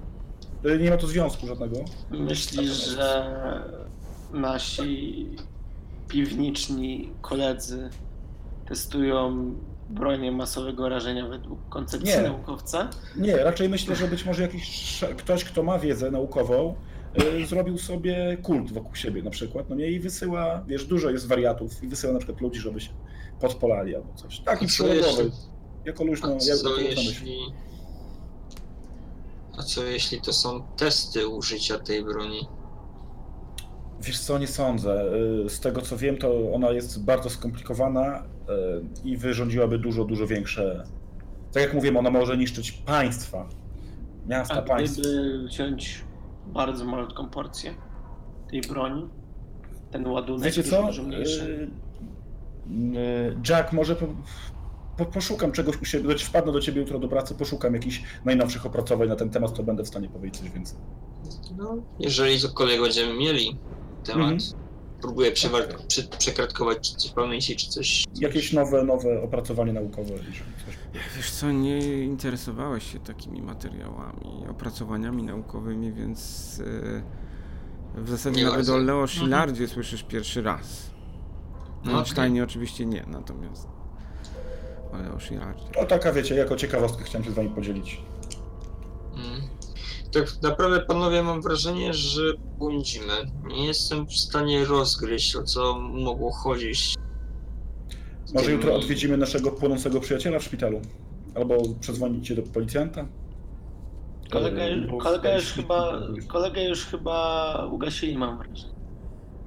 yy, nie ma to związku żadnego. Myślisz, że nasi piwniczni koledzy testują bronię masowego rażenia według koncepcji Nie. naukowca? Nie, raczej myślę, że być może jakiś ktoś, kto ma wiedzę naukową, y, zrobił sobie kult wokół siebie na przykład, no nie, i wysyła, wiesz, dużo jest wariatów i wysyła na przykład ludzi, żeby się podpolali albo coś. Taki A co przyrodowy, jeśli- jako luźno, A jako co myśl. jeśli... A co jeśli to są testy użycia tej broni? Wiesz co, nie sądzę. Y, Z tego co wiem, to ona jest bardzo skomplikowana i wyrządziłaby dużo, dużo większe... Tak jak mówiłem, ona może niszczyć państwa, miasta, A państwa. gdyby wziąć bardzo malutką porcję tej broni, ten ładunek Wiecie co? mniejszy. Y, y, Jack, może po, po, poszukam czegoś u siebie, wpadnę do ciebie jutro do pracy, poszukam jakichś najnowszych opracowań na ten temat, to będę w stanie powiedzieć coś więcej. No, jeżeli cokolwiek będziemy mieli temat, Mhm. Próbuję przewar- przekratkować czy coś pamięci, czy coś. Jakieś nowe, nowe opracowanie naukowe. coś. Wiesz co, nie interesowałeś się takimi materiałami, opracowaniami naukowymi, więc e, w zasadzie Nie nawet bardzo. o Leo Szillardzie słyszysz pierwszy raz. No. Einsteinie oczywiście nie, natomiast o Leo. No taka wiecie, jako ciekawostkę chciałem się z wami podzielić. Mm. Tak naprawdę, panowie, mam wrażenie, że błądzimy. Nie jestem w stanie rozgryźć, o co mogło chodzić. Może tymi- jutro odwiedzimy naszego płonącego przyjaciela w szpitalu? Albo przedzwonicie do policjanta? Kolega, już- bo- kolega, już chyba, kolega już chyba ugasili, mam wrażenie.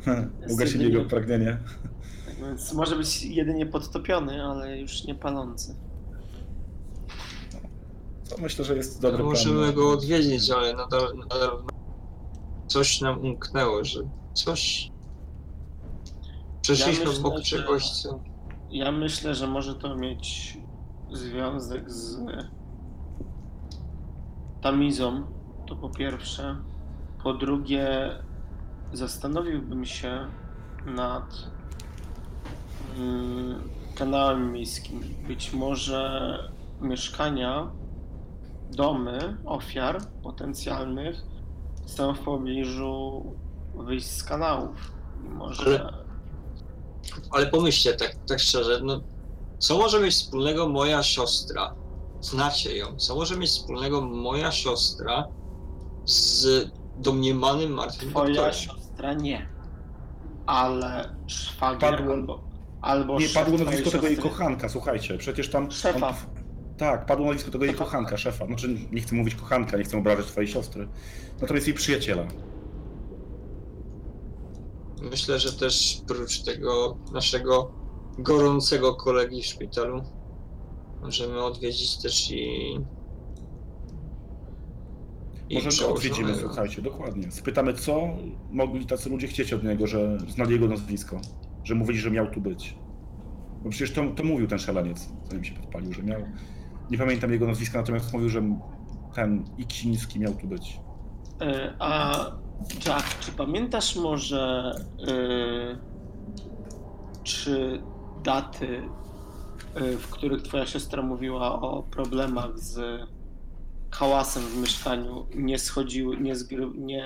Ugasili jego pragnienie. Tak więc może być jedynie podtopiony, ale już nie palący. To myślę, że jest dobry plan. Możemy go odwiedzić, ale nadal, nadal coś nam umknęło, że coś. Przeszliśmy Ja myślę, obok że- czegoś, co. Ja myślę, że może to mieć związek z tamizą, to po pierwsze. Po drugie, zastanowiłbym się nad mm, kanałem miejskim. Być może mieszkania, domy ofiar potencjalnych są w pobliżu wyjść z kanałów. I może. Ale pomyślcie tak, tak szczerze, no, co może mieć wspólnego moja siostra? Znacie ją. Co może mieć wspólnego moja siostra z domniemanym martwym Twoja doktorem? siostra nie. ale szwagier Padło- albo, albo Nie, padło nazwisko tego jej kochanka, słuchajcie, przecież tam... Szefa. On, tak, padło nazwisko tego jej kochanka, szefa. Znaczy, nie chcę mówić kochanka, nie chcę obrażać twojej siostry. Natomiast jej przyjaciela. Myślę, że też prócz tego naszego gorącego kolegi w szpitalu możemy odwiedzić też i. i Może go przełożonego. odwiedzimy, słuchajcie, dokładnie. Spytamy, co mogli tacy ludzie chcieć od niego, że znali jego nazwisko. Że mówili, że miał tu być. Bo przecież to, to mówił ten szaleniec, zanim się podpalił, że miał... Nie pamiętam jego nazwiska, natomiast mówił, że ten Iksiński miał tu być. Y, A Jack, czy pamiętasz może, y, czy daty, y, w których twoja siostra mówiła o problemach z hałasem w mieszkaniu, nie schodziły, nie, zgry, nie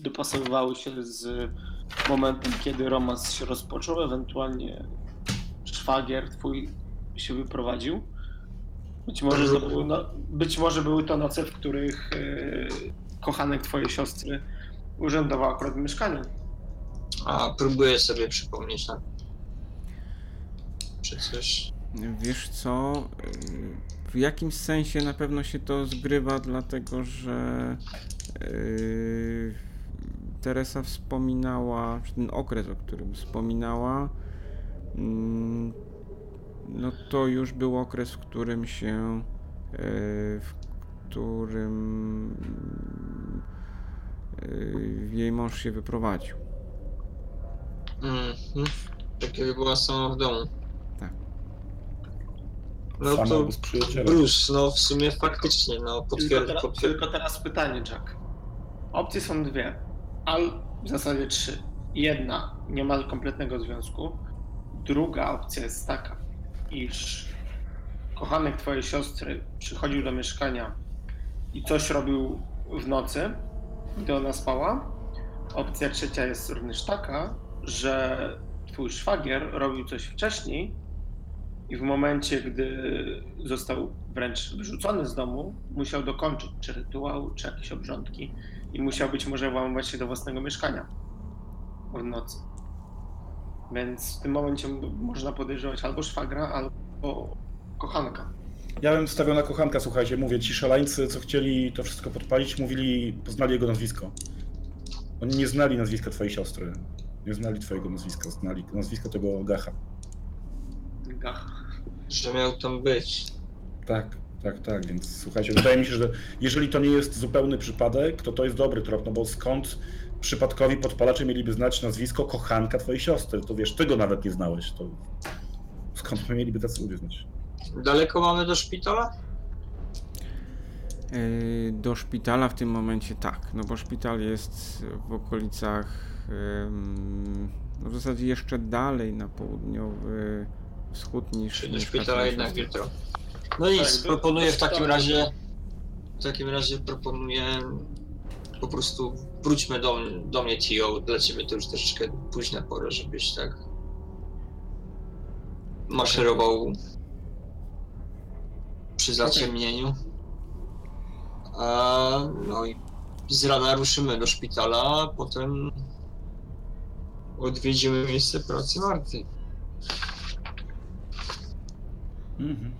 dopasowywały się z momentem, kiedy romans się rozpoczął, ewentualnie szwagier twój się wyprowadził? Być może, to były, no, być może były to noce, w których y, kochanek twojej siostry urzędował akurat w mieszkaniu. A próbuję sobie przypomnieć na. Czy coś. Wiesz co? y, W jakimś sensie na pewno się to zgrywa, dlatego że yy, Teresa wspominała, czy ten okres, o którym wspominała, mm, no to już był okres, w którym się, yy, w którym yy, jej mąż się wyprowadził. Mhm. Tak kiedy była sama w domu. Tak. No Sama to albo z przyjacielem. Bruce, no w sumie faktycznie, no Tylko, potwierd, teraz, potwierd... tylko teraz pytanie, Jack. Opcje są dwie, ale w zasadzie trzy. Jedna, nie ma kompletnego związku. Druga opcja jest taka, iż kochanek twojej siostry przychodził do mieszkania i coś robił w nocy, gdy ona spała. Opcja trzecia jest również taka, że twój szwagier robił coś wcześniej i w momencie, gdy został wręcz wyrzucony z domu, musiał dokończyć czy rytuał, czy jakieś obrządki i musiał być może włamywać się do własnego mieszkania w nocy. Więc w tym momencie można podejrzewać albo szwagra, albo kochanka. Ja bym stawiał na kochanka, słuchajcie, mówię, ci szaleńcy, co chcieli to wszystko podpalić, mówili, poznali jego nazwisko. Oni nie znali nazwiska twojej siostry. Nie znali twojego nazwiska, znali nazwisko tego Gacha. Gach. że miał tam być. Tak, tak, tak, więc słuchajcie, wydaje mi się, że jeżeli to nie jest zupełny przypadek, to to jest dobry trop, no bo skąd przypadkowi podpalacze mieliby znać nazwisko kochanka twojej siostry? To wiesz, tego nawet nie znałeś, to skąd my mieliby tacy ludzie znać? Daleko mamy do szpitala? Yy, Do szpitala w tym momencie tak, no bo szpital jest w okolicach, no w zasadzie jeszcze dalej na południowy wschód niż. Czy do szpitala jednak jutro? No nic, Tak, proponuję w takim razie. W takim razie proponuję po prostu wróćmy do, do mnie Tio. Dla ciebie to już troszeczkę późna pora, żebyś tak maszerował przy zaciemnieniu. A, no i z rana ruszymy do szpitala, a potem odwiedzimy miejsce pracy Marty. Mhm.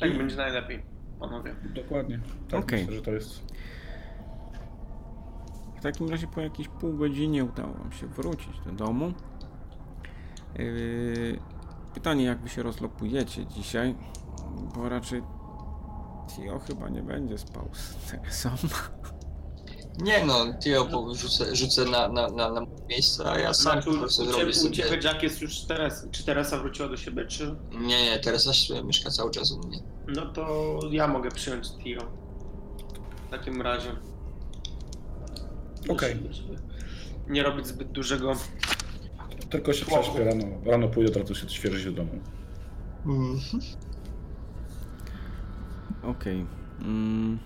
Tak będzie najlepiej, panowie. Dokładnie. Tak, Okej. myślę, że to jest... W takim razie po jakiejś pół godzinie udało wam się wrócić do domu. Yy, Pytanie, jak wy się rozlopujecie dzisiaj, bo raczej Tio chyba nie będzie spał z Teresą. Nie no, Tio rzucę, rzucę na, na, na, na miejsce, a ja sam Znaczy, po u, prostu u, zrobię ciebie, u sobie... ciebie Jack jest już Teresa. Czy Teresa wróciła do siebie, czy... Nie, nie, Teresa się mieszka cały czas u mnie. No to ja mogę przyjąć Tio. W takim razie. Okej. Żeby Nie robić zbyt dużego. Tylko się prześpię rano, rano pójdę, teraz się świeży się do domu. Okej. Mm.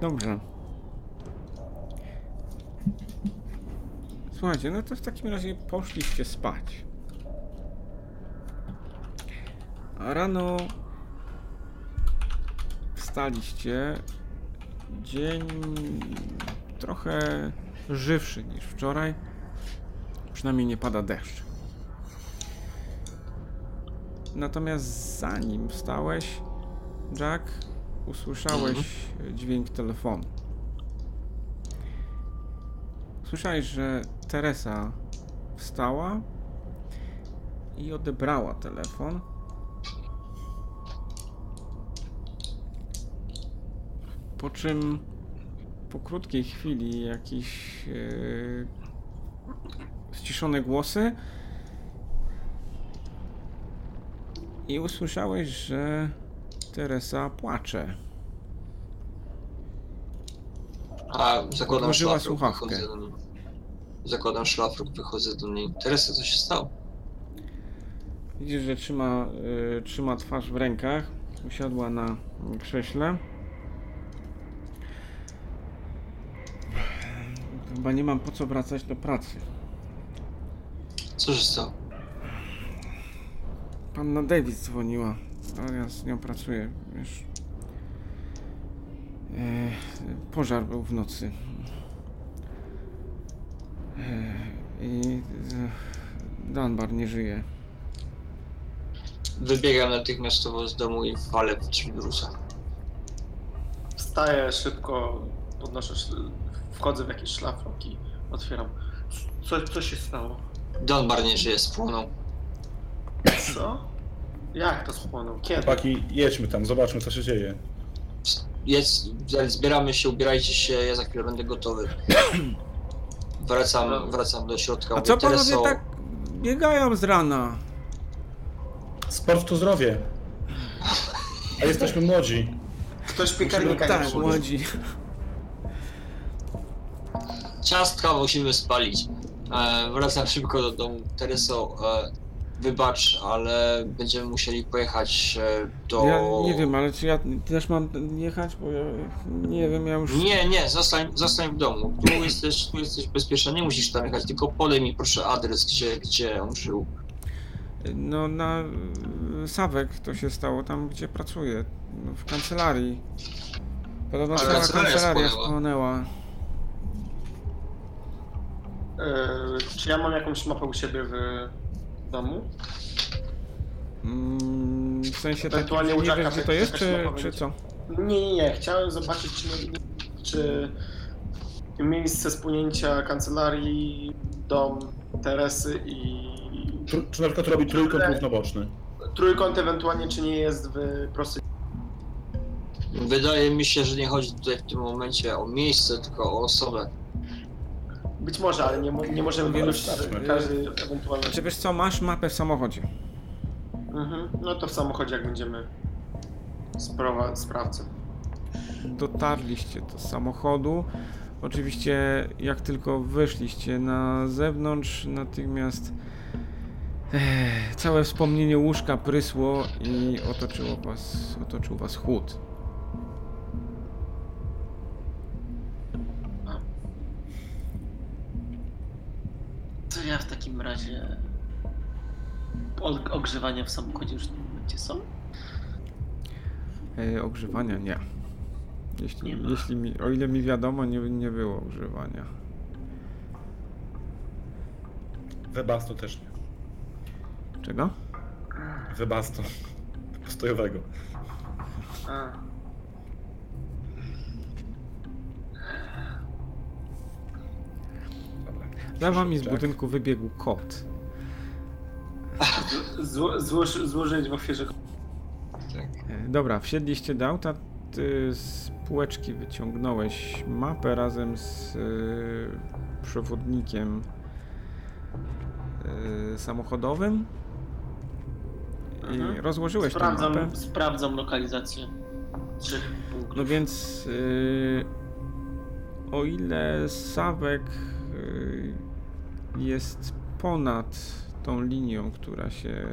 Dobrze. Słuchajcie, no to w takim razie poszliście spać. A rano wstaliście. Dzień trochę żywszy niż wczoraj. Przynajmniej nie pada deszcz. Natomiast zanim wstałeś, Jack, usłyszałeś dźwięk telefonu. Słyszałeś, że Teresa wstała i odebrała telefon. Po czym po krótkiej chwili jakieś yy, ściszone głosy i usłyszałeś, że Teresa płacze. A zakładam Odłożyła szlafrok, słuchawkę. wychodzę do niej. Zakładam szlafrok, wychodzę do niej. Teresa, co się stało? Widzisz, że trzyma, y, trzyma twarz w rękach. Usiadła na krześle. Chyba nie mam po co wracać do pracy. Co się stało? Panna Davis dzwoniła, a ja z nią pracuję, wiesz. E, pożar był w nocy. E, I e, Dunbar nie żyje. Wybiegam natychmiastowo z domu i walę w drzwi Brusa. Wstaję szybko, podnoszę, wchodzę w jakiś szlafrok i otwieram. Co, co się stało? Donbar nie żyje, spłonął. Co? Jak to spłonął? Kiedy? Chłopaki, jedźmy tam, zobaczmy co się dzieje. Jest, zbieramy się, ubierajcie się, ja za chwilę będę gotowy. Wracam, wracam do środka. A mówię, co panowie Tereso, tak biegają z rana? Sport to zdrowie. A jesteśmy młodzi. Ktoś piekarnika nie tak, młodzi. Ciastka musimy spalić. E, wracam szybko do domu. Tereso, e, wybacz, ale będziemy musieli pojechać e, do... Ja nie wiem, ale czy ja też mam jechać, bo ja nie wiem, ja już... Nie, nie, zostań, zostań w domu. Tu jesteś, tu jesteś bezpieczna, nie musisz tam jechać, tylko podaj mi proszę adres, gdzie, gdzie on żył. No na Sawek to się stało tam, gdzie pracuję, w kancelarii. Podobno cała kancelaria kancelaria spłonęła. Yy, czy ja mam jakąś mapę u siebie w domu? Mm, w sensie takim, Ewentualnie u nie Jacka wiesz gdzie to jakaś jest, czy, mapa czy będzie. co? Nie, nie, nie. Chciałem zobaczyć, czy, czy miejsce spłynięcia kancelarii, dom Teresy i Tr- Czy na przykład robi trójkąt równoboczny? trójkąt ewentualnie, czy nie jest w prostej... Wydaje mi się, że nie chodzi tutaj w tym momencie o miejsce, tylko o osobę. Być może, ale nie, nie możemy Więc, wykluczyć każdy ewentualnie... Czy wiesz co, masz mapę w samochodzie. Mhm. No to w samochodzie, jak będziemy sprawa, sprawcę. Dotarliście do samochodu. Oczywiście, jak tylko wyszliście na zewnątrz, natychmiast eh, całe wspomnienie łóżka prysło i otoczyło was, otoczył was chłód. Razie... Ogrzewania w samochodzie już w tym momencie są? E, ogrzewania nie. Jeśli, Nie jeśli mi, o ile mi wiadomo, nie, nie było ogrzewania. Webasto też nie. Czego? Webasto. Postojowego. A. Za wami z Tak. budynku wybiegł kot. Zło, złoż, złożyć w ofierze E, Dobra, wsiedliście do auta, ty z półeczki wyciągnąłeś mapę razem z y, przewodnikiem y, samochodowym i Mhm. rozłożyłeś tę mapę. Sprawdzam, sprawdzam lokalizację trzech punktów. No więc y, o ile Sawek jest ponad tą linią, która się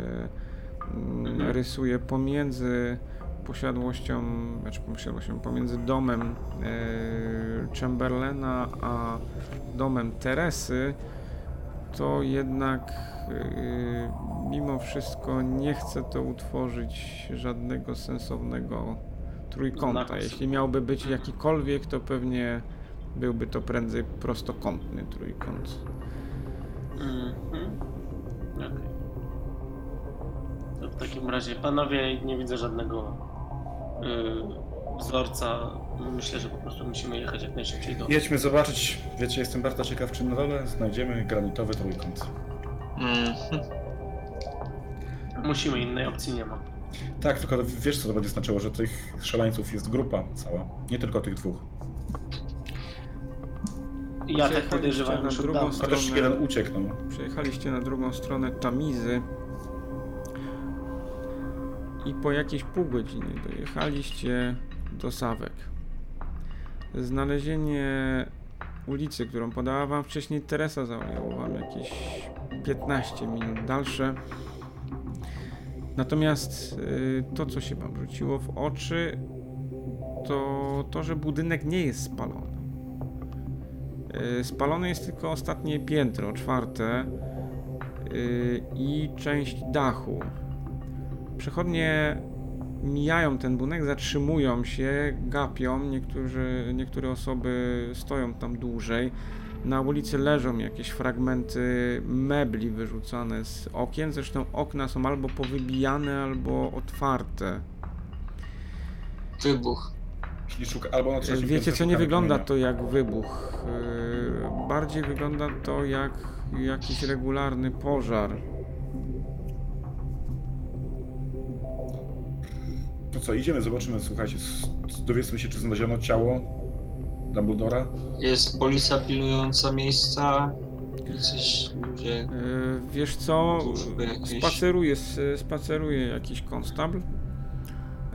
mm, Mhm. rysuje pomiędzy posiadłością, znaczy posiadłością, pomiędzy domem y, Chamberlaina a domem Teresy, to jednak y, mimo wszystko nie chce to utworzyć żadnego sensownego trójkąta. Jeśli miałby być jakikolwiek, to pewnie Byłby to prędzej prostokątny trójkąt. Mhm. Okej. To w takim razie, panowie, nie widzę żadnego y, wzorca. Myślę, że po prostu musimy jechać jak najszybciej do. Jedźmy zobaczyć. Wiecie, jestem bardzo ciekaw, czy na dole znajdziemy granitowy trójkąt. Mhm. Musimy, innej opcji nie ma. Tak, tylko wiesz, co to będzie znaczyło, że tych szaleńców jest grupa cała, nie tylko tych dwóch. Ja tak Przejechaliście podejrzewam na drugą stronę. Chociaż jeden uciekł, no. Przejechaliście na drugą stronę Tamizy i po jakieś pół godziny dojechaliście do Sawek. Znalezienie ulicy, którą podała wam wcześniej Teresa zajęło wam jakieś 15 minut dalsze. Natomiast y, to, co się wam rzuciło w oczy, to to, że budynek nie jest spalony. Y, Spalone jest tylko ostatnie piętro, czwarte y, i część dachu. Przechodnie mijają ten budynek, zatrzymują się, gapią. Niektórzy, niektóre osoby stoją tam dłużej. Na ulicy leżą jakieś fragmenty mebli wyrzucane z okien. Zresztą okna są albo powybijane, albo otwarte. Wybuch. Czyli szuka albo na trzecim Wiecie, co nie wygląda kamienia. to jak wybuch. Yy, Bardziej wygląda to jak jakiś regularny pożar. To co, idziemy, zobaczymy, słuchajcie, dowiedzmy się, czy znaleziono ciało Dumbledora. Jest policja pilnująca miejsca. Ludzie. Yy, Wiesz co? Jakieś. Spaceruje, spaceruje jakiś konstabl.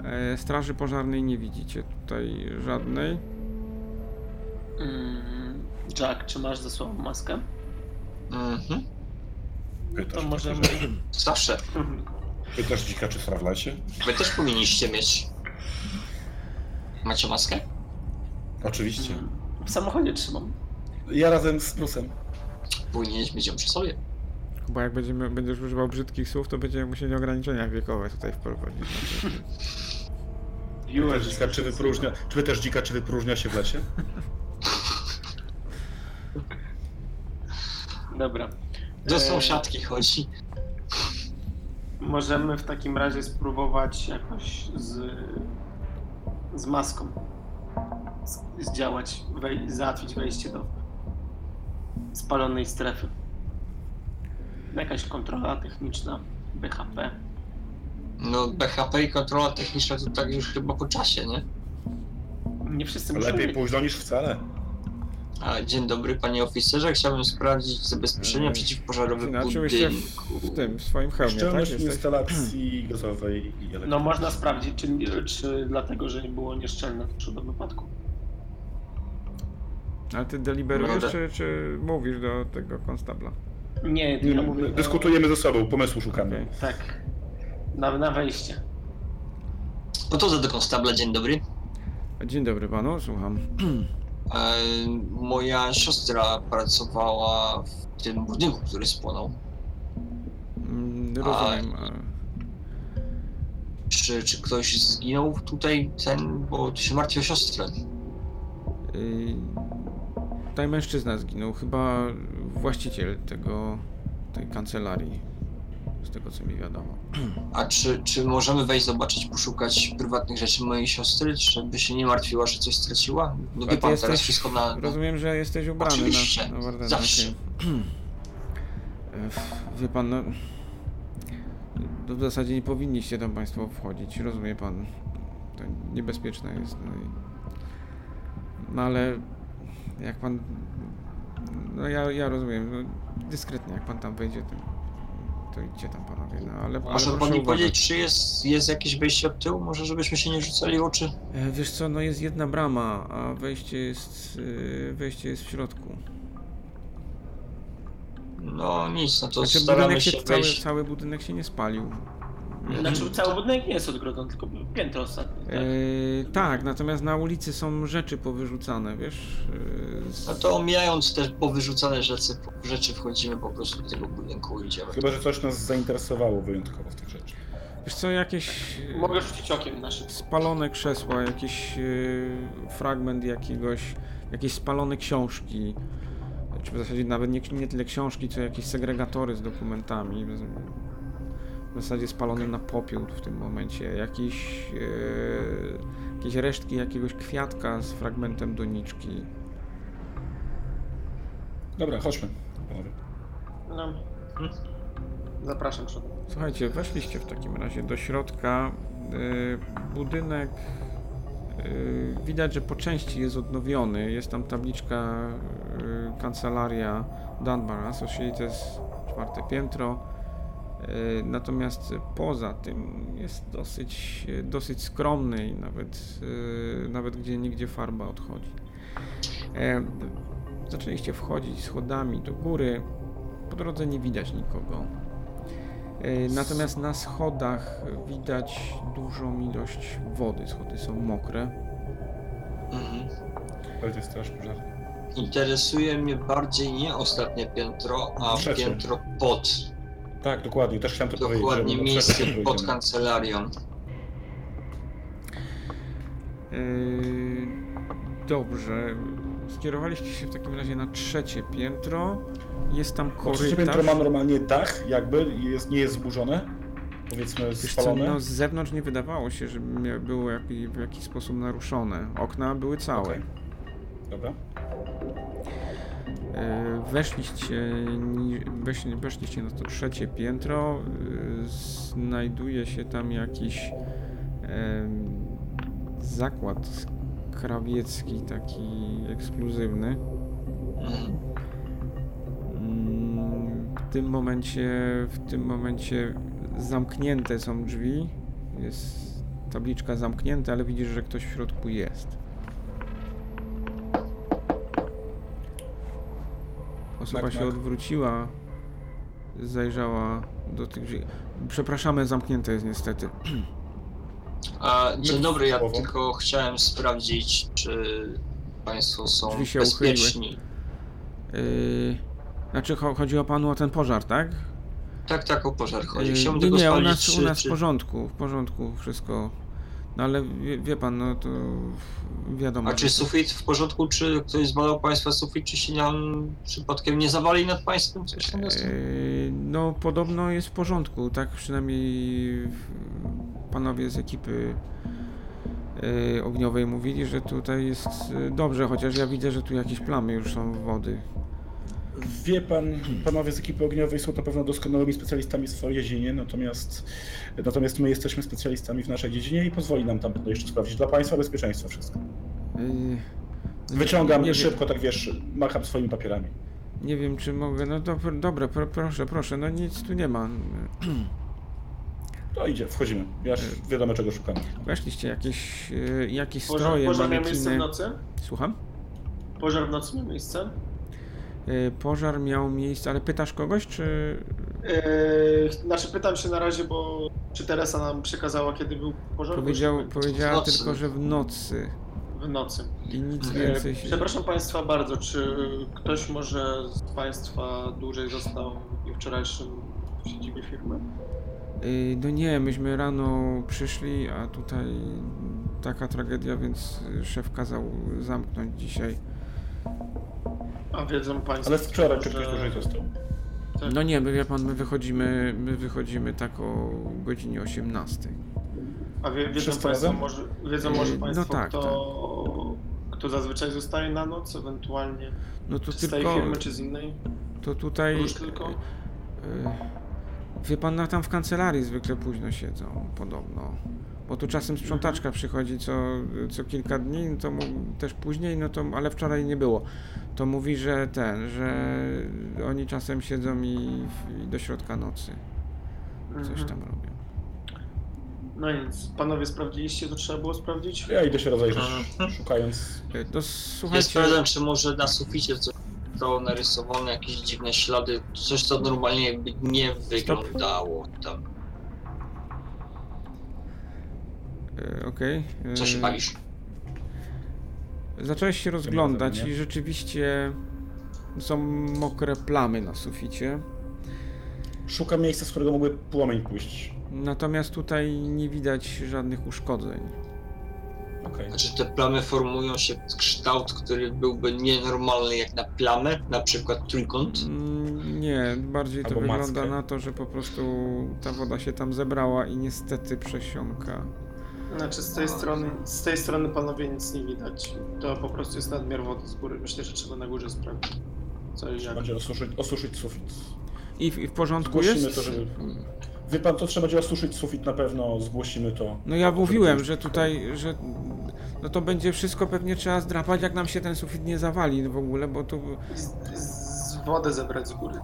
E, Straży pożarnej nie widzicie tutaj żadnej. Mm, Jack, czy masz ze sobą maskę? Mhm. Pytasz, To możemy. Zawsze. pytasz dzika, czy sra w lesie? Wy też powinniście mieć. Macie maskę? Oczywiście. W samochodzie trzymam. Ja razem z Prusem. Powinieneś mieć ją przy sobie. Bo jak będziemy, będziesz używał brzydkich słów, to będziemy musieli ograniczenia wiekowe tutaj wprowadzić. Pytasz dzika, czy wypróżnia, czy pytasz dzika, czy wypróżnia się w lesie? Dobra. Do E, sąsiadki chodzi. Możemy w takim razie spróbować jakoś z, z maską z- zdziałać, wej, załatwić wejście do spalonej strefy. Jakaś kontrola techniczna, BHP. No BHP i kontrola techniczna to tak już chyba po czasie, nie? Nie wszyscy muszą Lepiej mieć. późno niż wcale. A, dzień dobry panie oficerze, chciałbym sprawdzić zabezpieczenia Eee, przeciwpożarowe w się budynku. w, w tym, w swoim hełmie, tak? Szczelność Jesteś? instalacji gazowej i elektrycznej. No można sprawdzić, czy, czy dlatego, że nie było nieszczelne tuż do wypadku. Ale ty deliberujesz, No, czy, czy mówisz do tego konstabla? Nie, Nie, ja mówię o- dyskutujemy ze sobą, pomysłu szukamy. Okej. Tak. Na, na wejście. No to za do konstabla, dzień dobry. Dzień dobry panu, słucham. E, moja siostra pracowała w tym budynku, który spłonął. Mm, Rozumiem. e, Czy, czy ktoś zginął tutaj, ten, bo się martwi o siostrę. y, Tutaj mężczyzna zginął, chyba właściciel tego, tej kancelarii, z tego co mi wiadomo. A czy, czy możemy wejść, zobaczyć, poszukać prywatnych rzeczy mojej siostry, żeby się nie martwiła, że coś straciła? No A wie ty pan, jesteś- teraz wszystko na... na... Rozumiem, że jesteś ubrany Oczywiście, na, na zawsze. E, Wie pan, no, w zasadzie nie powinniście tam państwo wchodzić, rozumie pan. To niebezpieczne jest. No, i, no ale jak pan. No ja, ja rozumiem, no, dyskretnie, jak pan tam wejdzie, to, to idźcie tam panowie. No, ale, Może pan mi uważać. powiedzieć, czy jest, jest jakieś wejście od tyłu? Może żebyśmy się nie rzucali w oczy? E, Wiesz co, no jest jedna brama, a wejście jest, e, wejście jest w środku. No nic, no to Znaczy staramy budynek się się, cały, wejść. cały budynek się nie spalił. Znaczy cały budynek nie jest odgrodzony, tylko piętro ostatnie. Tak? E, tak, natomiast na ulicy są rzeczy powyrzucane, wiesz? E, z- No to omijając te powyrzucane rzeczy, rzeczy wchodzimy po prostu do tego budynku i idziemy. Chyba, że coś nas zainteresowało wyjątkowo w tych rzeczy. Wiesz co, jakieś e, Mogę rzucić okiem na szybko. spalone krzesła, jakiś e, fragment jakiegoś jakieś spalone książki, czy w zasadzie nawet nie, nie tyle książki, co jakieś segregatory z dokumentami. W zasadzie spalone na popiół w tym momencie. Jakieś, e, jakieś resztki jakiegoś kwiatka z fragmentem doniczki. Dobra, chodźmy. No. Zapraszam przodem. Słuchajcie, weszliście w takim razie do środka. Yy, budynek yy, widać, że po części jest odnowiony. Jest tam tabliczka yy, kancelaria Dunbar Associates, czwarte piętro. Yy, natomiast poza tym jest dosyć, dosyć skromny i nawet, yy, nawet gdzie nigdzie farba odchodzi. E, zaczęliście wchodzić schodami do góry. Po drodze nie widać nikogo. E, Natomiast na schodach widać dużą ilość wody. Schody są mokre. Mhm. Ale to jest straż pożarna. Interesuje mnie bardziej nie ostatnie piętro, a Trzecie. piętro pod. Tak, dokładnie, też chciałem to powiedzieć. Dokładnie że na miejsce pod kancelarią. Yy, Dobrze. Skierowaliście się w takim razie na trzecie piętro. Jest tam Bo trzecie piętro korytarz. ma normalnie dach, jakby, jest, nie jest zburzone. Powiedzmy Wiesz co, spalone. no, z zewnątrz nie wydawało się, żeby było jaki, w jakiś sposób naruszone. Okna były całe. Okej. Dobra. E, Weszliście, weszliście na to trzecie piętro. e, Znajduje się tam jakiś zakład krawiecki, taki ekskluzywny. Mm, W tym momencie, w tym momencie zamknięte są drzwi. Jest tabliczka zamknięta, ale widzisz, że ktoś w środku jest. Osoba się odwróciła, zajrzała do tych drzwi. Przepraszamy, zamknięte jest niestety. A, dzień dobry, ja słowo. tylko chciałem sprawdzić, czy Państwo są Drzwi się bezpieczni. Yy, znaczy, cho- chodzi o panu o ten pożar, tak? Tak, tak, o pożar chodzi. Yy, Chciałbym nie, tylko nie, u nas, czy, u nas w porządku, w porządku, wszystko. No ale wie, wie pan, no to wiadomo. A czy sufit w porządku, czy ktoś zbadał Państwa sufit, czy się nam przypadkiem nie zawali nad Państwem coś tam jest? Yy, No podobno jest w porządku, tak przynajmniej w- panowie z ekipy yy, ogniowej mówili, że tutaj jest yy, dobrze, chociaż ja widzę, że tu jakieś plamy już są wody. Wie pan, panowie z ekipy ogniowej są na pewno doskonałymi specjalistami w swojej dziedzinie, natomiast, natomiast my jesteśmy specjalistami w naszej dziedzinie i pozwoli nam tam to jeszcze sprawdzić. Dla państwa bezpieczeństwa wszystko. Yy, Wyciągam nie szybko, tak wiesz, macham swoimi papierami. Nie wiem, czy mogę. No do, dobra, pro, proszę, proszę, no nic tu nie ma. To idzie, wchodzimy. Ja wiadomo czego szukamy. Weszliście jakieś, yy, jakieś Pożar, stroje, pożar miał miejsce w nocy? Słucham? Pożar w nocy miał miejsce? Yy, pożar miał miejsce, ale pytasz kogoś, czy. Yy, znaczy pytam się na razie, bo czy Teresa nam przekazała, kiedy był pożar? Powiedział, powiedziała tylko, że w nocy. W nocy. I nic Mhm. więcej się. Przepraszam Państwa bardzo, czy ktoś może z Państwa dłużej został w dniu wczorajszym w siedzibie firmy? Yy, No nie, myśmy rano przyszli, a tutaj taka tragedia, więc szef kazał zamknąć dzisiaj. A wiedzą Państwo, Ale wczoraj czy ktoś dłużej został? Tak. No nie, my wie pan, my wychodzimy, my wychodzimy tak o godzinie 18. A wie, wiedzą Wszyscy Państwo, razem? może, wiedzą może Yy, no Państwo, tak, kto, kto zazwyczaj zostaje na noc, ewentualnie No to czy z tej firmy, czy z innej? to tutaj... Róż tylko? yy, Wie pan, no tam w kancelarii zwykle późno siedzą, podobno. Bo tu czasem sprzątaczka przychodzi co, co kilka dni, no to mu, też później, no to, ale wczoraj nie było. To mówi, że ten, że oni czasem siedzą i, i do środka nocy coś Mhm. tam robią. No nic, Panowie sprawdziliście, co trzeba było sprawdzić? Ja idę się rozejrzeć, Mhm. szukając. Yy, To Ja słuchajcie... sprawdzam, czy może na suficie coś zostało narysowane, jakieś dziwne ślady, coś co normalnie jakby nie wyglądało tam. Yy, Okej. Co się bawisz? Zacząłeś się rozglądać i rzeczywiście są mokre plamy na suficie. Szukam miejsca, z którego mógłby płomień pójść. Natomiast tutaj nie widać żadnych uszkodzeń. Okej. Znaczy te plamy formują się w kształt, który byłby nienormalny jak na plamę, na przykład trójkąt. Mm, Nie, bardziej to Albo wygląda mackę. na to, że po prostu ta woda się tam zebrała i niestety przesiąka. Znaczy z tej strony, z tej strony panowie nic nie widać. To po prostu jest nadmiar wody z góry. Myślę, że trzeba na górze sprawdzić. Co i jak. Będzie osuszyć, osuszyć sufit. I w, i w porządku Zgłosimy jest? to, żeby... Wie pan, to trzeba będzie osuszyć sufit na pewno, zgłosimy to. No ja mówiłem, że tutaj, że no to będzie wszystko pewnie trzeba zdrapać, jak nam się ten sufit nie zawali w ogóle, bo tu Z, z wodę zebrać z góry.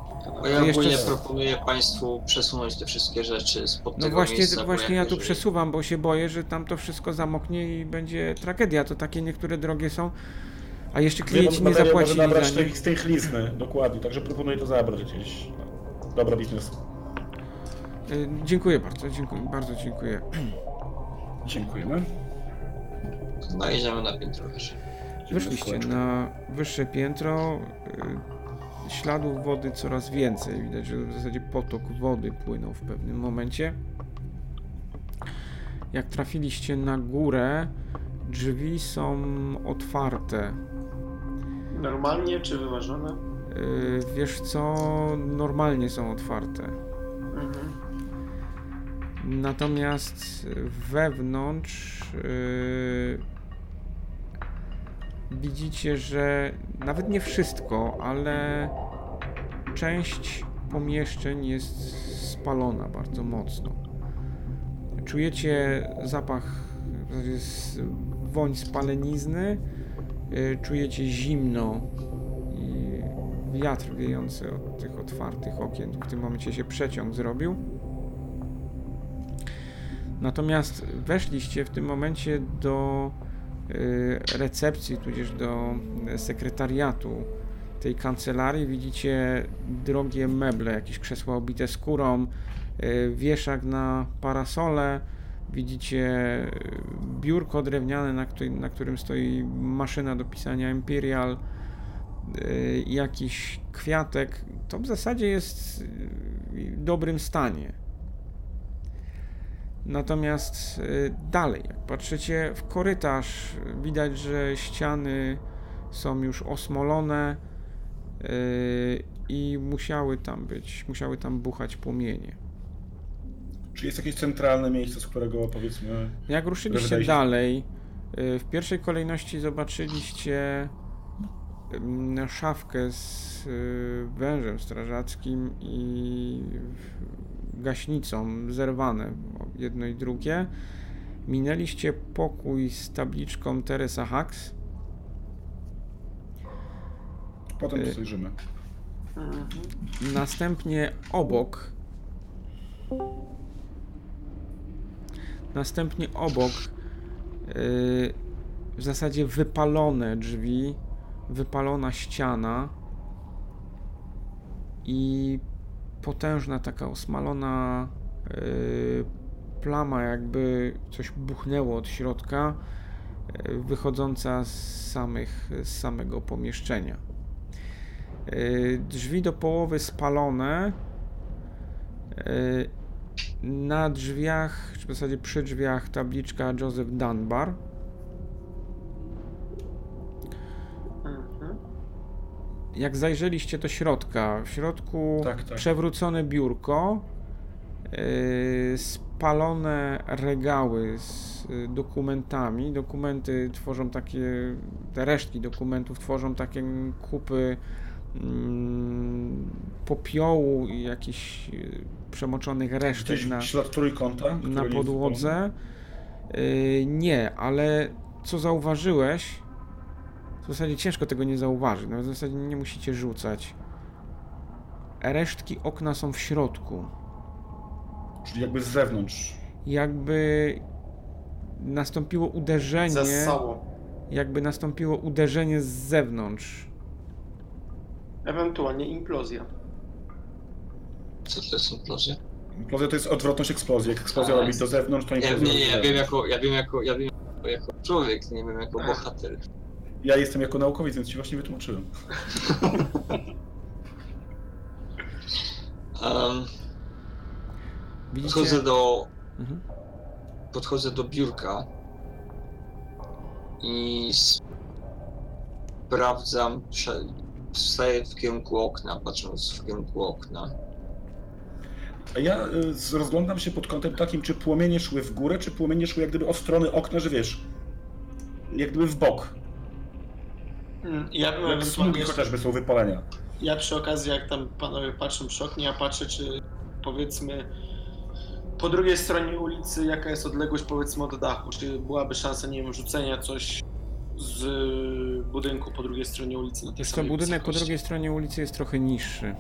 To ja jeszcze ogólnie proponuję Państwu przesunąć te wszystkie rzeczy spod No tego właśnie, miejsca. bo właśnie ja tu jeżeli- przesuwam, bo się boję, że tam to wszystko zamoknie i będzie tragedia. To takie niektóre drogie są. A jeszcze klienci nie Materia zapłacili może nabrać za nie. z tej chlizny, dokładnie, także proponuję to zabrać gdzieś. Dobra biznes. Y, Dziękuję bardzo, dziękuję, bardzo dziękuję. Dziękujemy. No idziemy na piętro wyżej. Wyszliście na wyższe piętro. Śladów wody coraz więcej. Widać, że w zasadzie potok wody płynął w pewnym momencie. Jak trafiliście na górę, drzwi są otwarte. Normalnie czy wyważone? Y, Wiesz co, normalnie są otwarte. Mhm. Natomiast wewnątrz yy, widzicie, że nawet nie wszystko, ale część pomieszczeń jest spalona bardzo mocno. Czujecie zapach, woń spalenizny, yy, czujecie zimno i wiatr wiejący od tych otwartych okien. W tym momencie się przeciąg zrobił. Natomiast weszliście w tym momencie do y, recepcji, tudzież do y, sekretariatu tej kancelarii. Widzicie drogie meble, jakieś krzesła obite skórą, y, wieszak na parasole. Widzicie y, biurko drewniane, na, której, na którym stoi maszyna do pisania Imperial, y, jakiś kwiatek. To w zasadzie jest y, w dobrym stanie. Natomiast y, dalej, jak patrzycie w korytarz, widać, że ściany są już osmolone y, i musiały tam być, musiały tam buchać płomienie. Czy jest jakieś centralne miejsce, z którego powiedzmy... Jak ruszyliście dalej, y, w pierwszej kolejności zobaczyliście ym, szafkę z wężem strażackim i gaśnicą zerwane jedno i drugie. Minęliście pokój z tabliczką Teresa Hacks. Potem Y- zajrzymy. Mhm. Następnie obok. Następnie obok. yy, w zasadzie wypalone drzwi, wypalona ściana i potężna taka osmalona yy, plama, jakby coś buchnęło od środka, yy, wychodząca z, samych, z samego pomieszczenia. Yy, Drzwi do połowy spalone. Na drzwiach, czy w zasadzie przy drzwiach tabliczka Joseph Dunbar. Jak zajrzeliście do środka, w środku Tak, tak. przewrócone biurko, yy, spalone regały z y, dokumentami. Dokumenty tworzą takie, te resztki dokumentów tworzą takie kupy mm, popiołu i jakichś y, przemoczonych resztek Gdzieś na, ślad trójkąta? na podłodze. Yy, nie, ale co zauważyłeś? W zasadzie ciężko tego nie zauważyć, no w zasadzie nie musicie rzucać. Resztki okna są w środku. Czyli jakby z zewnątrz. Jakby nastąpiło uderzenie, Zassało. jakby nastąpiło uderzenie z zewnątrz. Ewentualnie implozja. Co to jest implozja? Implozja to jest odwrotność eksplozji. Jak eksplozja robi do zewnątrz, to Ja, implozja nie, nie, robi ja wiem jako, ja wiem jako, ja wiem jako, jako człowiek, nie wiem jako bohater. Ja jestem jako naukowiec, więc ci właśnie wytłumaczyłem. Um, Widzicie? podchodzę do, Mhm. podchodzę do biurka i sprawdzam, wstaję w kierunku okna, patrząc w kierunku okna. A ja y, rozglądam się pod kątem takim, czy płomienie szły w górę, czy płomienie szły jak gdyby od strony okna, że wiesz, jak gdyby w bok. Mm, Ja bym Jak smugi jeszcze- chociażby są wypalenia. Ja przy okazji, jak tam panowie patrzą przy oknie, ja patrzę, czy powiedzmy po drugiej stronie ulicy, jaka jest odległość powiedzmy od dachu, czy byłaby szansa, nie wiem, rzucenia coś z budynku po drugiej stronie ulicy na tej Jest to samej budynek po drugiej stronie ulicy jest trochę niższy.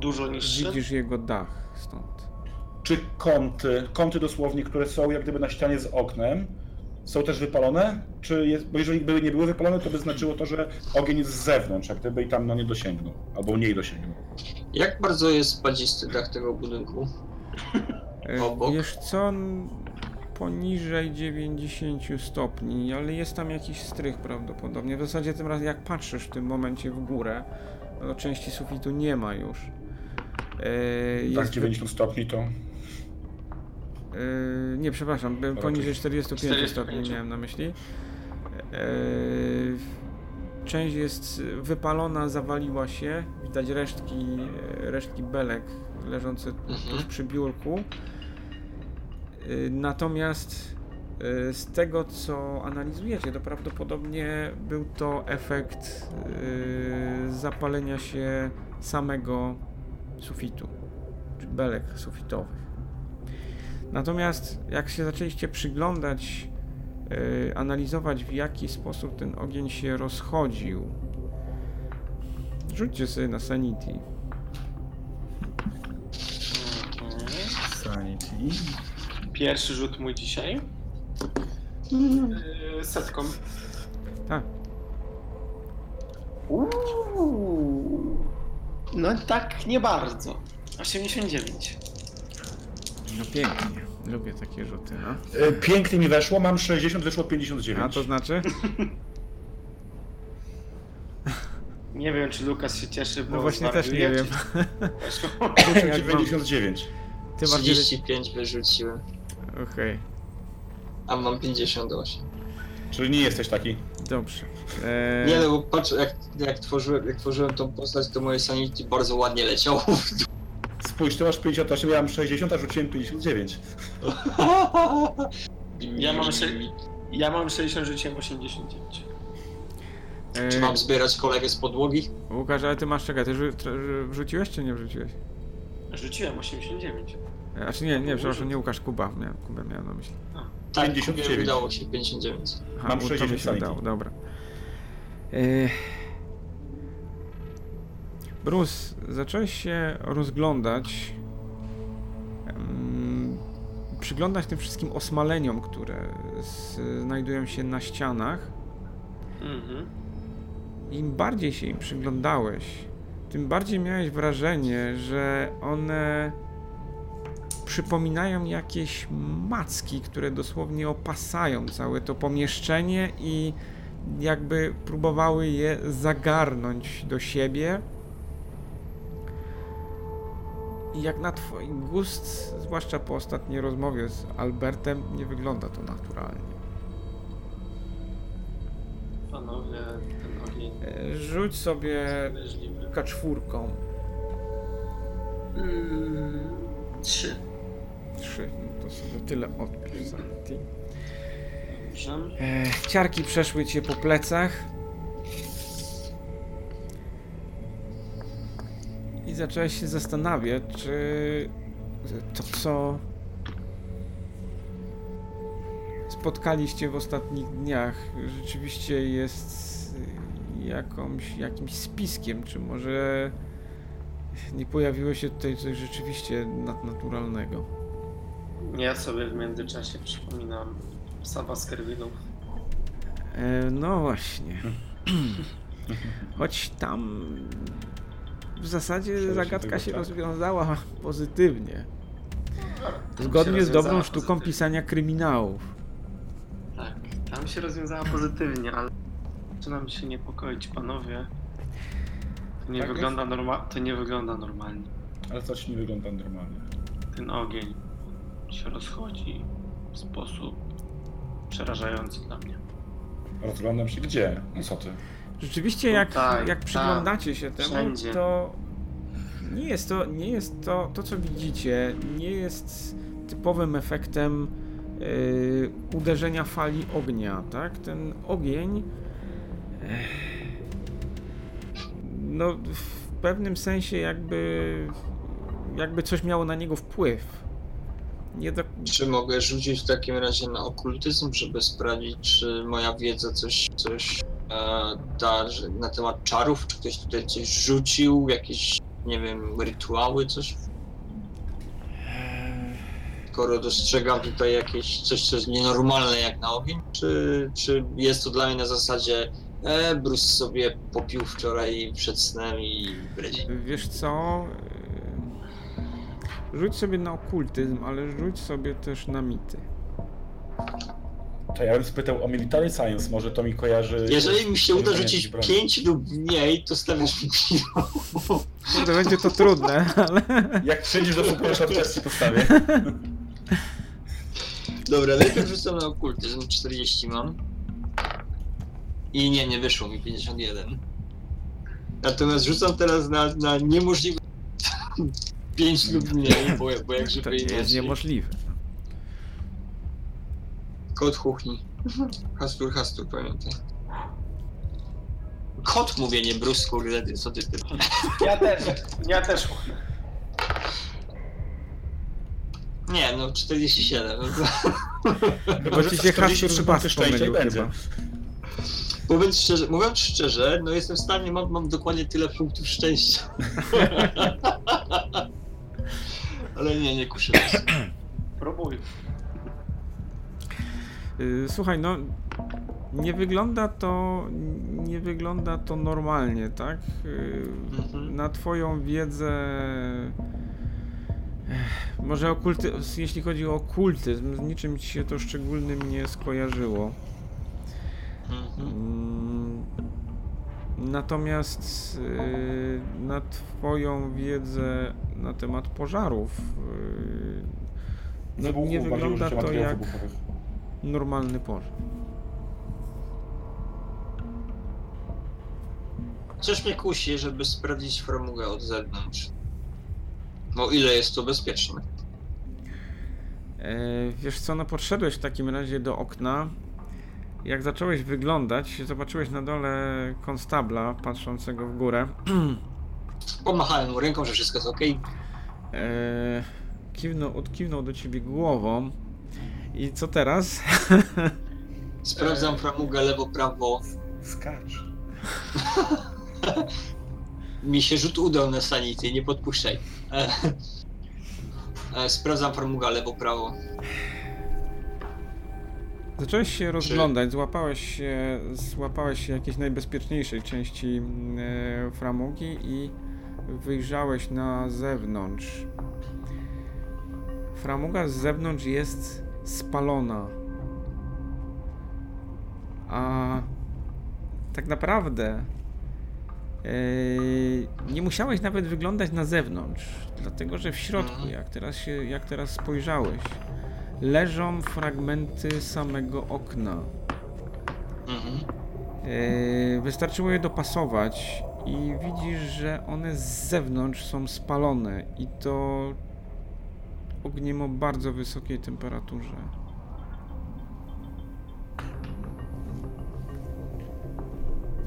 Dużo niższy. Widzisz jego dach stąd. Czy kąty, kąty dosłownie, które są jak gdyby na ścianie z oknem, są też wypalone? Czy jest, bo jeżeli by nie były wypalone, to by znaczyło to, że ogień jest z zewnątrz, jak gdyby i tam no nie dosięgnął, albo mniej dosięgnął. Jak bardzo jest spadzisty dach tego budynku? E, Obok? Wiesz co, poniżej 90 stopni, ale jest tam jakiś strych prawdopodobnie. W zasadzie tym razem jak patrzysz w tym momencie w górę, no to części sufitu nie ma już. E, Tak, jest 90 stopni to... Yy, nie, przepraszam, poniżej 45 45. stopni miałem na myśli. Yy, część jest wypalona, zawaliła się. Widać resztki, e, resztki belek leżące tuż Mhm. przy biurku. Yy, Natomiast yy, z tego co analizujecie, to prawdopodobnie był to efekt yy, zapalenia się samego sufitu, czy belek sufitowych. Natomiast jak się zaczęliście przyglądać, yy, analizować w jaki sposób ten ogień się rozchodził, rzućcie sobie na sanity. Sanity. Pierwszy rzut mój dzisiaj. Yy, setką. Tak, Uuu. No tak nie bardzo. 89. no pięknie. Lubię takie rzuty, no. E, Pięknie mi weszło, mam 60, wyszło 59. A to znaczy? Nie wiem, czy Lukas się cieszy, bo No właśnie też nie wiem. czy- Weszło jak mam- 99. Ty masz 9... 35 wyrzuciłem, Okej, a mam 58. Czyli nie jesteś taki. dobrze. Eee, Nie no, bo patrz, jak, jak, tworzyłem, jak tworzyłem tą postać, to moje sanity bardzo ładnie leciało. Spójrz, ty masz 58, ja mam 60, a rzuciłem 59. Ja mam sze- Ja mam 60, rzuciłem 89. eee, Czy mam zbierać kolegę z podłogi? Łukasz, ale ty masz, czekaj, ty rzu- tr- wrzuciłeś czy nie wrzuciłeś? Rzuciłem 89. E, Znaczy nie, nie, przepraszam, nie Łukasz, Kuba, miałem, Kubę miałem na myśli. Tak, 59. Kubie udało się 59. Aha, Mam u- to 60 mi się sanity. udało, dobra. Eee, Bruce, zacząłeś się rozglądać, em, przyglądać tym wszystkim osmaleniom, które znajdują się na ścianach. Mhm. Im bardziej się im przyglądałeś, tym bardziej miałeś wrażenie, że one przypominają jakieś macki, które dosłownie opasają całe to pomieszczenie i jakby próbowały je zagarnąć do siebie. I jak na twój gust, zwłaszcza po ostatniej rozmowie z Albertem, nie wygląda to naturalnie. Panowie, ten ogień E, Rzuć sobie kaczwórką. Mm, Trzy. Trzy, no to sobie tyle odpisz za ty. Dobrze. E, ciarki przeszły cię po plecach. I zacząłeś się zastanawiać, czy to, co spotkaliście w ostatnich dniach, rzeczywiście jest jakąś, jakimś spiskiem, czy może nie pojawiło się tutaj coś rzeczywiście nadnaturalnego. Ja sobie w międzyczasie przypominam psa Baskervillów. E, no właśnie. Choć tam w zasadzie zagadka się tak. rozwiązała pozytywnie. Zgodnie z dobrą sztuką pozytywnie. pisania kryminałów. Tak, tam się rozwiązała pozytywnie, ale zaczynam się niepokoić, panowie. To nie, Tak wygląda, norma- to nie wygląda normalnie. Ale coś nie wygląda normalnie. Ten ogień się rozchodzi w sposób przerażający dla mnie. Rozglądam się gdzie? No co ty? Rzeczywiście, jak, Tutaj, jak tam, przyglądacie się temu, wszędzie. to nie jest to, nie jest to, to co widzicie, nie jest typowym efektem yy, uderzenia fali ognia, tak? Ten ogień no w pewnym sensie jakby jakby coś miało na niego wpływ. Nie do, Czy mogę rzucić w takim razie na okultyzm, żeby sprawdzić, czy moja wiedza coś, coś na temat czarów? Czy ktoś tutaj coś rzucił? Jakieś, nie wiem, rytuały, coś? Skoro dostrzegam tutaj jakieś coś, co jest nienormalne jak na ogień, czy, czy jest to dla mnie na zasadzie e, Bruce sobie popił wczoraj przed snem i bredzi? Wiesz co? Rzuć sobie na okultyzm, ale rzuć sobie też na mity. To ja bym spytał o Military Science, może to mi kojarzy... Jeżeli mi się uda rzucić broń. 5 lub mniej, to stawiasz mi piwo. Kurde, będzie to trudne, ale... Jak przyjdziesz do super szarczewki postawię. Dobra, najpierw rzucam na okultyzm, 40 mam. I nie, nie wyszło mi 51. Natomiast rzucam teraz na, na niemożliwe 5 lub mniej, bo, bo jak To żeby nie jest niemożliwe. Kot chuchni. Hastur, hastur, pamiętaj. Kot mówię, nie brus, kurde, ty, co ty, ty. Ja też, ja też. Nie, no 47. No to... Bo ci się hastur z bas pomylił będzie. chyba. Mówiąc szczerze, mówiąc szczerze, no jestem w stanie, mam, mam dokładnie tyle punktów szczęścia. Ale nie, nie kuszę was. Próbuj. Yy, Słuchaj, no nie wygląda to nie wygląda to normalnie, tak? Yy, Mhm. Na twoją wiedzę Ech, może okulty, jeśli chodzi o okultyzm, z niczym ci się to szczególnym nie skojarzyło. Mhm. Mm, Natomiast yy, na twoją wiedzę na temat pożarów no, nie wygląda to jak wybuchowych. Normalny pożar. Coś mnie kusi, żeby sprawdzić framugę od zewnątrz. O ile jest to bezpieczne. E, wiesz co, no podszedłeś w takim razie do okna. Jak zacząłeś wyglądać, zobaczyłeś na dole konstabla patrzącego w górę. Pomachałem mu ręką, że wszystko jest ok. E, kiwnął, odkiwnął do ciebie głową. I co teraz? Sprawdzam framugę lewo, prawo. Skacz. Mi się rzut udał na sanity, nie podpuszczaj. E, e, sprawdzam framugę lewo, prawo. Zacząłeś się rozglądać, złapałeś się, złapałeś się jakiejś najbezpieczniejszej części e, framugi i wyjrzałeś na zewnątrz. Framuga z zewnątrz jest spalona. A tak naprawdę e, nie musiałeś nawet wyglądać na zewnątrz, dlatego że w środku, Mhm. jak teraz, się, jak teraz spojrzałeś, leżą fragmenty samego okna. Mhm. Yy, wystarczyło je dopasować i widzisz, że one z zewnątrz są spalone i to ogniem o bardzo wysokiej temperaturze.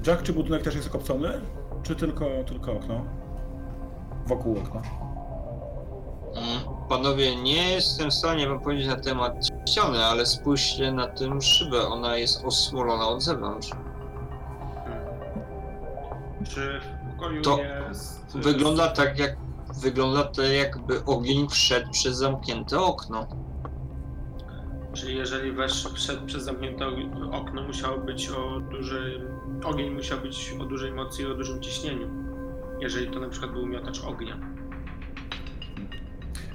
Jack, czy budynek też jest okopcony? Czy tylko, tylko okno? Wokół okna. Mm. Panowie, nie jestem w stanie wam powiedzieć na temat ściany, ale spójrzcie na tym szybę. Ona jest osmolona od zewnątrz. Czy w pokoju To jest... Wygląda tak jak. Wygląda to jakby ogień wszedł przez zamknięte okno. Czyli jeżeli wesz, wszedł przez zamknięte okno, musiało być o dużej... Ogień musiał być o dużej mocy i o dużym ciśnieniu. Jeżeli to na przykład był miotacz ognia.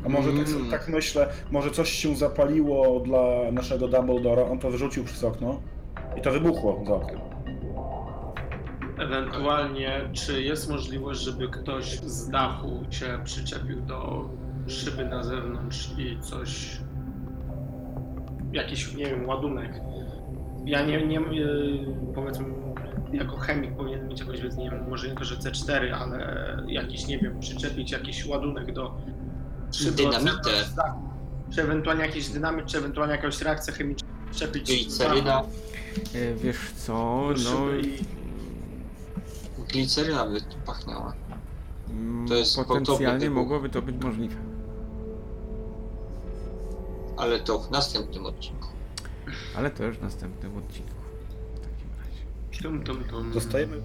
A może tak, Mm. tak myślę, może coś się zapaliło dla naszego Dumbledora, on to wyrzucił przez okno i to wybuchło za oknem. Ewentualnie, czy jest możliwość, żeby ktoś z dachu się przyczepił do szyby na zewnątrz i coś jakiś, nie wiem, ładunek. Ja nie, nie yy, powiedzmy, jako chemik powinien mieć jakąś, nie wiem, może nie to, że C4, ale jakiś, nie wiem, przyczepić jakiś ładunek do szyby Dynamitę. tak. Czy ewentualnie jakiś dynamit, czy ewentualnie jakąś reakcję chemiczną przyczepić Gliceryna. E, Wiesz co, do no... i Gliceryna by tu pachniała. mm, to jest Potencjalnie mogłoby to być możliwe. Ale to w następnym odcinku. Ale to już w następnym odcinku. W takim razie. tum, tum, tum. Dostajemy